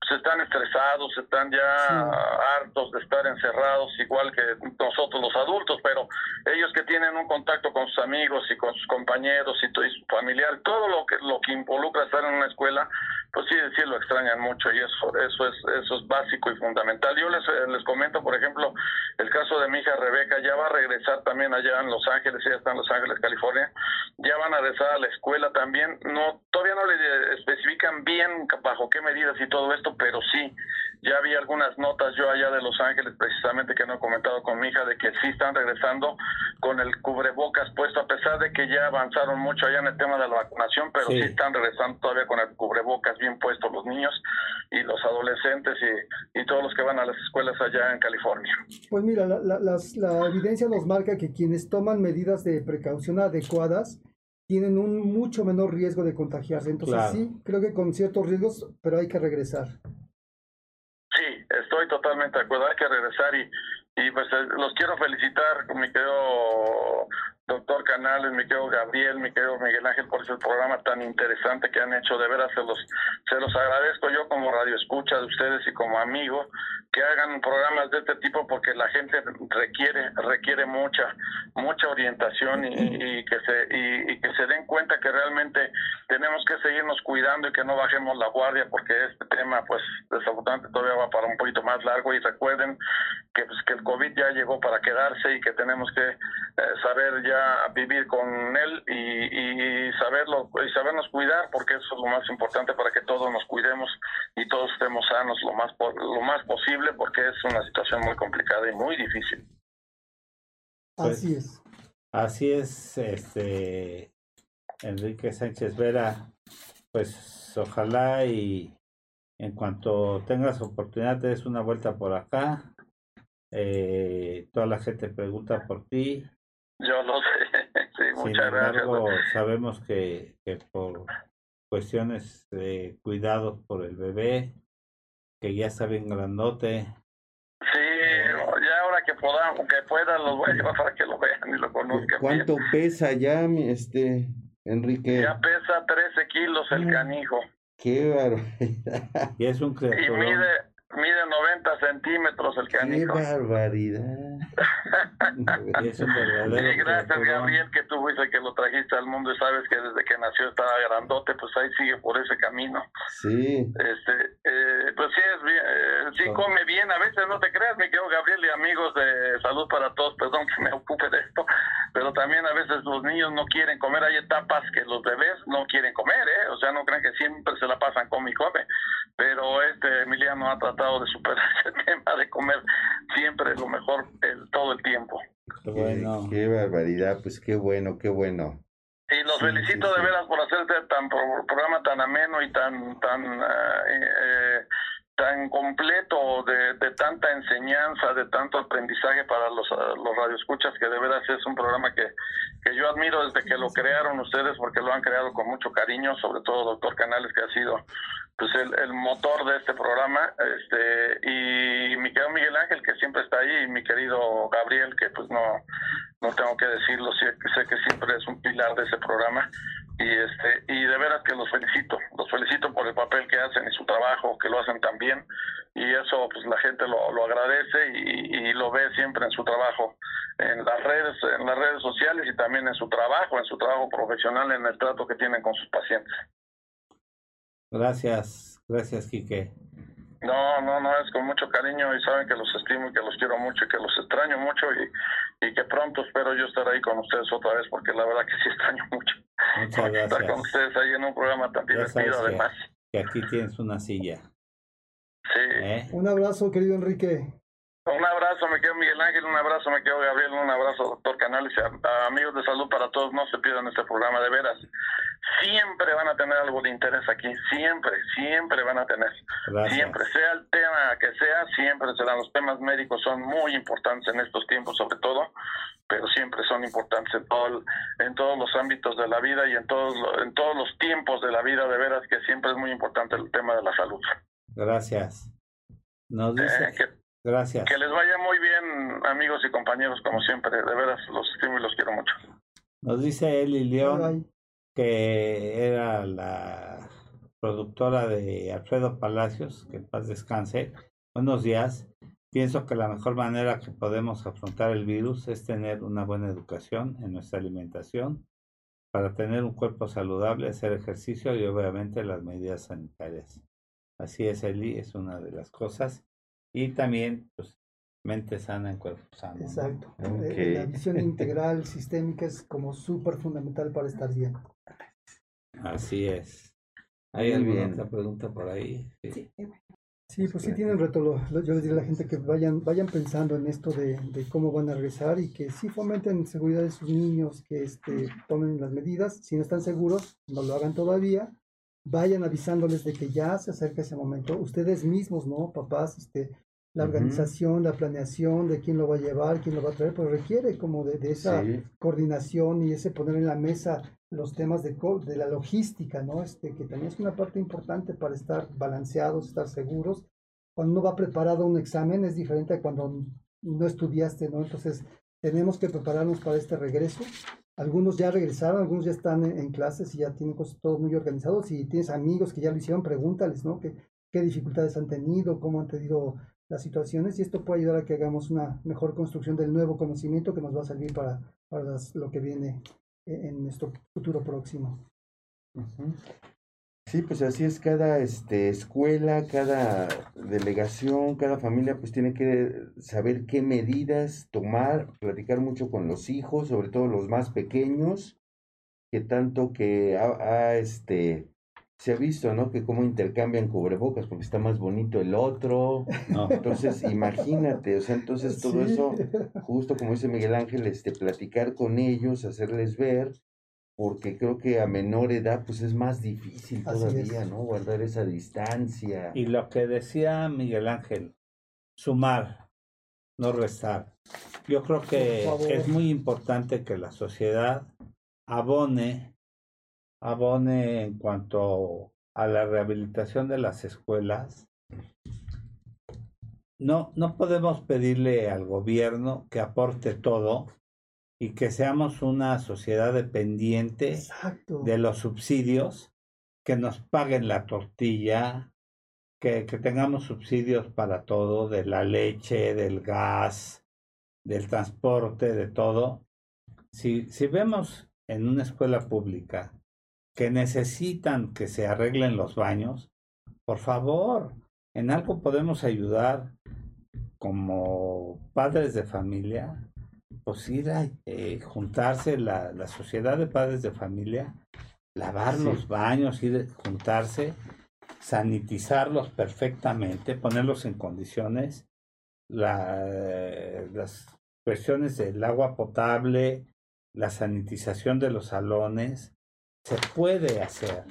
pues, están estresados, están ya hartos de estar encerrados, igual que nosotros los adultos, pero ellos que tienen un contacto con sus amigos y con sus compañeros y, to- y su familiar, todo lo que lo que involucra estar en una escuela, pues sí, sí lo extrañan mucho y eso eso es eso es básico y fundamental. Yo les, eh, les comento, por ejemplo, el caso de mi hija Rebeca, ya va a regresar también allá en Los Ángeles, ella está en Los Ángeles, California, ya van a regresar a la escuela también, no todavía no le especifican bien bajo qué medidas y todo esto, pero sí, ya vi algunas notas yo allá de Los Ángeles precisamente que no he comentado con mi hija de que sí están regresando con el cubrebocas puesto a pesar de que ya avanzaron mucho allá en el tema de la vacunación, pero sí, Sí. están regresando todavía con el cubrebocas bien puesto los niños y los adolescentes y, y todos los que van a las escuelas allá en California. Pues mira, la, la- las- la evidencia nos marca que quienes toman medidas de precaución adecuadas tienen un mucho menor riesgo de contagiarse. Entonces Claro. sí, creo que con ciertos riesgos, pero hay que regresar. Sí, estoy totalmente de acuerdo. Hay que regresar y, y pues eh, los quiero felicitar, mi querido doctor Canales, mi querido Gabriel, mi querido Miguel Ángel, por ese programa tan interesante que han hecho. De veras, se los, se los agradezco yo como radio escucha de ustedes y como amigo que hagan programas de este tipo porque la gente requiere requiere mucha mucha orientación y, y que se y, y que se den cuenta que realmente tenemos que seguirnos cuidando y que no bajemos la guardia porque este tema pues desafortunadamente todavía va para un poquito más largo y recuerden que pues que el covid ya llegó para quedarse y que tenemos que eh, saber ya vivir con él y, y saberlo y sabernos cuidar porque eso es lo más importante para que todos nos cuidemos y todos estemos sanos lo más lo más posible porque es una situación muy complicada y muy difícil. Pues, Así es. Así es, este Enrique Sánchez Vera, pues ojalá y en cuanto tengas oportunidad te des una vuelta por acá. Eh, toda la gente pregunta por ti. Yo lo sé. Sí, Sin muchas gracias. embargo, sabemos que, que por cuestiones de cuidado por el bebé, que ya está bien grandote, Sí, ya ahora que podamos, que puedan, los voy a llevar para que lo vean y lo conozcan. ¿Cuánto bien. pesa ya, mi- este, Enrique? Ya pesa 13 kilos el Mm. canijo Qué barbaridad. y es un y criaturón. mide Mide 90 centímetros el ¡Qué canijo. barbaridad! Y es un verdadero Sí, gracias. Gabriel que tú fuiste el que lo trajiste al mundo y sabes que desde que nació estaba grandote, pues ahí sigue por ese camino. Sí, Este, eh, pues sí es bien, eh, sí come bien, a veces no te creas, mi querido Gabriel y amigos de Salud para Todos, perdón que me ocupe de esto, pero también a veces los niños no quieren comer, hay etapas que los bebés no quieren comer, ¿eh? o sea, no crean que siempre se la pasan come y come, pero este Emiliano ha tratado de superar ese tema de comer siempre lo mejor el, todo el tiempo. Qué, bueno. qué barbaridad, pues qué bueno, qué bueno. Y los Sí, felicito sí, sí. de veras por hacer este tan pro- programa tan ameno y tan tan eh, eh, tan completo de, de tanta enseñanza, de tanto aprendizaje para los, ah, los radioescuchas, que de veras es un programa que, que yo admiro desde que lo crearon ustedes, porque lo han creado con mucho cariño, sobre todo doctor Canales, que ha sido pues el, el motor de este programa, este y mi querido Miguel Ángel, que siempre está ahí, y mi querido Gabriel, que pues no, no tengo que decirlo, sé, sé que siempre es un pilar de ese programa y este y de veras que los felicito, los felicito por el papel que hacen y su trabajo, que lo hacen tan bien y eso pues la gente lo, lo agradece y, y lo ve siempre en su trabajo en las redes en las redes sociales y también en su trabajo, en su trabajo profesional, en el trato que tienen con sus pacientes. Gracias, gracias, Quique. No, no, no, es con mucho cariño y saben que los estimo y que los quiero mucho y que los extraño mucho y, y que pronto espero yo estar ahí con ustedes otra vez porque la verdad que sí extraño mucho Muchas estar con gracias. ustedes ahí en un programa tan divertido que- además. Que aquí tienes una silla. Sí. ¿eh? Un abrazo, querido Enrique. Un abrazo, me quedo Miguel Ángel, un abrazo, me quedo Gabriel, un abrazo, doctor Canales, a, a amigos de salud para todos, no se pierdan este programa, de veras. Siempre van a tener algo de interés aquí, siempre, siempre van a tener. Gracias. Siempre, sea el tema que sea, siempre serán los temas médicos, son muy importantes en estos tiempos sobre todo, pero siempre son importantes en, todo el- en todos los ámbitos de la vida y en todos, en todos los tiempos de la vida, de veras que siempre es muy importante el tema de la salud. Gracias. Nos Eh, dice, que, gracias. que les vaya muy bien, amigos y compañeros, como siempre, de veras los estimo y los quiero mucho. Nos dice Eli Bye, León bye. que era la productora de Alfredo Palacios, que en paz descanse. Buenos días. Pienso que la mejor manera que podemos afrontar el virus es tener una buena educación en nuestra alimentación para tener un cuerpo saludable, hacer ejercicio y obviamente las medidas sanitarias. Así es, Eli, es una de las cosas. Y también, pues, mente sana en cuerpo sano. ¿no? Exacto. Eh, La visión integral, sistémica, es como súper fundamental para estar bien. Así es. ¿Hay Muy alguna bien. otra pregunta por ahí? Sí. Sí. Sí, pues sí tienen reto. lo- lo- Yo les diría a la gente que vayan, vayan pensando en esto de, de cómo van a regresar y que sí fomenten seguridad de sus niños, que este, tomen las medidas. Si no están seguros, no lo hagan todavía. Vayan avisándoles de que ya se acerca ese momento. Ustedes mismos, ¿no? Papás, este, la organización, la planeación de quién lo va a llevar, quién lo va a traer, pues requiere como de, de esa Sí. coordinación y ese poner en la mesa los temas de, de la logística, ¿no? Este, que también es una parte importante para estar balanceados, estar seguros. Cuando uno va preparado a un examen es diferente a cuando no estudiaste, ¿no? Entonces, tenemos que prepararnos para este regreso. Algunos ya regresaron, algunos ya están en, en clases y ya tienen cosas todo muy organizado. Si tienes amigos que ya lo hicieron, pregúntales, ¿no? ¿Qué, qué dificultades han tenido, cómo han tenido las situaciones y esto puede ayudar a que hagamos una mejor construcción del nuevo conocimiento que nos va a servir para, para lo que viene en, en nuestro futuro próximo. Sí, pues así es cada este, escuela, cada delegación, cada familia pues tiene que saber qué medidas tomar, platicar mucho con los hijos, sobre todo los más pequeños, que tanto que ha, ha, este se ha visto, ¿no? Que cómo intercambian cubrebocas porque está más bonito el otro. No, Entonces, imagínate, o sea, entonces todo Sí. eso justo como dice Miguel Ángel, este, platicar con ellos, hacerles ver, porque creo que a menor edad pues es más difícil todavía. ¿no? Guardar esa distancia. Y lo que decía Miguel Ángel, sumar, no restar. Yo creo que es muy importante que la sociedad abone, abone en cuanto a la rehabilitación de las escuelas. No, no podemos pedirle al gobierno que aporte todo y que seamos una sociedad dependiente Exacto. de los subsidios, que nos paguen la tortilla, que, que tengamos subsidios para todo, de la leche, del gas, del transporte, de todo. Si, si vemos en una escuela pública que necesitan que se arreglen los baños, por favor, en algo podemos ayudar como padres de familia, pues ir a eh, juntarse la, la, sociedad de padres de familia, lavar Sí. los baños, ir juntarse, sanitizarlos perfectamente, ponerlos en condiciones, la, las cuestiones del agua potable, la sanitización de los salones, se puede hacer.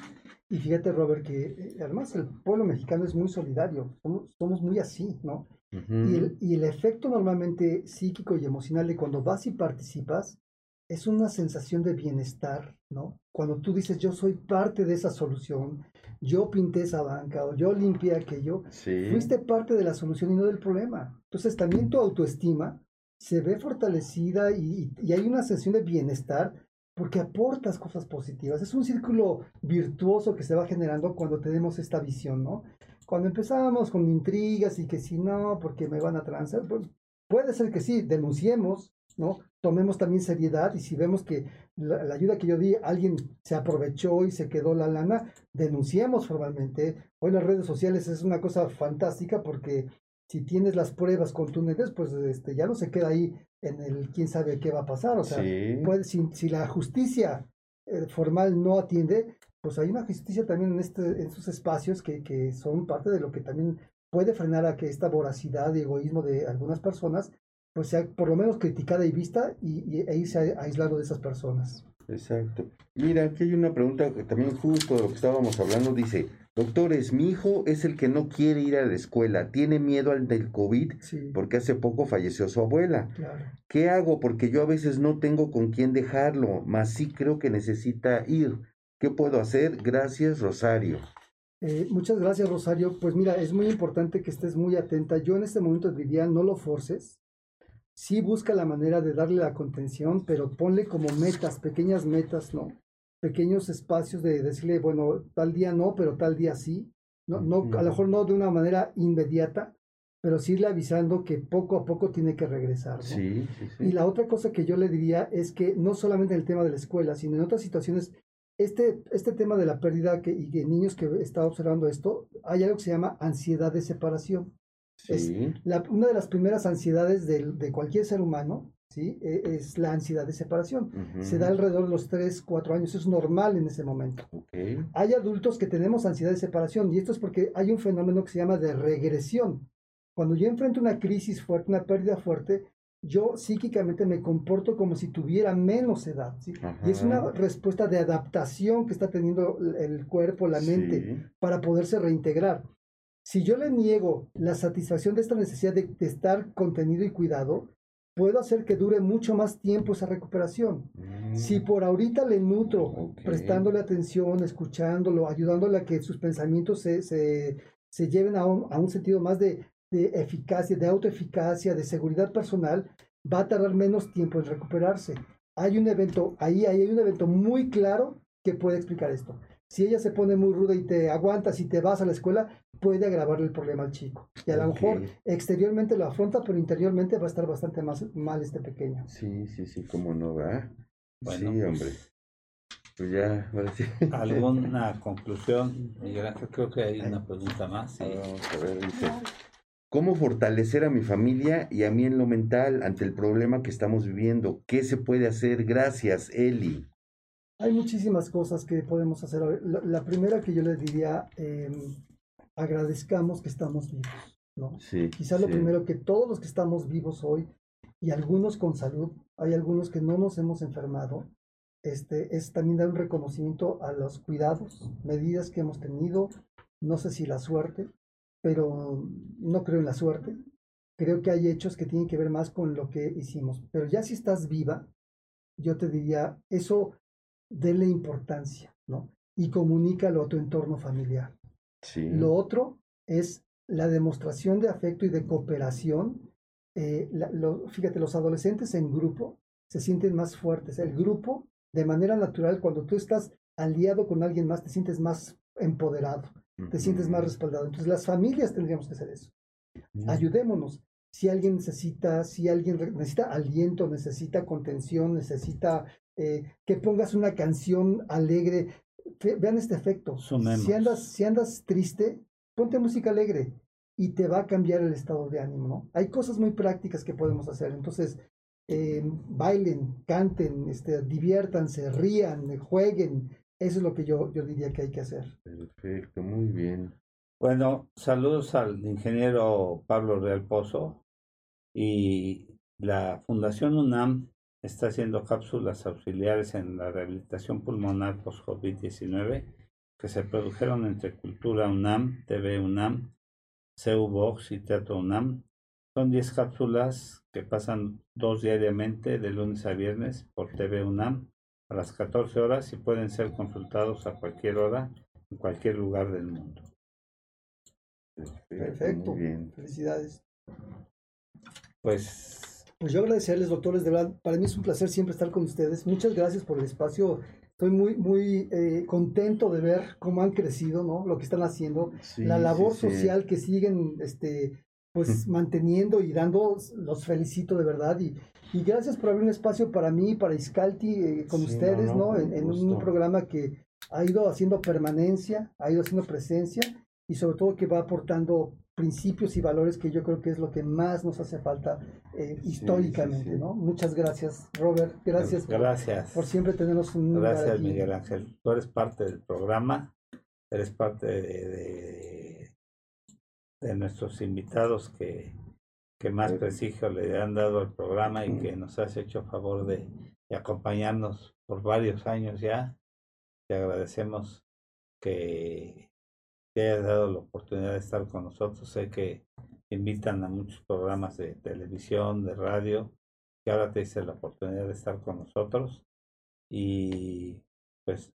Y fíjate, Robert, que eh, además el pueblo mexicano es muy solidario, somos, somos muy así, ¿no? Y el, y el efecto normalmente psíquico y emocional de cuando vas y participas es una sensación de bienestar, ¿no? Cuando tú dices, yo soy parte de esa solución, yo pinté esa banca o yo limpié aquello, Sí. fuiste parte de la solución y no del problema. Entonces también tu autoestima se ve fortalecida y, y hay una sensación de bienestar porque aportas cosas positivas. Es un círculo virtuoso que se va generando cuando tenemos esta visión, ¿no? Cuando empezábamos con intrigas y que si no, porque me van a transar, pues puede ser que sí, denunciemos, ¿no? Tomemos también seriedad y si vemos que la, la ayuda que yo di, alguien se aprovechó y se quedó la lana, denunciemos formalmente. Hoy las redes sociales es una cosa fantástica porque si tienes las pruebas contundentes, pues este, ya no se queda ahí en el quién sabe qué va a pasar. O sea, Sí. puede- si, si la justicia eh, formal no atiende, pues hay una justicia también en, este, en estos espacios que, que son parte de lo que también puede frenar a que esta voracidad y egoísmo de algunas personas pues sea por lo menos criticada y vista y, y- e irse a- aislado de esas personas. Exacto. Mira, aquí hay una pregunta que también justo de lo que estábamos hablando. Dice, doctores, mi hijo es el que no quiere ir a la escuela, tiene miedo al del COVID Sí, porque hace poco falleció su abuela. claro. ¿Qué hago? Porque yo a veces no tengo con quién dejarlo, mas sí creo que necesita ir. ¿Qué puedo hacer? Gracias, Rosario. Eh, muchas gracias, Rosario. Pues mira, es muy importante que estés muy atenta. Yo en este momento diría, no lo forces. Sí busca la manera de darle la contención, pero ponle como metas, pequeñas metas, ¿no? Pequeños espacios de decirle, bueno, tal día no, pero tal día sí. No, no, a lo mejor no de una manera inmediata, pero sí irle avisando que poco a poco tiene que regresar. ¿no? Sí, sí, sí. Y la otra cosa que yo le diría es que no solamente en el tema de la escuela, sino en otras situaciones, este, este tema de la pérdida que, y que niños que está observando esto, hay algo que se llama ansiedad de separación. es- La, una de las primeras ansiedades del- de, cualquier ser humano ¿sí? E- es la ansiedad de separación. Se da alrededor de los 3, 4 años, es normal en ese momento. Hay adultos que tenemos ansiedad de separación y esto es porque hay un fenómeno que se llama de regresión. Cuando yo enfrento una crisis fuerte, una pérdida fuerte, yo psíquicamente me comporto como si tuviera menos edad. ¿sí? Y es una respuesta de adaptación que está teniendo el- el cuerpo, la mente, Sí, para poderse reintegrar. Si yo le niego la satisfacción de esta necesidad de, de estar contenido y cuidado, puedo hacer que dure mucho más tiempo esa recuperación. mm, Si por ahorita le nutro, Ok. prestándole atención, escuchándolo, ayudándole a que sus pensamientos se, se, se lleven a un, a un sentido más de, de eficacia, de autoeficacia, de seguridad personal, va a tardar menos tiempo en recuperarse. Hay un evento, ahí, ahí hay un evento muy claro que puede explicar esto. Si ella se pone muy ruda y te aguantas y te vas a la escuela, puede agravarle el problema al chico. Y a lo mejor exteriormente lo afronta, pero interiormente va a estar bastante más mal este pequeño. sí, sí, sí, cómo no va. Bueno, sí, pues, hombre. Pues ya, ahora sí. ¿Alguna conclusión? Miguel Ángel? Creo que hay una pregunta más. sí. Vamos a ver, dice, ¿cómo fortalecer a mi familia y a mí en lo mental ante el problema que estamos viviendo? ¿Qué se puede hacer? Gracias, Eli. Hay muchísimas cosas que podemos hacer. La, la primera que yo les diría, eh, agradezcamos que estamos vivos, ¿no? Sí. Quizás lo sí. primero que todos los que estamos vivos hoy, y algunos con salud, hay algunos que no nos hemos enfermado, este, es también dar un reconocimiento a los cuidados, medidas que hemos tenido, no sé si la suerte, pero no creo en la suerte. Creo que hay hechos que tienen que ver más con lo que hicimos. Pero ya si estás viva, yo te diría, eso denle importancia, ¿no? Y comunícalo a tu entorno familiar. Sí. Lo otro es la demostración de afecto y de cooperación. Eh, la- lo- fíjate, los adolescentes en grupo se sienten más fuertes. El grupo, de manera natural, cuando tú estás aliado con alguien más, te sientes más empoderado. te sientes más respaldado. Entonces las familias tendríamos que hacer eso. Ayudémonos. Si alguien necesita, si alguien necesita aliento, necesita contención, necesita eh, que pongas una canción alegre, Fe- vean este efecto. Sumemos. Si andas, si andas triste, ponte música alegre y te va a cambiar el estado de ánimo, ¿no? Hay cosas muy prácticas que podemos hacer. Entonces, eh, bailen, canten, este, diviértanse, rían, jueguen. Eso es lo que yo, yo diría que hay que hacer. Perfecto, muy bien. Bueno, saludos al ingeniero Pablo Real Pozo y la Fundación UNAM está haciendo cápsulas auxiliares en la rehabilitación pulmonar post-COVID-19 que se produjeron entre Cultura UNAM, TV UNAM, CU Box y Teatro UNAM. Son 10 cápsulas que pasan dos diariamente de lunes a viernes por TV UNAM a las 14 horas y pueden ser consultados a cualquier hora en cualquier lugar del mundo. Perfecto. Muy bien. Felicidades. Pues Pues yo agradecerles, doctores, de verdad, para mí es un placer siempre estar con ustedes. Muchas gracias por el espacio. Estoy muy, muy eh, contento de ver cómo han crecido, ¿no? Lo que están haciendo, Sí, la labor sí, sí. social que siguen, este, pues manteniendo y dando. Los felicito de verdad y, y gracias por abrir un espacio para mí, para Iscalti, eh, con Sí, ustedes, no, En, en un programa que ha ido haciendo permanencia, ha ido haciendo presencia y sobre todo que va aportando principios y valores que yo creo que es lo que más nos hace falta eh, históricamente, sí, sí. ¿no? Muchas gracias, Robert. Gracias por, gracias. por siempre tenernos un Gracias. Miguel Ángel. Tú eres parte del programa, eres parte de, de, de nuestros invitados que, que más Sí. prestigio le han dado al programa y que nos has hecho favor de, de acompañarnos por varios años ya. Te agradecemos que te hayas dado la oportunidad de estar con nosotros. Sé que invitan a muchos programas de televisión, de radio, que ahora te hice la oportunidad de estar con nosotros. Y pues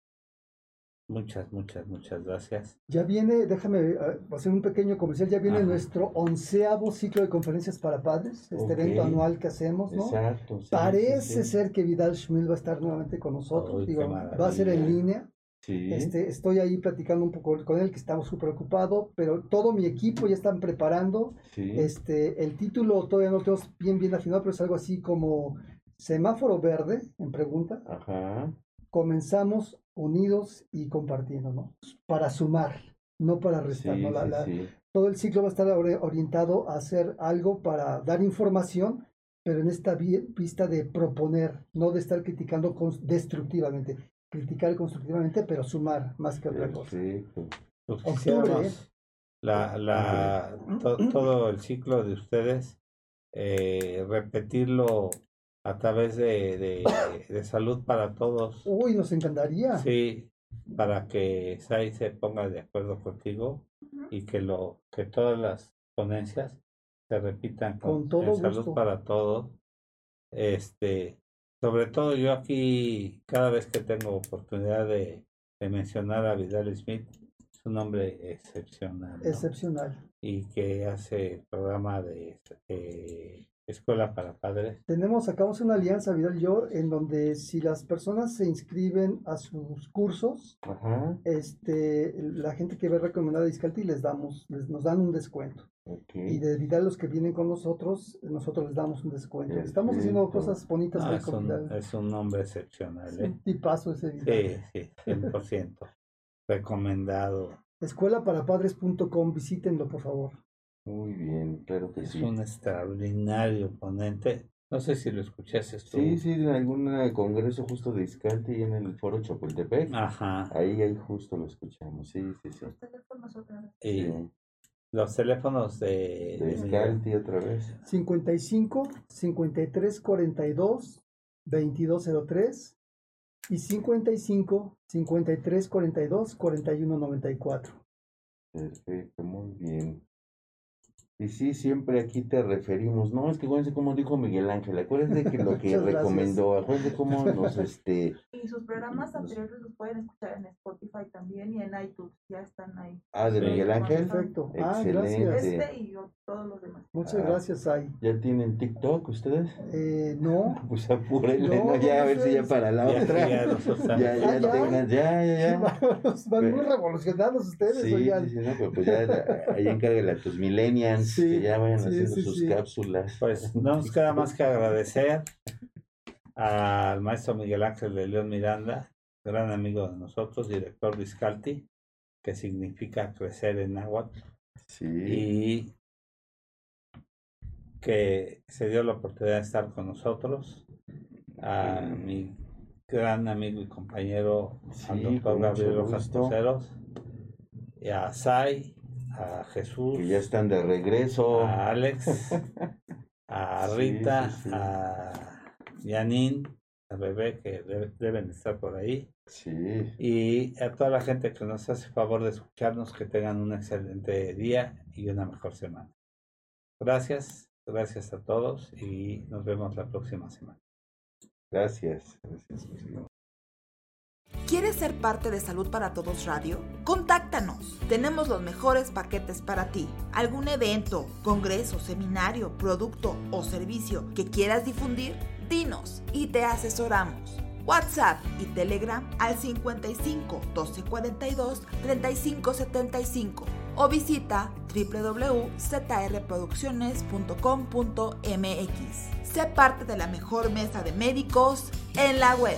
muchas, muchas, muchas gracias. Ya viene, déjame eh, hacer un pequeño comercial, ya viene Ajá. nuestro onceavo ciclo de conferencias para padres, este Ok. evento anual que hacemos, ¿no? Exacto. sí, Parece sí, sí. ser que Vidal Schmil va a estar nuevamente con nosotros, digo, va a ser en línea. Sí. Este, estoy ahí platicando un poco con él, que estamos súper ocupados, pero todo mi equipo ya están preparando. sí. Este, el título todavía no lo tenemos bien, bien afinado, pero es algo así como semáforo verde, en pregunta. Ajá. Comenzamos unidos y compartiendo, ¿no? Para sumar, no para restar. Sí, ¿no? La- la-. Todo el ciclo va a estar ori- orientado a hacer algo para dar información, pero en esta vi- vista de proponer, no de estar criticando destructivamente. Criticar constructivamente, pero sumar más que otra cosa. Perfecto. Pues Octubre, quisiéramos ¿eh? la, la, to- todo el ciclo de ustedes, eh, repetirlo a través de, de, de salud para todos. Uy, nos encantaría. Sí, para que Sai se ponga de acuerdo contigo y que lo que todas las ponencias se repitan con, Con todo en salud gusto. para todos. Este, sobre todo yo aquí cada vez que tengo oportunidad de, de mencionar a Vidal Smith, es un hombre excepcional. ¿no? Excepcional. y que hace el programa de Escuela para Padres. Tenemos, acabamos una alianza, Vidal y yo, en donde si las personas se inscriben a sus cursos, Ajá. este, la gente que ve recomendada a Iscalti les damos, les, nos dan un descuento. Y de Vidal, los que vienen con nosotros, nosotros les damos un descuento. Estamos haciendo cosas bonitas Ah, es, con un, Vidal. es un hombre excepcional. Es ¿eh? un tipazo ese Vidal. Sí, sí, 100%. Recomendado. Escuelaparapadres.com, visítenlo por favor. Muy bien, claro que Es sí. un extraordinario ponente. No sé si lo escuchaste tú. Sí, sí, en algún congreso justo de Iscalti y en el foro Chapultepec. Ajá. Ahí, ahí justo lo escuchamos, sí, sí, sí. Y Sí. los teléfonos de, De de. Iscalti otra vez. 55 53 42 2203 y 55 53 42 41 94. Perfecto, muy bien. Y sí, siempre aquí te referimos. No, es que acuérdense cómo dijo Miguel Ángel. Acuérdense que lo que recomendó. Acuérdense cómo nos, este... Y sus programas anteriores los pueden escuchar en Spotify también y en iTunes. Ya están ahí. Ah, de Sí. Miguel Ángel. Perfecto. Ah, Excelente. gracias. Este y todos los demás. Muchas Ah. gracias, Ay. ¿Ya tienen TikTok ustedes? Eh, no, Pues apúrenle, No, ¿no? Ya a ver si ya para la Ya, otra. ya Ya, también. ya, Ah, ya. tengan, ya, ya, ya. vamos, van muy revolucionados ustedes, Sí, oigan. sí, sí, no, pero pues ya ahí encárguele a tus millennials Sí, que ya vayan sí, haciendo sí, sus sí. cápsulas. Pues no nos queda más que agradecer al maestro Miguel Ángel de León Miranda, gran amigo de nosotros, director de Iscalti, que significa crecer en náhuatl, Sí, y que se dio la oportunidad de estar con nosotros, a mi gran amigo y compañero, al doctor Gabriel Rojas y a Sai, a Jesús, que ya están de regreso. a Alex, a Rita, sí, sí. a Yanin, a Bebé, que debe- deben estar por ahí, Sí, y a toda la gente que nos hace favor de escucharnos, que tengan un excelente día y una mejor semana. Gracias, gracias a todos y nos vemos la próxima semana. gracias. gracias. ¿Quieres ser parte de Salud para Todos Radio? Contáctanos. Tenemos los mejores paquetes para ti. ¿Algún evento, congreso, seminario, producto o servicio que quieras difundir? Dinos y te asesoramos. WhatsApp y Telegram al 55 12 42 35 75 o visita www.zrproducciones.com.mx. Sé parte de la mejor mesa de médicos en la web.